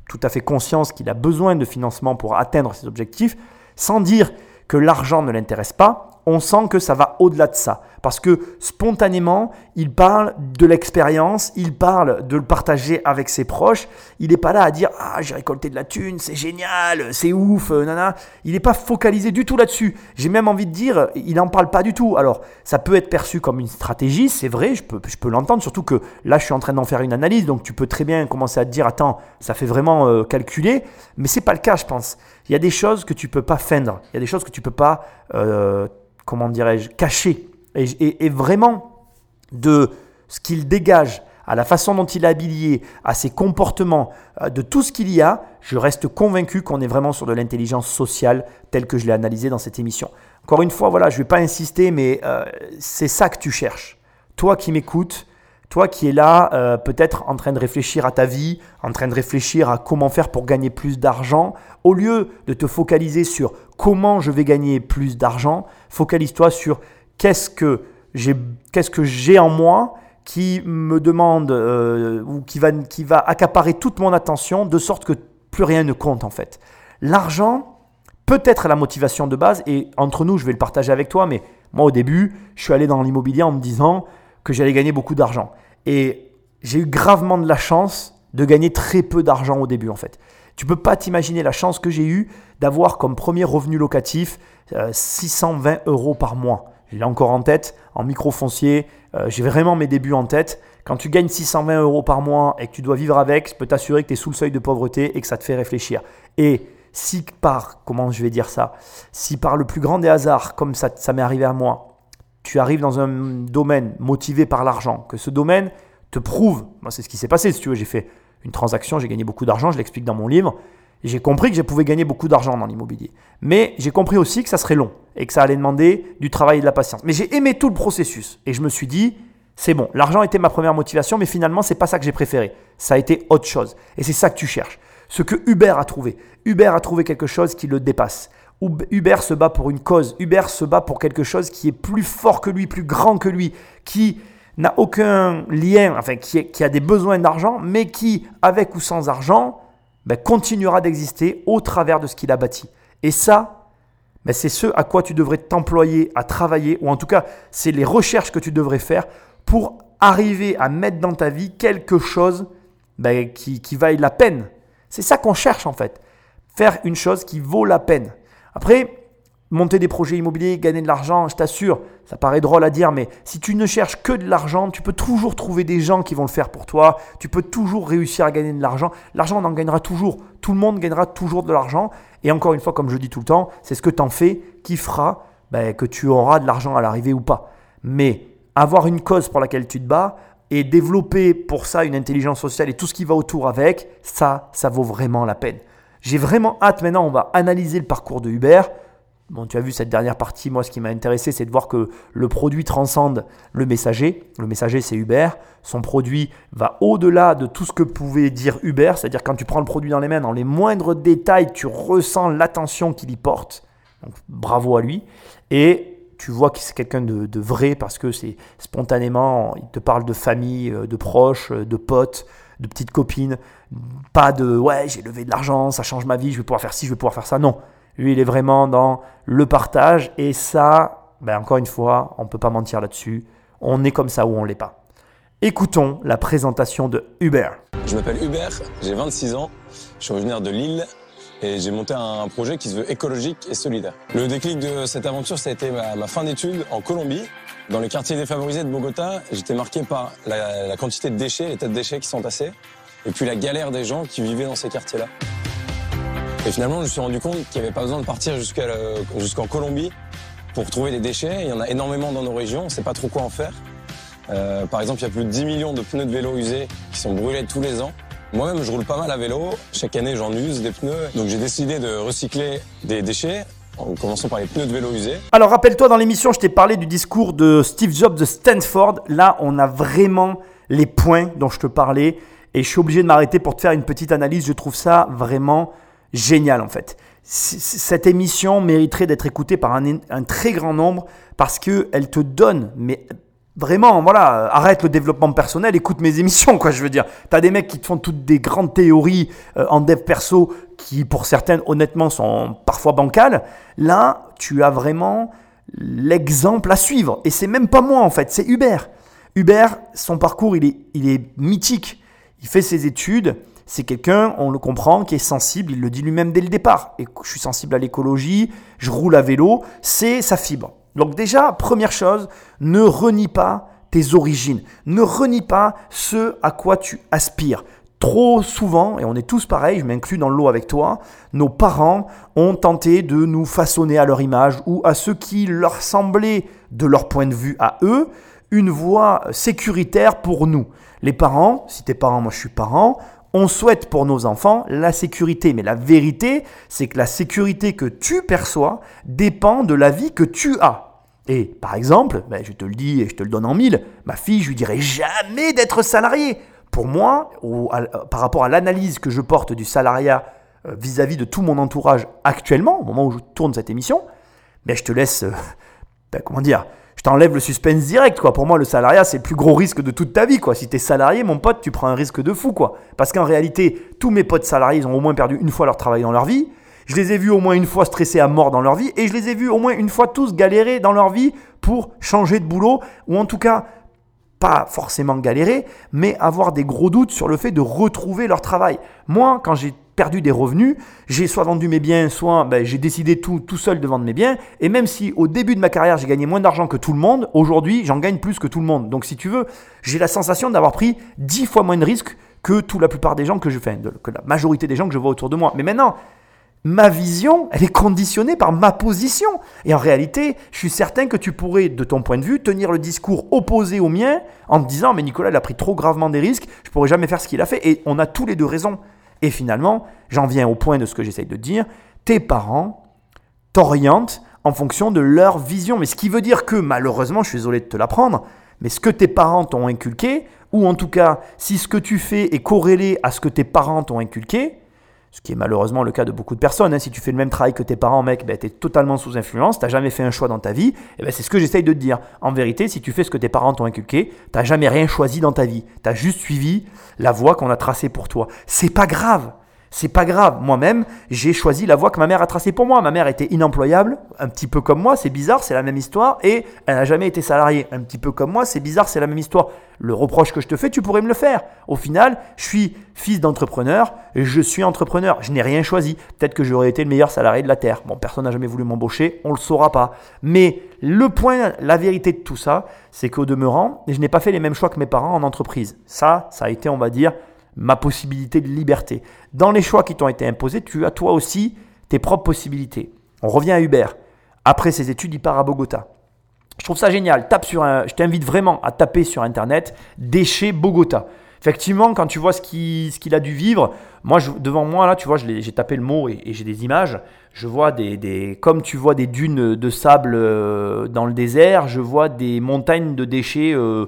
tout à fait conscience qu'il a besoin de financement pour atteindre ses objectifs. Sans dire que l'argent ne l'intéresse pas, on sent que ça va au-delà de ça. Parce que spontanément, il parle de l'expérience, il parle de le partager avec ses proches. Il n'est pas là à dire Ah, j'ai récolté de la thune, c'est génial, c'est ouf, euh, nana. Il n'est pas focalisé du tout là-dessus. J'ai même envie de dire, il n'en parle pas du tout. Alors, ça peut être perçu comme une stratégie, c'est vrai, je peux, je peux l'entendre, surtout que là, je suis en train d'en faire une analyse, donc tu peux très bien commencer à te dire Attends, ça fait vraiment euh, calculer, mais c'est pas le cas, je pense. Il y a des choses que tu peux pas feindre, il y a des choses que tu peux pas. Euh, comment dirais-je, caché. Et, vraiment, de ce qu'il dégage, à la façon dont il est habillé, à ses comportements, euh, de tout ce qu'il y a, je reste convaincu qu'on est vraiment sur de l'intelligence sociale telle que je l'ai analysée dans cette émission. Encore une fois, voilà, je ne vais pas insister, mais euh, c'est ça que tu cherches. Toi qui m'écoutes, toi qui es là, euh, peut-être en train de réfléchir à ta vie, en train de réfléchir à comment faire pour gagner plus d'argent, au lieu de te focaliser sur comment je vais gagner plus d'argent, focalise-toi sur qu'est-ce que j'ai, qu'est-ce que j'ai en moi qui me demande euh, ou qui va, qui va accaparer toute mon attention de sorte que plus rien ne compte en fait. L'argent peut être la motivation de base et entre nous, je vais le partager avec toi, mais moi au début, je suis allé dans l'immobilier en me disant que j'allais gagner beaucoup d'argent. Et j'ai eu gravement de la chance de gagner très peu d'argent au début en fait. Tu peux pas t'imaginer la chance que j'ai eue d'avoir comme premier revenu locatif 620 euh, euros par mois. J'ai encore en tête, en micro-foncier, euh, j'ai vraiment mes débuts en tête. Quand tu gagnes 620 euros par mois et que tu dois vivre avec, je peux t'assurer que tu es sous le seuil de pauvreté et que ça te fait réfléchir. Et si par, comment je vais dire ça, si par le plus grand des hasards, comme ça, ça m'est arrivé à moi, tu arrives dans un domaine motivé par l'argent, que ce domaine te prouve, moi c'est ce qui s'est passé, si tu veux, j'ai fait une transaction, j'ai gagné beaucoup d'argent, je l'explique dans mon livre, j'ai compris que je pouvais gagner beaucoup d'argent dans l'immobilier. Mais j'ai compris aussi que ça serait long et que ça allait demander du travail et de la patience. Mais j'ai aimé tout le processus et je me suis dit, c'est bon, l'argent était ma première motivation, mais finalement, c'est pas ça que j'ai préféré. Ça a été autre chose. Et c'est ça que tu cherches. Ce que Hubert a trouvé. Hubert a trouvé quelque chose qui le dépasse. Hubert se bat pour une cause, Hubert se bat pour quelque chose qui est plus fort que lui, plus grand que lui, qui n'a aucun lien, enfin qui, a des besoins d'argent, mais qui, avec ou sans argent, ben, continuera d'exister au travers de ce qu'il a bâti. Et ça, ben, c'est ce à quoi tu devrais t'employer à travailler, ou en tout cas, c'est les recherches que tu devrais faire pour arriver à mettre dans ta vie quelque chose ben, qui vaille la peine. C'est ça qu'on cherche en fait. Faire une chose qui vaut la peine. Après, monter des projets immobiliers, gagner de l'argent, je t'assure, ça paraît drôle à dire, mais si tu ne cherches que de l'argent, tu peux toujours trouver des gens qui vont le faire pour toi, tu peux toujours réussir à gagner de l'argent. L'argent, on en gagnera toujours, tout le monde gagnera toujours de l'argent. Et encore une fois, comme je dis tout le temps, c'est ce que tu en fais qui fera ben, que tu auras de l'argent à l'arrivée ou pas. Mais avoir une cause pour laquelle tu te bats et développer pour ça une intelligence sociale et tout ce qui va autour avec, ça, ça vaut vraiment la peine. J'ai vraiment hâte, maintenant on va analyser le parcours de Uber. Bon, tu as vu cette dernière partie, moi ce qui m'a intéressé, c'est de voir que le produit transcende le messager. Le messager, c'est Uber. Son produit va au-delà de tout ce que pouvait dire Uber, c'est-à-dire quand tu prends le produit dans les mains, dans les moindres détails, tu ressens l'attention qu'il y porte. Donc bravo à lui. Et tu vois que c'est quelqu'un de, de, vrai parce que c'est spontanément, il te parle de famille, euh, de proches, euh, de potes, de petites copines. Pas de ouais, j'ai levé de l'argent, ça change ma vie, je vais pouvoir faire ci, je vais pouvoir faire ça. Non. Lui, il est vraiment dans le partage et ça, ben encore une fois, on ne peut pas mentir là-dessus. On est comme ça ou on ne l'est pas. Écoutons la présentation de Hubert. Je m'appelle Hubert, j'ai 26 ans, je suis originaire de Lille et j'ai monté un projet qui se veut écologique et solidaire. Le déclic de cette aventure, ça a été ma, fin d'études en Colombie. Dans les quartiers défavorisés de Bogota, j'étais marqué par la, la quantité de déchets, les tas de déchets qui sont tassés, et puis la galère des gens qui vivaient dans ces quartiers-là. Et finalement, je me suis rendu compte qu'il n'y avait pas besoin de partir jusqu'en Colombie pour trouver des déchets. Il y en a énormément dans nos régions, on ne sait pas trop quoi en faire. Euh, par exemple, il y a plus de 10 millions de pneus de vélo usés qui sont brûlés tous les ans. Moi-même, je roule pas mal à vélo. Chaque année, j'en use des pneus. Donc, j'ai décidé de recycler des déchets, en commençant par les pneus de vélo usés. Alors rappelle-toi, dans l'émission, je t'ai parlé du discours de Steve Jobs de Stanford. Là, on a vraiment les points dont je te parlais. Et je suis obligé de m'arrêter pour te faire une petite analyse. Je trouve ça vraiment génial en fait. Cette émission mériterait d'être écoutée par un, très grand nombre parce qu'elle te donne, mais vraiment, voilà, arrête le développement personnel, écoute mes émissions, quoi, je veux dire. T'as des mecs qui te font toutes des grandes théories euh, en dev perso qui, pour certaines, honnêtement, sont parfois bancales. Là, tu as vraiment l'exemple à suivre. Et c'est même pas moi, en fait, c'est Hubert. Hubert, son parcours, il est, il est mythique. Il fait ses études. C'est quelqu'un, on le comprend, qui est sensible. Il le dit lui-même dès le départ. Et je suis sensible à l'écologie, je roule à vélo. C'est sa fibre. Donc déjà, première chose, ne renie pas tes origines. Ne renie pas ce à quoi tu aspires. Trop souvent, et on est tous pareils, je m'inclus dans le lot avec toi, nos parents ont tenté de nous façonner à leur image ou à ce qui leur semblait, de leur point de vue à eux, une voie sécuritaire pour nous. Les parents, si t'es parent, moi je suis parent, on souhaite pour nos enfants la sécurité. Mais la vérité, c'est que la sécurité que tu perçois dépend de la vie que tu as. Et par exemple, ben, je te le dis et je te le donne en mille, ma fille, je lui dirai jamais d'être salarié. Pour moi, par rapport à l'analyse que je porte du salariat euh, vis-à-vis de tout mon entourage actuellement, au moment où je tourne cette émission, ben, je te laisse, euh, ben, comment dire, je t'enlève le suspense direct. Quoi. Pour moi, le salariat, c'est le plus gros risque de toute ta vie. Quoi. Si tu es salarié, mon pote, tu prends un risque de fou. Quoi. Parce qu'en réalité, tous mes potes salariés, ont au moins perdu une fois leur travail dans leur vie. Je les ai vus au moins une fois stressés à mort dans leur vie. Et je les ai vus au moins une fois tous galérer dans leur vie pour changer de boulot. Ou en tout cas, pas forcément galérer, mais avoir des gros doutes sur le fait de retrouver leur travail. Moi, quand j'ai perdu des revenus, j'ai soit vendu mes biens, soit ben, j'ai décidé tout, tout seul de vendre mes biens. Et même si au début de ma carrière, j'ai gagné moins d'argent que tout le monde, aujourd'hui, j'en gagne plus que tout le monde. Donc si tu veux, j'ai la sensation d'avoir pris 10 fois moins de risques que la plupart des gens que je fais, que la majorité des gens que je vois autour de moi. Mais maintenant, ma vision, elle est conditionnée par ma position. Et en réalité, je suis certain que tu pourrais, de ton point de vue, tenir le discours opposé au mien en te disant, mais Nicolas, il a pris trop gravement des risques, je pourrais jamais faire ce qu'il a fait. Et on a tous les deux raison. Et finalement, j'en viens au point de ce que j'essaye de dire, tes parents t'orientent en fonction de leur vision. Mais ce qui veut dire que, malheureusement, je suis désolé de te l'apprendre, mais ce que tes parents t'ont inculqué, ou en tout cas, si ce que tu fais est corrélé à ce que tes parents t'ont inculqué, ce qui est malheureusement le cas de beaucoup de personnes. hein. Si tu fais le même travail que tes parents, mec, ben, tu es totalement sous influence, tu jamais fait un choix dans ta vie. Et ben, c'est ce que j'essaye de dire. En vérité, si tu fais ce que tes parents t'ont inculqué, tu jamais rien choisi dans ta vie. Tu as juste suivi la voie qu'on a tracée pour toi. C'est pas grave. C'est pas grave. Moi-même, j'ai choisi la voie que ma mère a tracée pour moi. Ma mère était inemployable, un petit peu comme moi, c'est bizarre, c'est la même histoire. Et elle n'a jamais été salariée, un petit peu comme moi, c'est bizarre, c'est la même histoire. Le reproche que je te fais, tu pourrais me le faire. Au final, je suis fils d'entrepreneur, je suis entrepreneur. Je n'ai rien choisi. Peut-être que j'aurais été le meilleur salarié de la Terre. Bon, personne n'a jamais voulu m'embaucher, on le saura pas. Mais le point, la vérité de tout ça, c'est qu'au demeurant, je n'ai pas fait les mêmes choix que mes parents en entreprise. Ça, ça a été, on va dire, ma possibilité de liberté. Dans les choix qui t'ont été imposés, tu as toi aussi tes propres possibilités. On revient à Hubert. Après ses études, il part à Bogota. Je trouve ça génial. Tape sur un, je t'invite vraiment à taper sur Internet déchets Bogota. Effectivement, quand tu vois ce qu'il a dû vivre, moi, devant moi, là, tu vois, j'ai tapé le mot et, j'ai des images. Je vois des, des, comme tu vois des dunes de sable euh, dans le désert, je vois des montagnes de déchets, euh,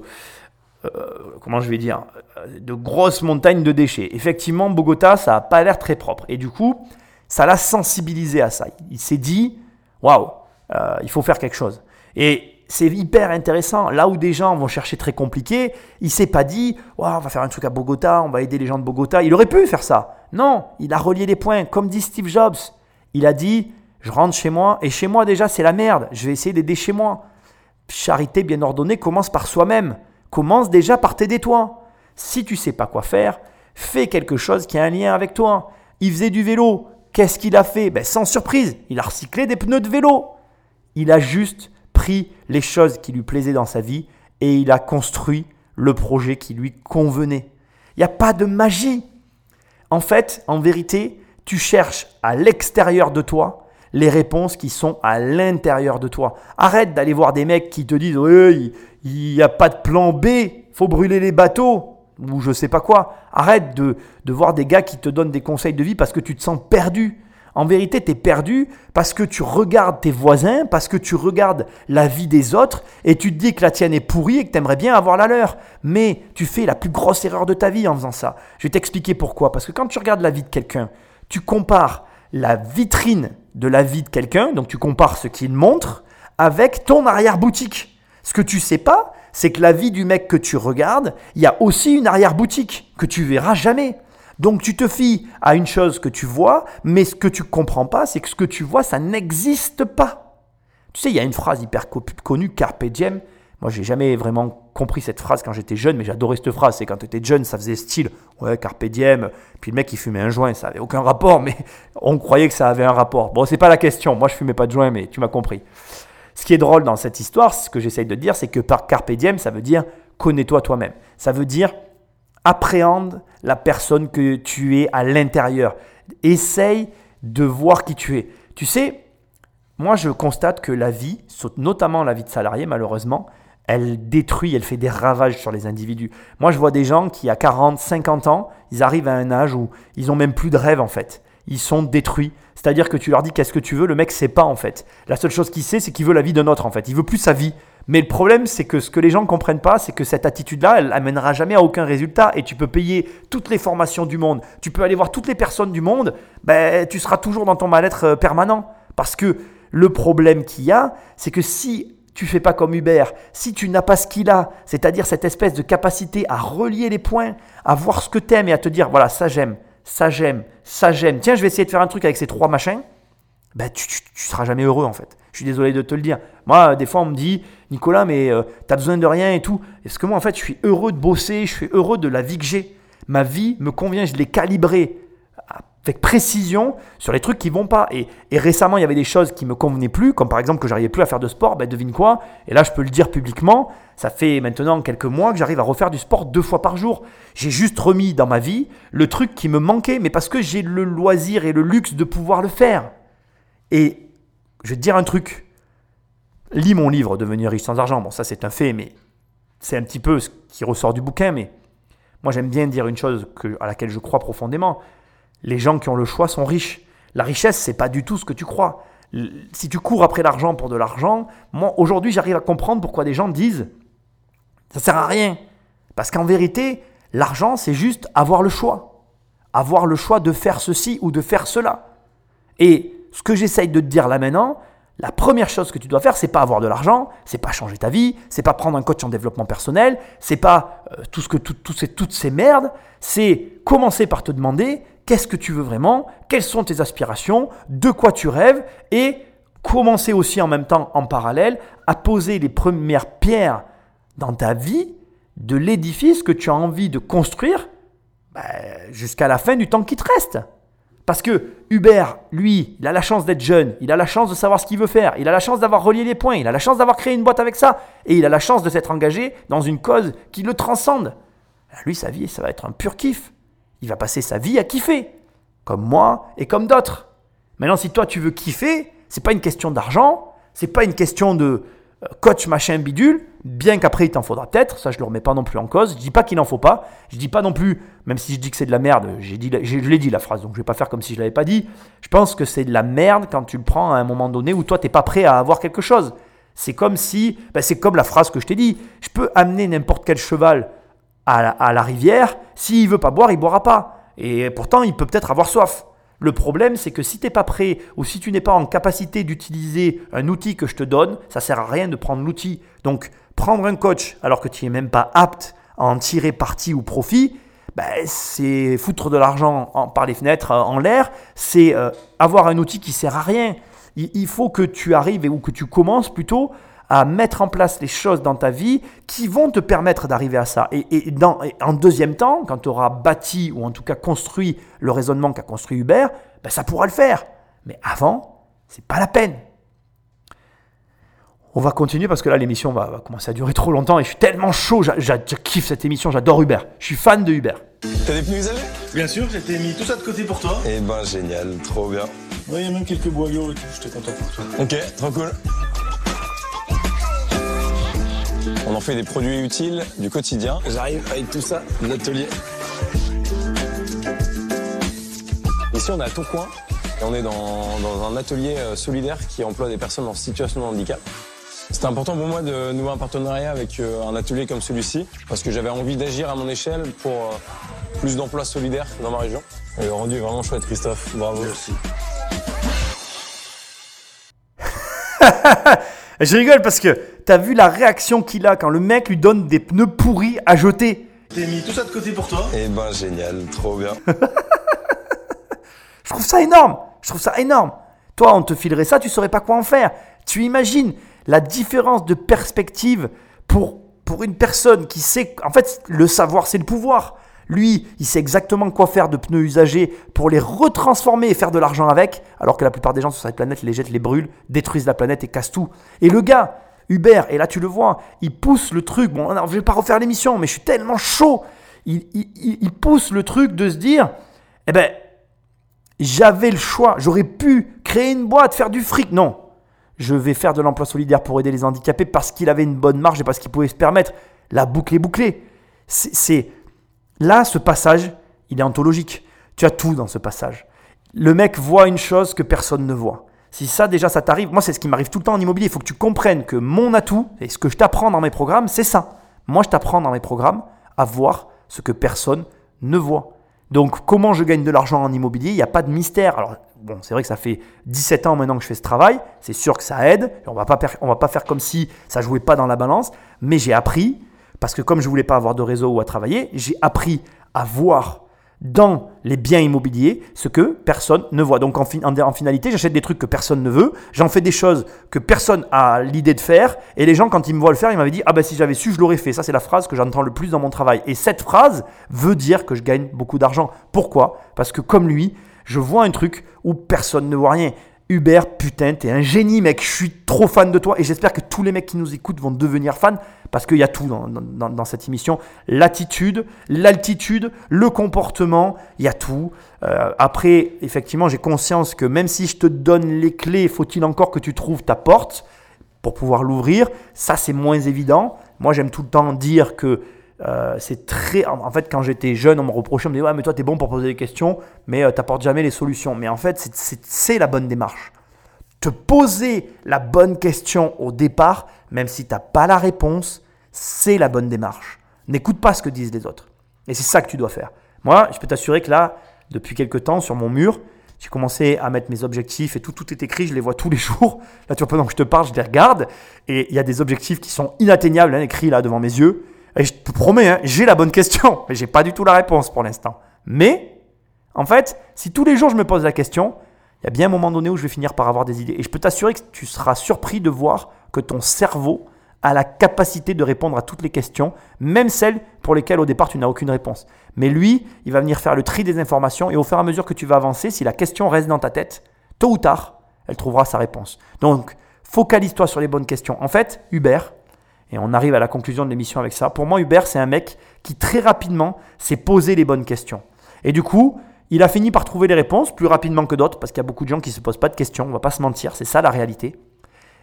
euh, comment je vais dire, euh, de grosses montagnes de déchets. Effectivement, Bogota, ça n'a pas l'air très propre. Et du coup, ça l'a sensibilisé à ça. Il s'est dit, waouh, euh, il faut faire quelque chose. Et c'est hyper intéressant. Là où des gens vont chercher très compliqué, il s'est pas dit, waouh, on va faire un truc à Bogota, on va aider les gens de Bogota. Il aurait pu faire ça. Non, il a relié les points, comme dit Steve Jobs. Il a dit, je rentre chez moi, et chez moi déjà, c'est la merde. Je vais essayer d'aider chez moi. Charité bien ordonnée commence par soi-même. Commence déjà par t'aider toi. Si tu sais pas quoi faire, fais quelque chose qui a un lien avec toi. Il faisait du vélo. Qu'est-ce qu'il a fait? Ben, Sans surprise, il a recyclé des pneus de vélo. Il a juste pris les choses qui lui plaisaient dans sa vie et il a construit le projet qui lui convenait. Il n'y a pas de magie. En fait, en vérité, tu cherches à l'extérieur de toi les réponses qui sont à l'intérieur de toi. Arrête d'aller voir des mecs qui te disent oui, il n'y a pas de plan B, faut brûler les bateaux ou je sais pas quoi. Arrête de, de voir des gars qui te donnent des conseils de vie parce que tu te sens perdu. En vérité, tu es perdu parce que tu regardes tes voisins, parce que tu regardes la vie des autres et tu te dis que la tienne est pourrie et que tu aimerais bien avoir la leur. Mais tu fais la plus grosse erreur de ta vie en faisant ça. Je vais t'expliquer pourquoi. Parce que quand tu regardes la vie de quelqu'un, tu compares la vitrine de la vie de quelqu'un, donc tu compares ce qu'il montre, avec ton arrière-boutique. Ce que tu sais pas, c'est que la vie du mec que tu regardes, il y a aussi une arrière-boutique que tu verras jamais. Donc tu te fies à une chose que tu vois, mais ce que tu comprends pas, c'est que ce que tu vois, ça n'existe pas. Tu sais, il y a une phrase hyper connue, Carpe Diem. Moi, j'ai jamais vraiment compris cette phrase quand j'étais jeune, mais j'adorais cette phrase. C'est quand tu étais jeune, ça faisait style, ouais, Carpe Diem. Puis le mec, il fumait un joint, ça avait aucun rapport, mais on croyait que ça avait un rapport. Bon, c'est pas la question. Moi, je fumais pas de joint, mais tu m'as compris. Ce qui est drôle dans cette histoire, ce que j'essaye de dire, c'est que par Carpe Diem, ça veut dire connais-toi toi-même. Ça veut dire appréhende la personne que tu es à l'intérieur. Essaye de voir qui tu es. Tu sais, moi je constate que la vie, notamment la vie de salarié malheureusement, elle détruit, elle fait des ravages sur les individus. Moi je vois des gens qui à 40, 50 ans, ils arrivent à un âge où ils ont même plus de rêve en fait. Ils sont détruits. C'est-à-dire que tu leur dis qu'est-ce que tu veux, le mec sait pas en fait. La seule chose qu'il sait, c'est qu'il veut la vie d'un autre en fait. Il veut plus sa vie. Mais le problème, c'est que ce que les gens ne comprennent pas, c'est que cette attitude-là, elle amènera jamais à aucun résultat. Et tu peux payer toutes les formations du monde, tu peux aller voir toutes les personnes du monde, ben, tu seras toujours dans ton mal-être euh, permanent. Parce que le problème qu'il y a, c'est que si tu fais pas comme Hubert, si tu n'as pas ce qu'il a, c'est-à-dire cette espèce de capacité à relier les points, à voir ce que tu aimes et à te dire, voilà, ça j'aime, ça j'aime, ça j'aime. Tiens, je vais essayer de faire un truc avec ces trois machins. Ben, tu, tu, seras jamais heureux en fait. Je suis désolé de te le dire. Moi, des fois, on me dit, Nicolas, mais euh, tu as besoin de rien et tout. Est-ce que moi, en fait, je suis heureux de bosser, je suis heureux de la vie que j'ai. Ma vie me convient, je l'ai calibrée avec précision sur les trucs qui vont pas. Et, récemment, il y avait des choses qui me convenaient plus, comme par exemple que j'arrivais plus à faire de sport. Ben, devine quoi Et là, je peux le dire publiquement. Ça fait maintenant quelques mois que j'arrive à refaire du sport deux fois par jour. J'ai juste remis dans ma vie le truc qui me manquait, mais parce que j'ai le loisir et le luxe de pouvoir le faire. Et je vais te dire un truc. Lis mon livre Devenir riche sans argent. Bon, ça c'est un fait, mais c'est un petit peu ce qui ressort du bouquin. Mais moi j'aime bien dire une chose que, à laquelle je crois profondément. Les gens qui ont le choix sont riches. La richesse, c'est pas du tout ce que tu crois. Si tu cours après l'argent pour de l'argent, moi aujourd'hui j'arrive à comprendre pourquoi des gens disent ça sert à rien. Parce qu'en vérité, l'argent c'est juste avoir le choix. Avoir le choix de faire ceci ou de faire cela. Et ce que j'essaye de te dire là maintenant, la première chose que tu dois faire, c'est pas avoir de l'argent, c'est pas changer ta vie, c'est pas prendre un coach en développement personnel, c'est pas euh, tout ce que tout, ces, toutes ces merdes, c'est commencer par te demander qu'est-ce que tu veux vraiment, quelles sont tes aspirations, de quoi tu rêves et commencer aussi en même temps en parallèle à poser les premières pierres dans ta vie de l'édifice que tu as envie de construire ben, jusqu'à la fin du temps qui te reste. Parce que Hubert, lui, il a la chance d'être jeune, il a la chance de savoir ce qu'il veut faire, il a la chance d'avoir relié les points, il a la chance d'avoir créé une boîte avec ça, et il a la chance de s'être engagé dans une cause qui le transcende. Lui, sa vie, ça va être un pur kiff. Il va passer sa vie à kiffer, comme moi et comme d'autres. Maintenant, si toi tu veux kiffer, c'est pas une question d'argent, c'est pas une question de euh, coach machin bidule, bien qu'après il t'en faudra peut-être, ça je le remets pas non plus en cause, je dis pas qu'il n'en faut pas, je dis pas non plus, même si je dis que c'est de la merde, je l'ai dit la phrase, donc je vais pas faire comme si je l'avais pas dit, je pense que c'est de la merde quand tu le prends à un moment donné où toi t'es pas prêt à avoir quelque chose. C'est comme si, ben, c'est comme la phrase que je t'ai dit, je peux amener n'importe quel cheval à la, rivière, s'il veut pas boire, il boira pas. Et pourtant, il peut peut-être avoir soif. Le problème, c'est que si tu n'es pas prêt ou si tu n'es pas en capacité d'utiliser un outil que je te donne, ça sert à rien de prendre l'outil. Donc, prendre un coach alors que tu n'es même pas apte à en tirer parti ou profit, ben, c'est foutre de l'argent par les fenêtres euh, en l'air, c'est euh, avoir un outil qui sert à rien. Il, faut que tu arrives ou que tu commences plutôt à mettre en place les choses dans ta vie qui vont te permettre d'arriver à ça. Et, et dans- et en deuxième temps, quand tu auras bâti ou en tout cas construit le raisonnement qu'a construit Hubert, ben, ça pourra le faire. Mais avant, c'est pas la peine. On va continuer parce que là, l'émission va, va commencer à durer trop longtemps et je suis tellement chaud. j'a- j'a- Je kiffe cette émission, j'adore Hubert. Je suis fan de Hubert. T'as des pneus usagés Bien sûr, j'ai été mis tout ça de côté pour toi. Eh ben génial, trop bien. Ouais, il y a même quelques boyaux et tout, j'étais content pour toi. Ok, trop cool. On en fait des produits utiles du quotidien. J'arrive avec tout ça de l'atelier. Ici, on est à Tourcoing et on est dans, dans un atelier euh, solidaire qui emploie des personnes en situation de handicap. C'était important pour moi de nouer un partenariat avec euh, un atelier comme celui-ci parce que j'avais envie d'agir à mon échelle pour euh, plus d'emplois solidaires dans ma région. Et le rendu est vraiment chouette, Christophe. Bravo. Merci. Je rigole parce que t'as vu la réaction qu'il a quand le mec lui donne des pneus pourris à jeter? J'ai mis tout ça de côté pour toi? Eh ben génial, trop bien. Je trouve ça énorme. Je trouve ça énorme. Toi, on te filerait ça, tu saurais pas quoi en faire. Tu imagines la différence de perspective pour, pour une personne qui sait. En fait, le savoir, c'est le pouvoir. Lui, il sait exactement quoi faire de pneus usagés pour les retransformer et faire de l'argent avec, alors que la plupart des gens sur cette planète les jettent, les brûlent, détruisent la planète et cassent tout. Et le gars, Hubert, et là tu le vois, il pousse le truc. Bon, alors, je vais pas refaire l'émission, mais je suis tellement chaud. Il, pousse le truc de se dire, eh ben, j'avais le choix. J'aurais pu créer une boîte, faire du fric. Non. Je vais faire de l'emploi solidaire pour aider les handicapés parce qu'il avait une bonne marge et parce qu'il pouvait se permettre. La boucle est bouclée. C'est, Là, ce passage, il est anthologique. Tu as tout dans ce passage. Le mec voit une chose que personne ne voit. Si ça, déjà, ça t'arrive, moi, c'est ce qui m'arrive tout le temps en immobilier. Il faut que tu comprennes que mon atout, et ce que je t'apprends dans mes programmes, c'est ça. Moi, je t'apprends dans mes programmes à voir ce que personne ne voit. Donc, comment je gagne de l'argent en immobilier Il n'y a pas de mystère. Alors, bon, c'est vrai que ça fait 17 ans maintenant que je fais ce travail. C'est sûr que ça aide. On va pas on va pas faire comme si ça jouait pas dans la balance. Mais j'ai appris, parce que comme je voulais pas avoir de réseau ou à travailler, j'ai appris à voir dans les biens immobiliers ce que personne ne voit. Donc en, fin- en- finalité, j'achète des trucs que personne ne veut, j'en fais des choses que personne a l'idée de faire, et les gens quand ils me voient le faire, ils m'avaient dit ah ben si j'avais su, je l'aurais fait. Ça c'est la phrase que j'entends le plus dans mon travail. Et cette phrase veut dire que je gagne beaucoup d'argent. Pourquoi? Parce que comme lui, je vois un truc où personne ne voit rien. Hubert, putain, t'es un génie, mec. Je suis trop fan de toi et j'espère que tous les mecs qui nous écoutent vont devenir fans parce qu'il y a tout dans, cette émission l'attitude, l'altitude, le comportement, il y a tout. Euh, après, effectivement, j'ai conscience que même si je te donne les clés, faut-il encore que tu trouves ta porte pour pouvoir l'ouvrir? Ça, c'est moins évident. Moi, j'aime tout le temps dire que euh, c'est très. En fait, quand j'étais jeune, on me reprochait, on me disait Ouais, mais toi, t'es bon pour poser des questions, mais tu n'apportes jamais les solutions. Mais en fait, c'est- la bonne démarche. Te poser la bonne question au départ, même si tu n'as pas la réponse, c'est la bonne démarche. N'écoute pas ce que disent les autres. Et c'est ça que tu dois faire. Moi, je peux t'assurer que là, depuis quelques temps, sur mon mur, j'ai commencé à mettre mes objectifs et tout, tout est écrit, je les vois tous les jours. Là, tu vois, pendant que je te parle, je les regarde et il y a des objectifs qui sont inatteignables, hein, écrits là devant mes yeux. Et je te promets, hein, j'ai la bonne question, mais j'ai pas du tout la réponse pour l'instant. Mais, en fait, si tous les jours je me pose la question, il y a bien un moment donné où je vais finir par avoir des idées. Et je peux t'assurer que tu seras surpris de voir que ton cerveau a la capacité de répondre à toutes les questions, même celles pour lesquelles au départ tu n'as aucune réponse. Mais lui, il va venir faire le tri des informations et au fur et à mesure que tu vas avancer, si la question reste dans ta tête, tôt ou tard, elle trouvera sa réponse. Donc, focalise-toi sur les bonnes questions. En fait, Hubert, et on arrive à la conclusion de l'émission avec ça, pour moi, Hubert, c'est un mec qui très rapidement s'est posé les bonnes questions. Et du coup, il a fini par trouver les réponses plus rapidement que d'autres, parce qu'il y a beaucoup de gens qui ne se posent pas de questions, on va pas se mentir, c'est ça la réalité.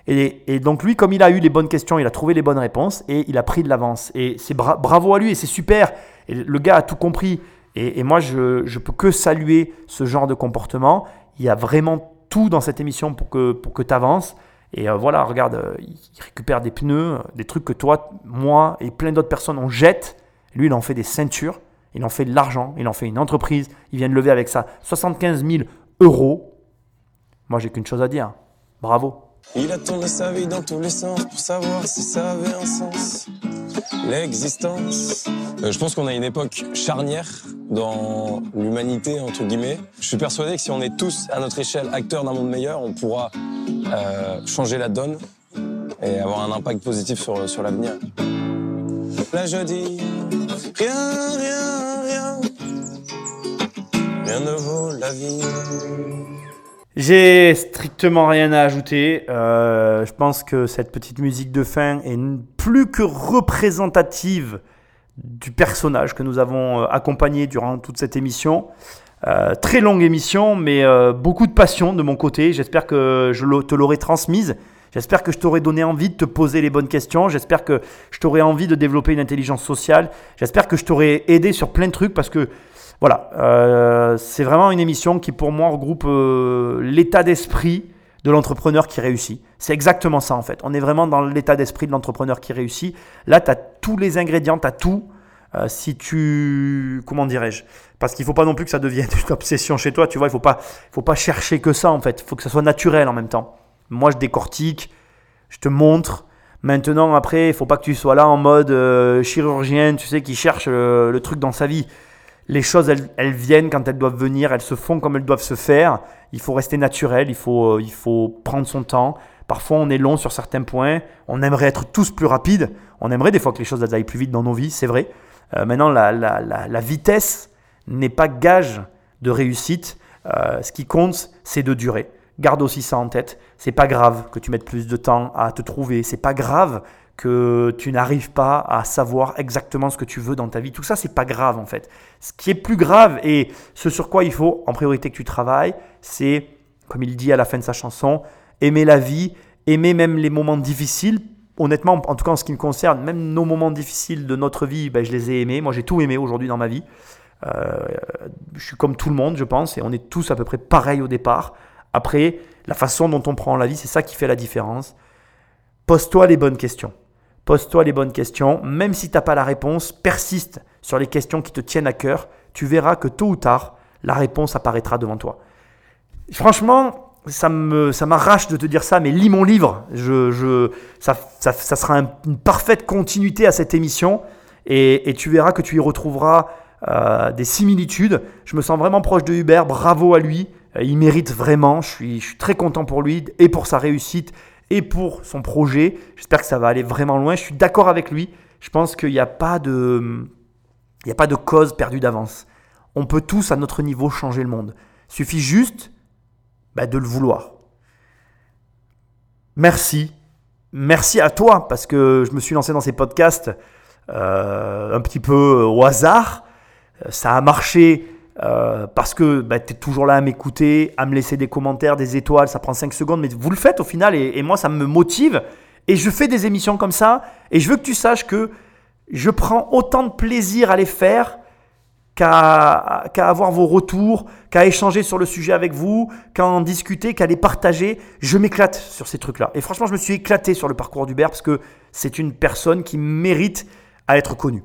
Et, donc lui, comme il a eu les bonnes questions, il a trouvé les bonnes réponses et il a pris de l'avance. Et c'est bra- bravo à lui et c'est super. Et le gars a tout compris. Et, moi, je, je peux que saluer ce genre de comportement. Il y a vraiment tout dans cette émission pour que, pour que tu avances. Et euh, voilà, regarde, euh, il récupère des pneus, euh, des trucs que toi, moi et plein d'autres personnes on jette. Lui, il en fait des ceintures, il en fait de l'argent, il en fait une entreprise. Il vient de lever avec ça 75 000 euros. Moi, j'ai qu'une chose à dire. Bravo. Il a tourné sa vie dans tous les sens pour savoir si ça avait un sens. L'existence. Euh, je pense qu'on a une époque charnière dans l'humanité, entre guillemets. Je suis persuadé que si on est tous, à notre échelle, acteurs d'un monde meilleur, on pourra euh, changer la donne et avoir un impact positif sur, sur l'avenir. Là, je dis rien, rien, rien. Rien ne vaut la vie. J'ai strictement rien à ajouter. Euh, je pense que cette petite musique de fin est plus que représentative du personnage que nous avons euh, accompagné durant toute cette émission. Euh, très longue émission, mais beaucoup de passion de mon côté. J'espère que je te l'aurai transmise. J'espère que je t'aurai donné envie de te poser les bonnes questions. J'espère que je t'aurai envie de développer une intelligence sociale. J'espère que je t'aurai aidé sur plein de trucs parce que voilà, euh, c'est vraiment une émission qui pour moi regroupe euh, l'état d'esprit de l'entrepreneur qui réussit. C'est exactement ça en fait. On est vraiment dans l'état d'esprit de l'entrepreneur qui réussit. Là, tu as tous les ingrédients, tu as tout. Euh, si tu... Comment dirais-je Parce qu'il faut pas non plus que ça devienne une obsession chez toi, tu vois. Il faut pas, faut pas chercher que ça en fait. Il faut que ça soit naturel en même temps. Moi, je décortique, je te montre. Maintenant, après, il faut pas que tu sois là en mode chirurgien, tu sais, qui cherche le truc dans sa vie les choses, elles, viennent quand elles doivent venir, elles se font comme elles doivent se faire. Il faut rester naturel, il faut, euh, il faut prendre son temps. Parfois, on est long sur certains points. On aimerait être tous plus rapides. On aimerait des fois que les choses aillent plus vite dans nos vies, c'est vrai. Euh, maintenant, la, vitesse n'est pas gage de réussite. Euh, ce qui compte, c'est de durer. Garde aussi ça en tête. C'est pas grave que tu mettes plus de temps à te trouver. C'est pas grave que tu n'arrives pas à savoir exactement ce que tu veux dans ta vie. Tout ça, c'est pas grave en fait. Ce qui est plus grave et ce sur quoi il faut en priorité que tu travailles, c'est, comme il dit à la fin de sa chanson, aimer la vie, aimer même les moments difficiles. Honnêtement, en tout cas en ce qui me concerne, même nos moments difficiles de notre vie, ben, je les ai aimés. Moi, j'ai tout aimé aujourd'hui dans ma vie. Euh, je suis comme tout le monde, je pense, et on est tous à peu près pareils au départ. Après, la façon dont on prend la vie, c'est ça qui fait la différence. Pose-toi les bonnes questions. Pose-toi les bonnes questions. Même si tu n'as pas la réponse, persiste sur les questions qui te tiennent à cœur. Tu verras que tôt ou tard, la réponse apparaîtra devant toi. Franchement, ça, me, ça m'arrache de te dire ça, mais lis mon livre. Je, je, ça, ça, sera une parfaite continuité à cette émission. Et, tu verras que tu y retrouveras euh, des similitudes. Je me sens vraiment proche de Hubert. Bravo à lui. Euh, il mérite vraiment. Je suis, je suis très content pour lui et pour sa réussite et pour son projet. J'espère que ça va aller vraiment loin. Je suis d'accord avec lui. Je pense qu'il n'y a pas de, a pas de cause perdue d'avance. On peut tous à notre niveau changer le monde. Il suffit juste bah, de le vouloir. Merci. Merci à toi parce que je me suis lancé dans ces podcasts euh, un petit peu au hasard. Ça a marché euh, parce que bah, tu es toujours là à m'écouter, à me laisser des commentaires, des étoiles, ça prend 5 secondes, mais vous le faites au final et, moi ça me motive. Et je fais des émissions comme ça et je veux que tu saches que je prends autant de plaisir à les faire qu'à avoir vos retours, qu'à échanger sur le sujet avec vous, qu'à en discuter, qu'à les partager. Je m'éclate sur ces trucs-là. Et franchement, je me suis éclaté sur le parcours d'Hubert parce que c'est une personne qui mérite à être connue.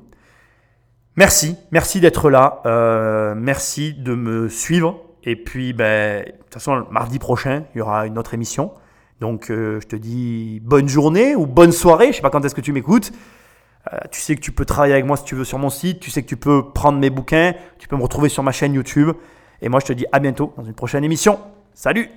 Merci, merci d'être là. Euh, merci de me suivre. Et puis, ben, de toute façon, mardi prochain, il y aura une autre émission. Donc, euh, je te dis bonne journée ou bonne soirée. Je sais pas quand est-ce que tu m'écoutes. Euh, tu sais que tu peux travailler avec moi si tu veux sur mon site. Tu sais que tu peux prendre mes bouquins. Tu peux me retrouver sur ma chaîne YouTube. Et moi, je te dis à bientôt dans une prochaine émission. Salut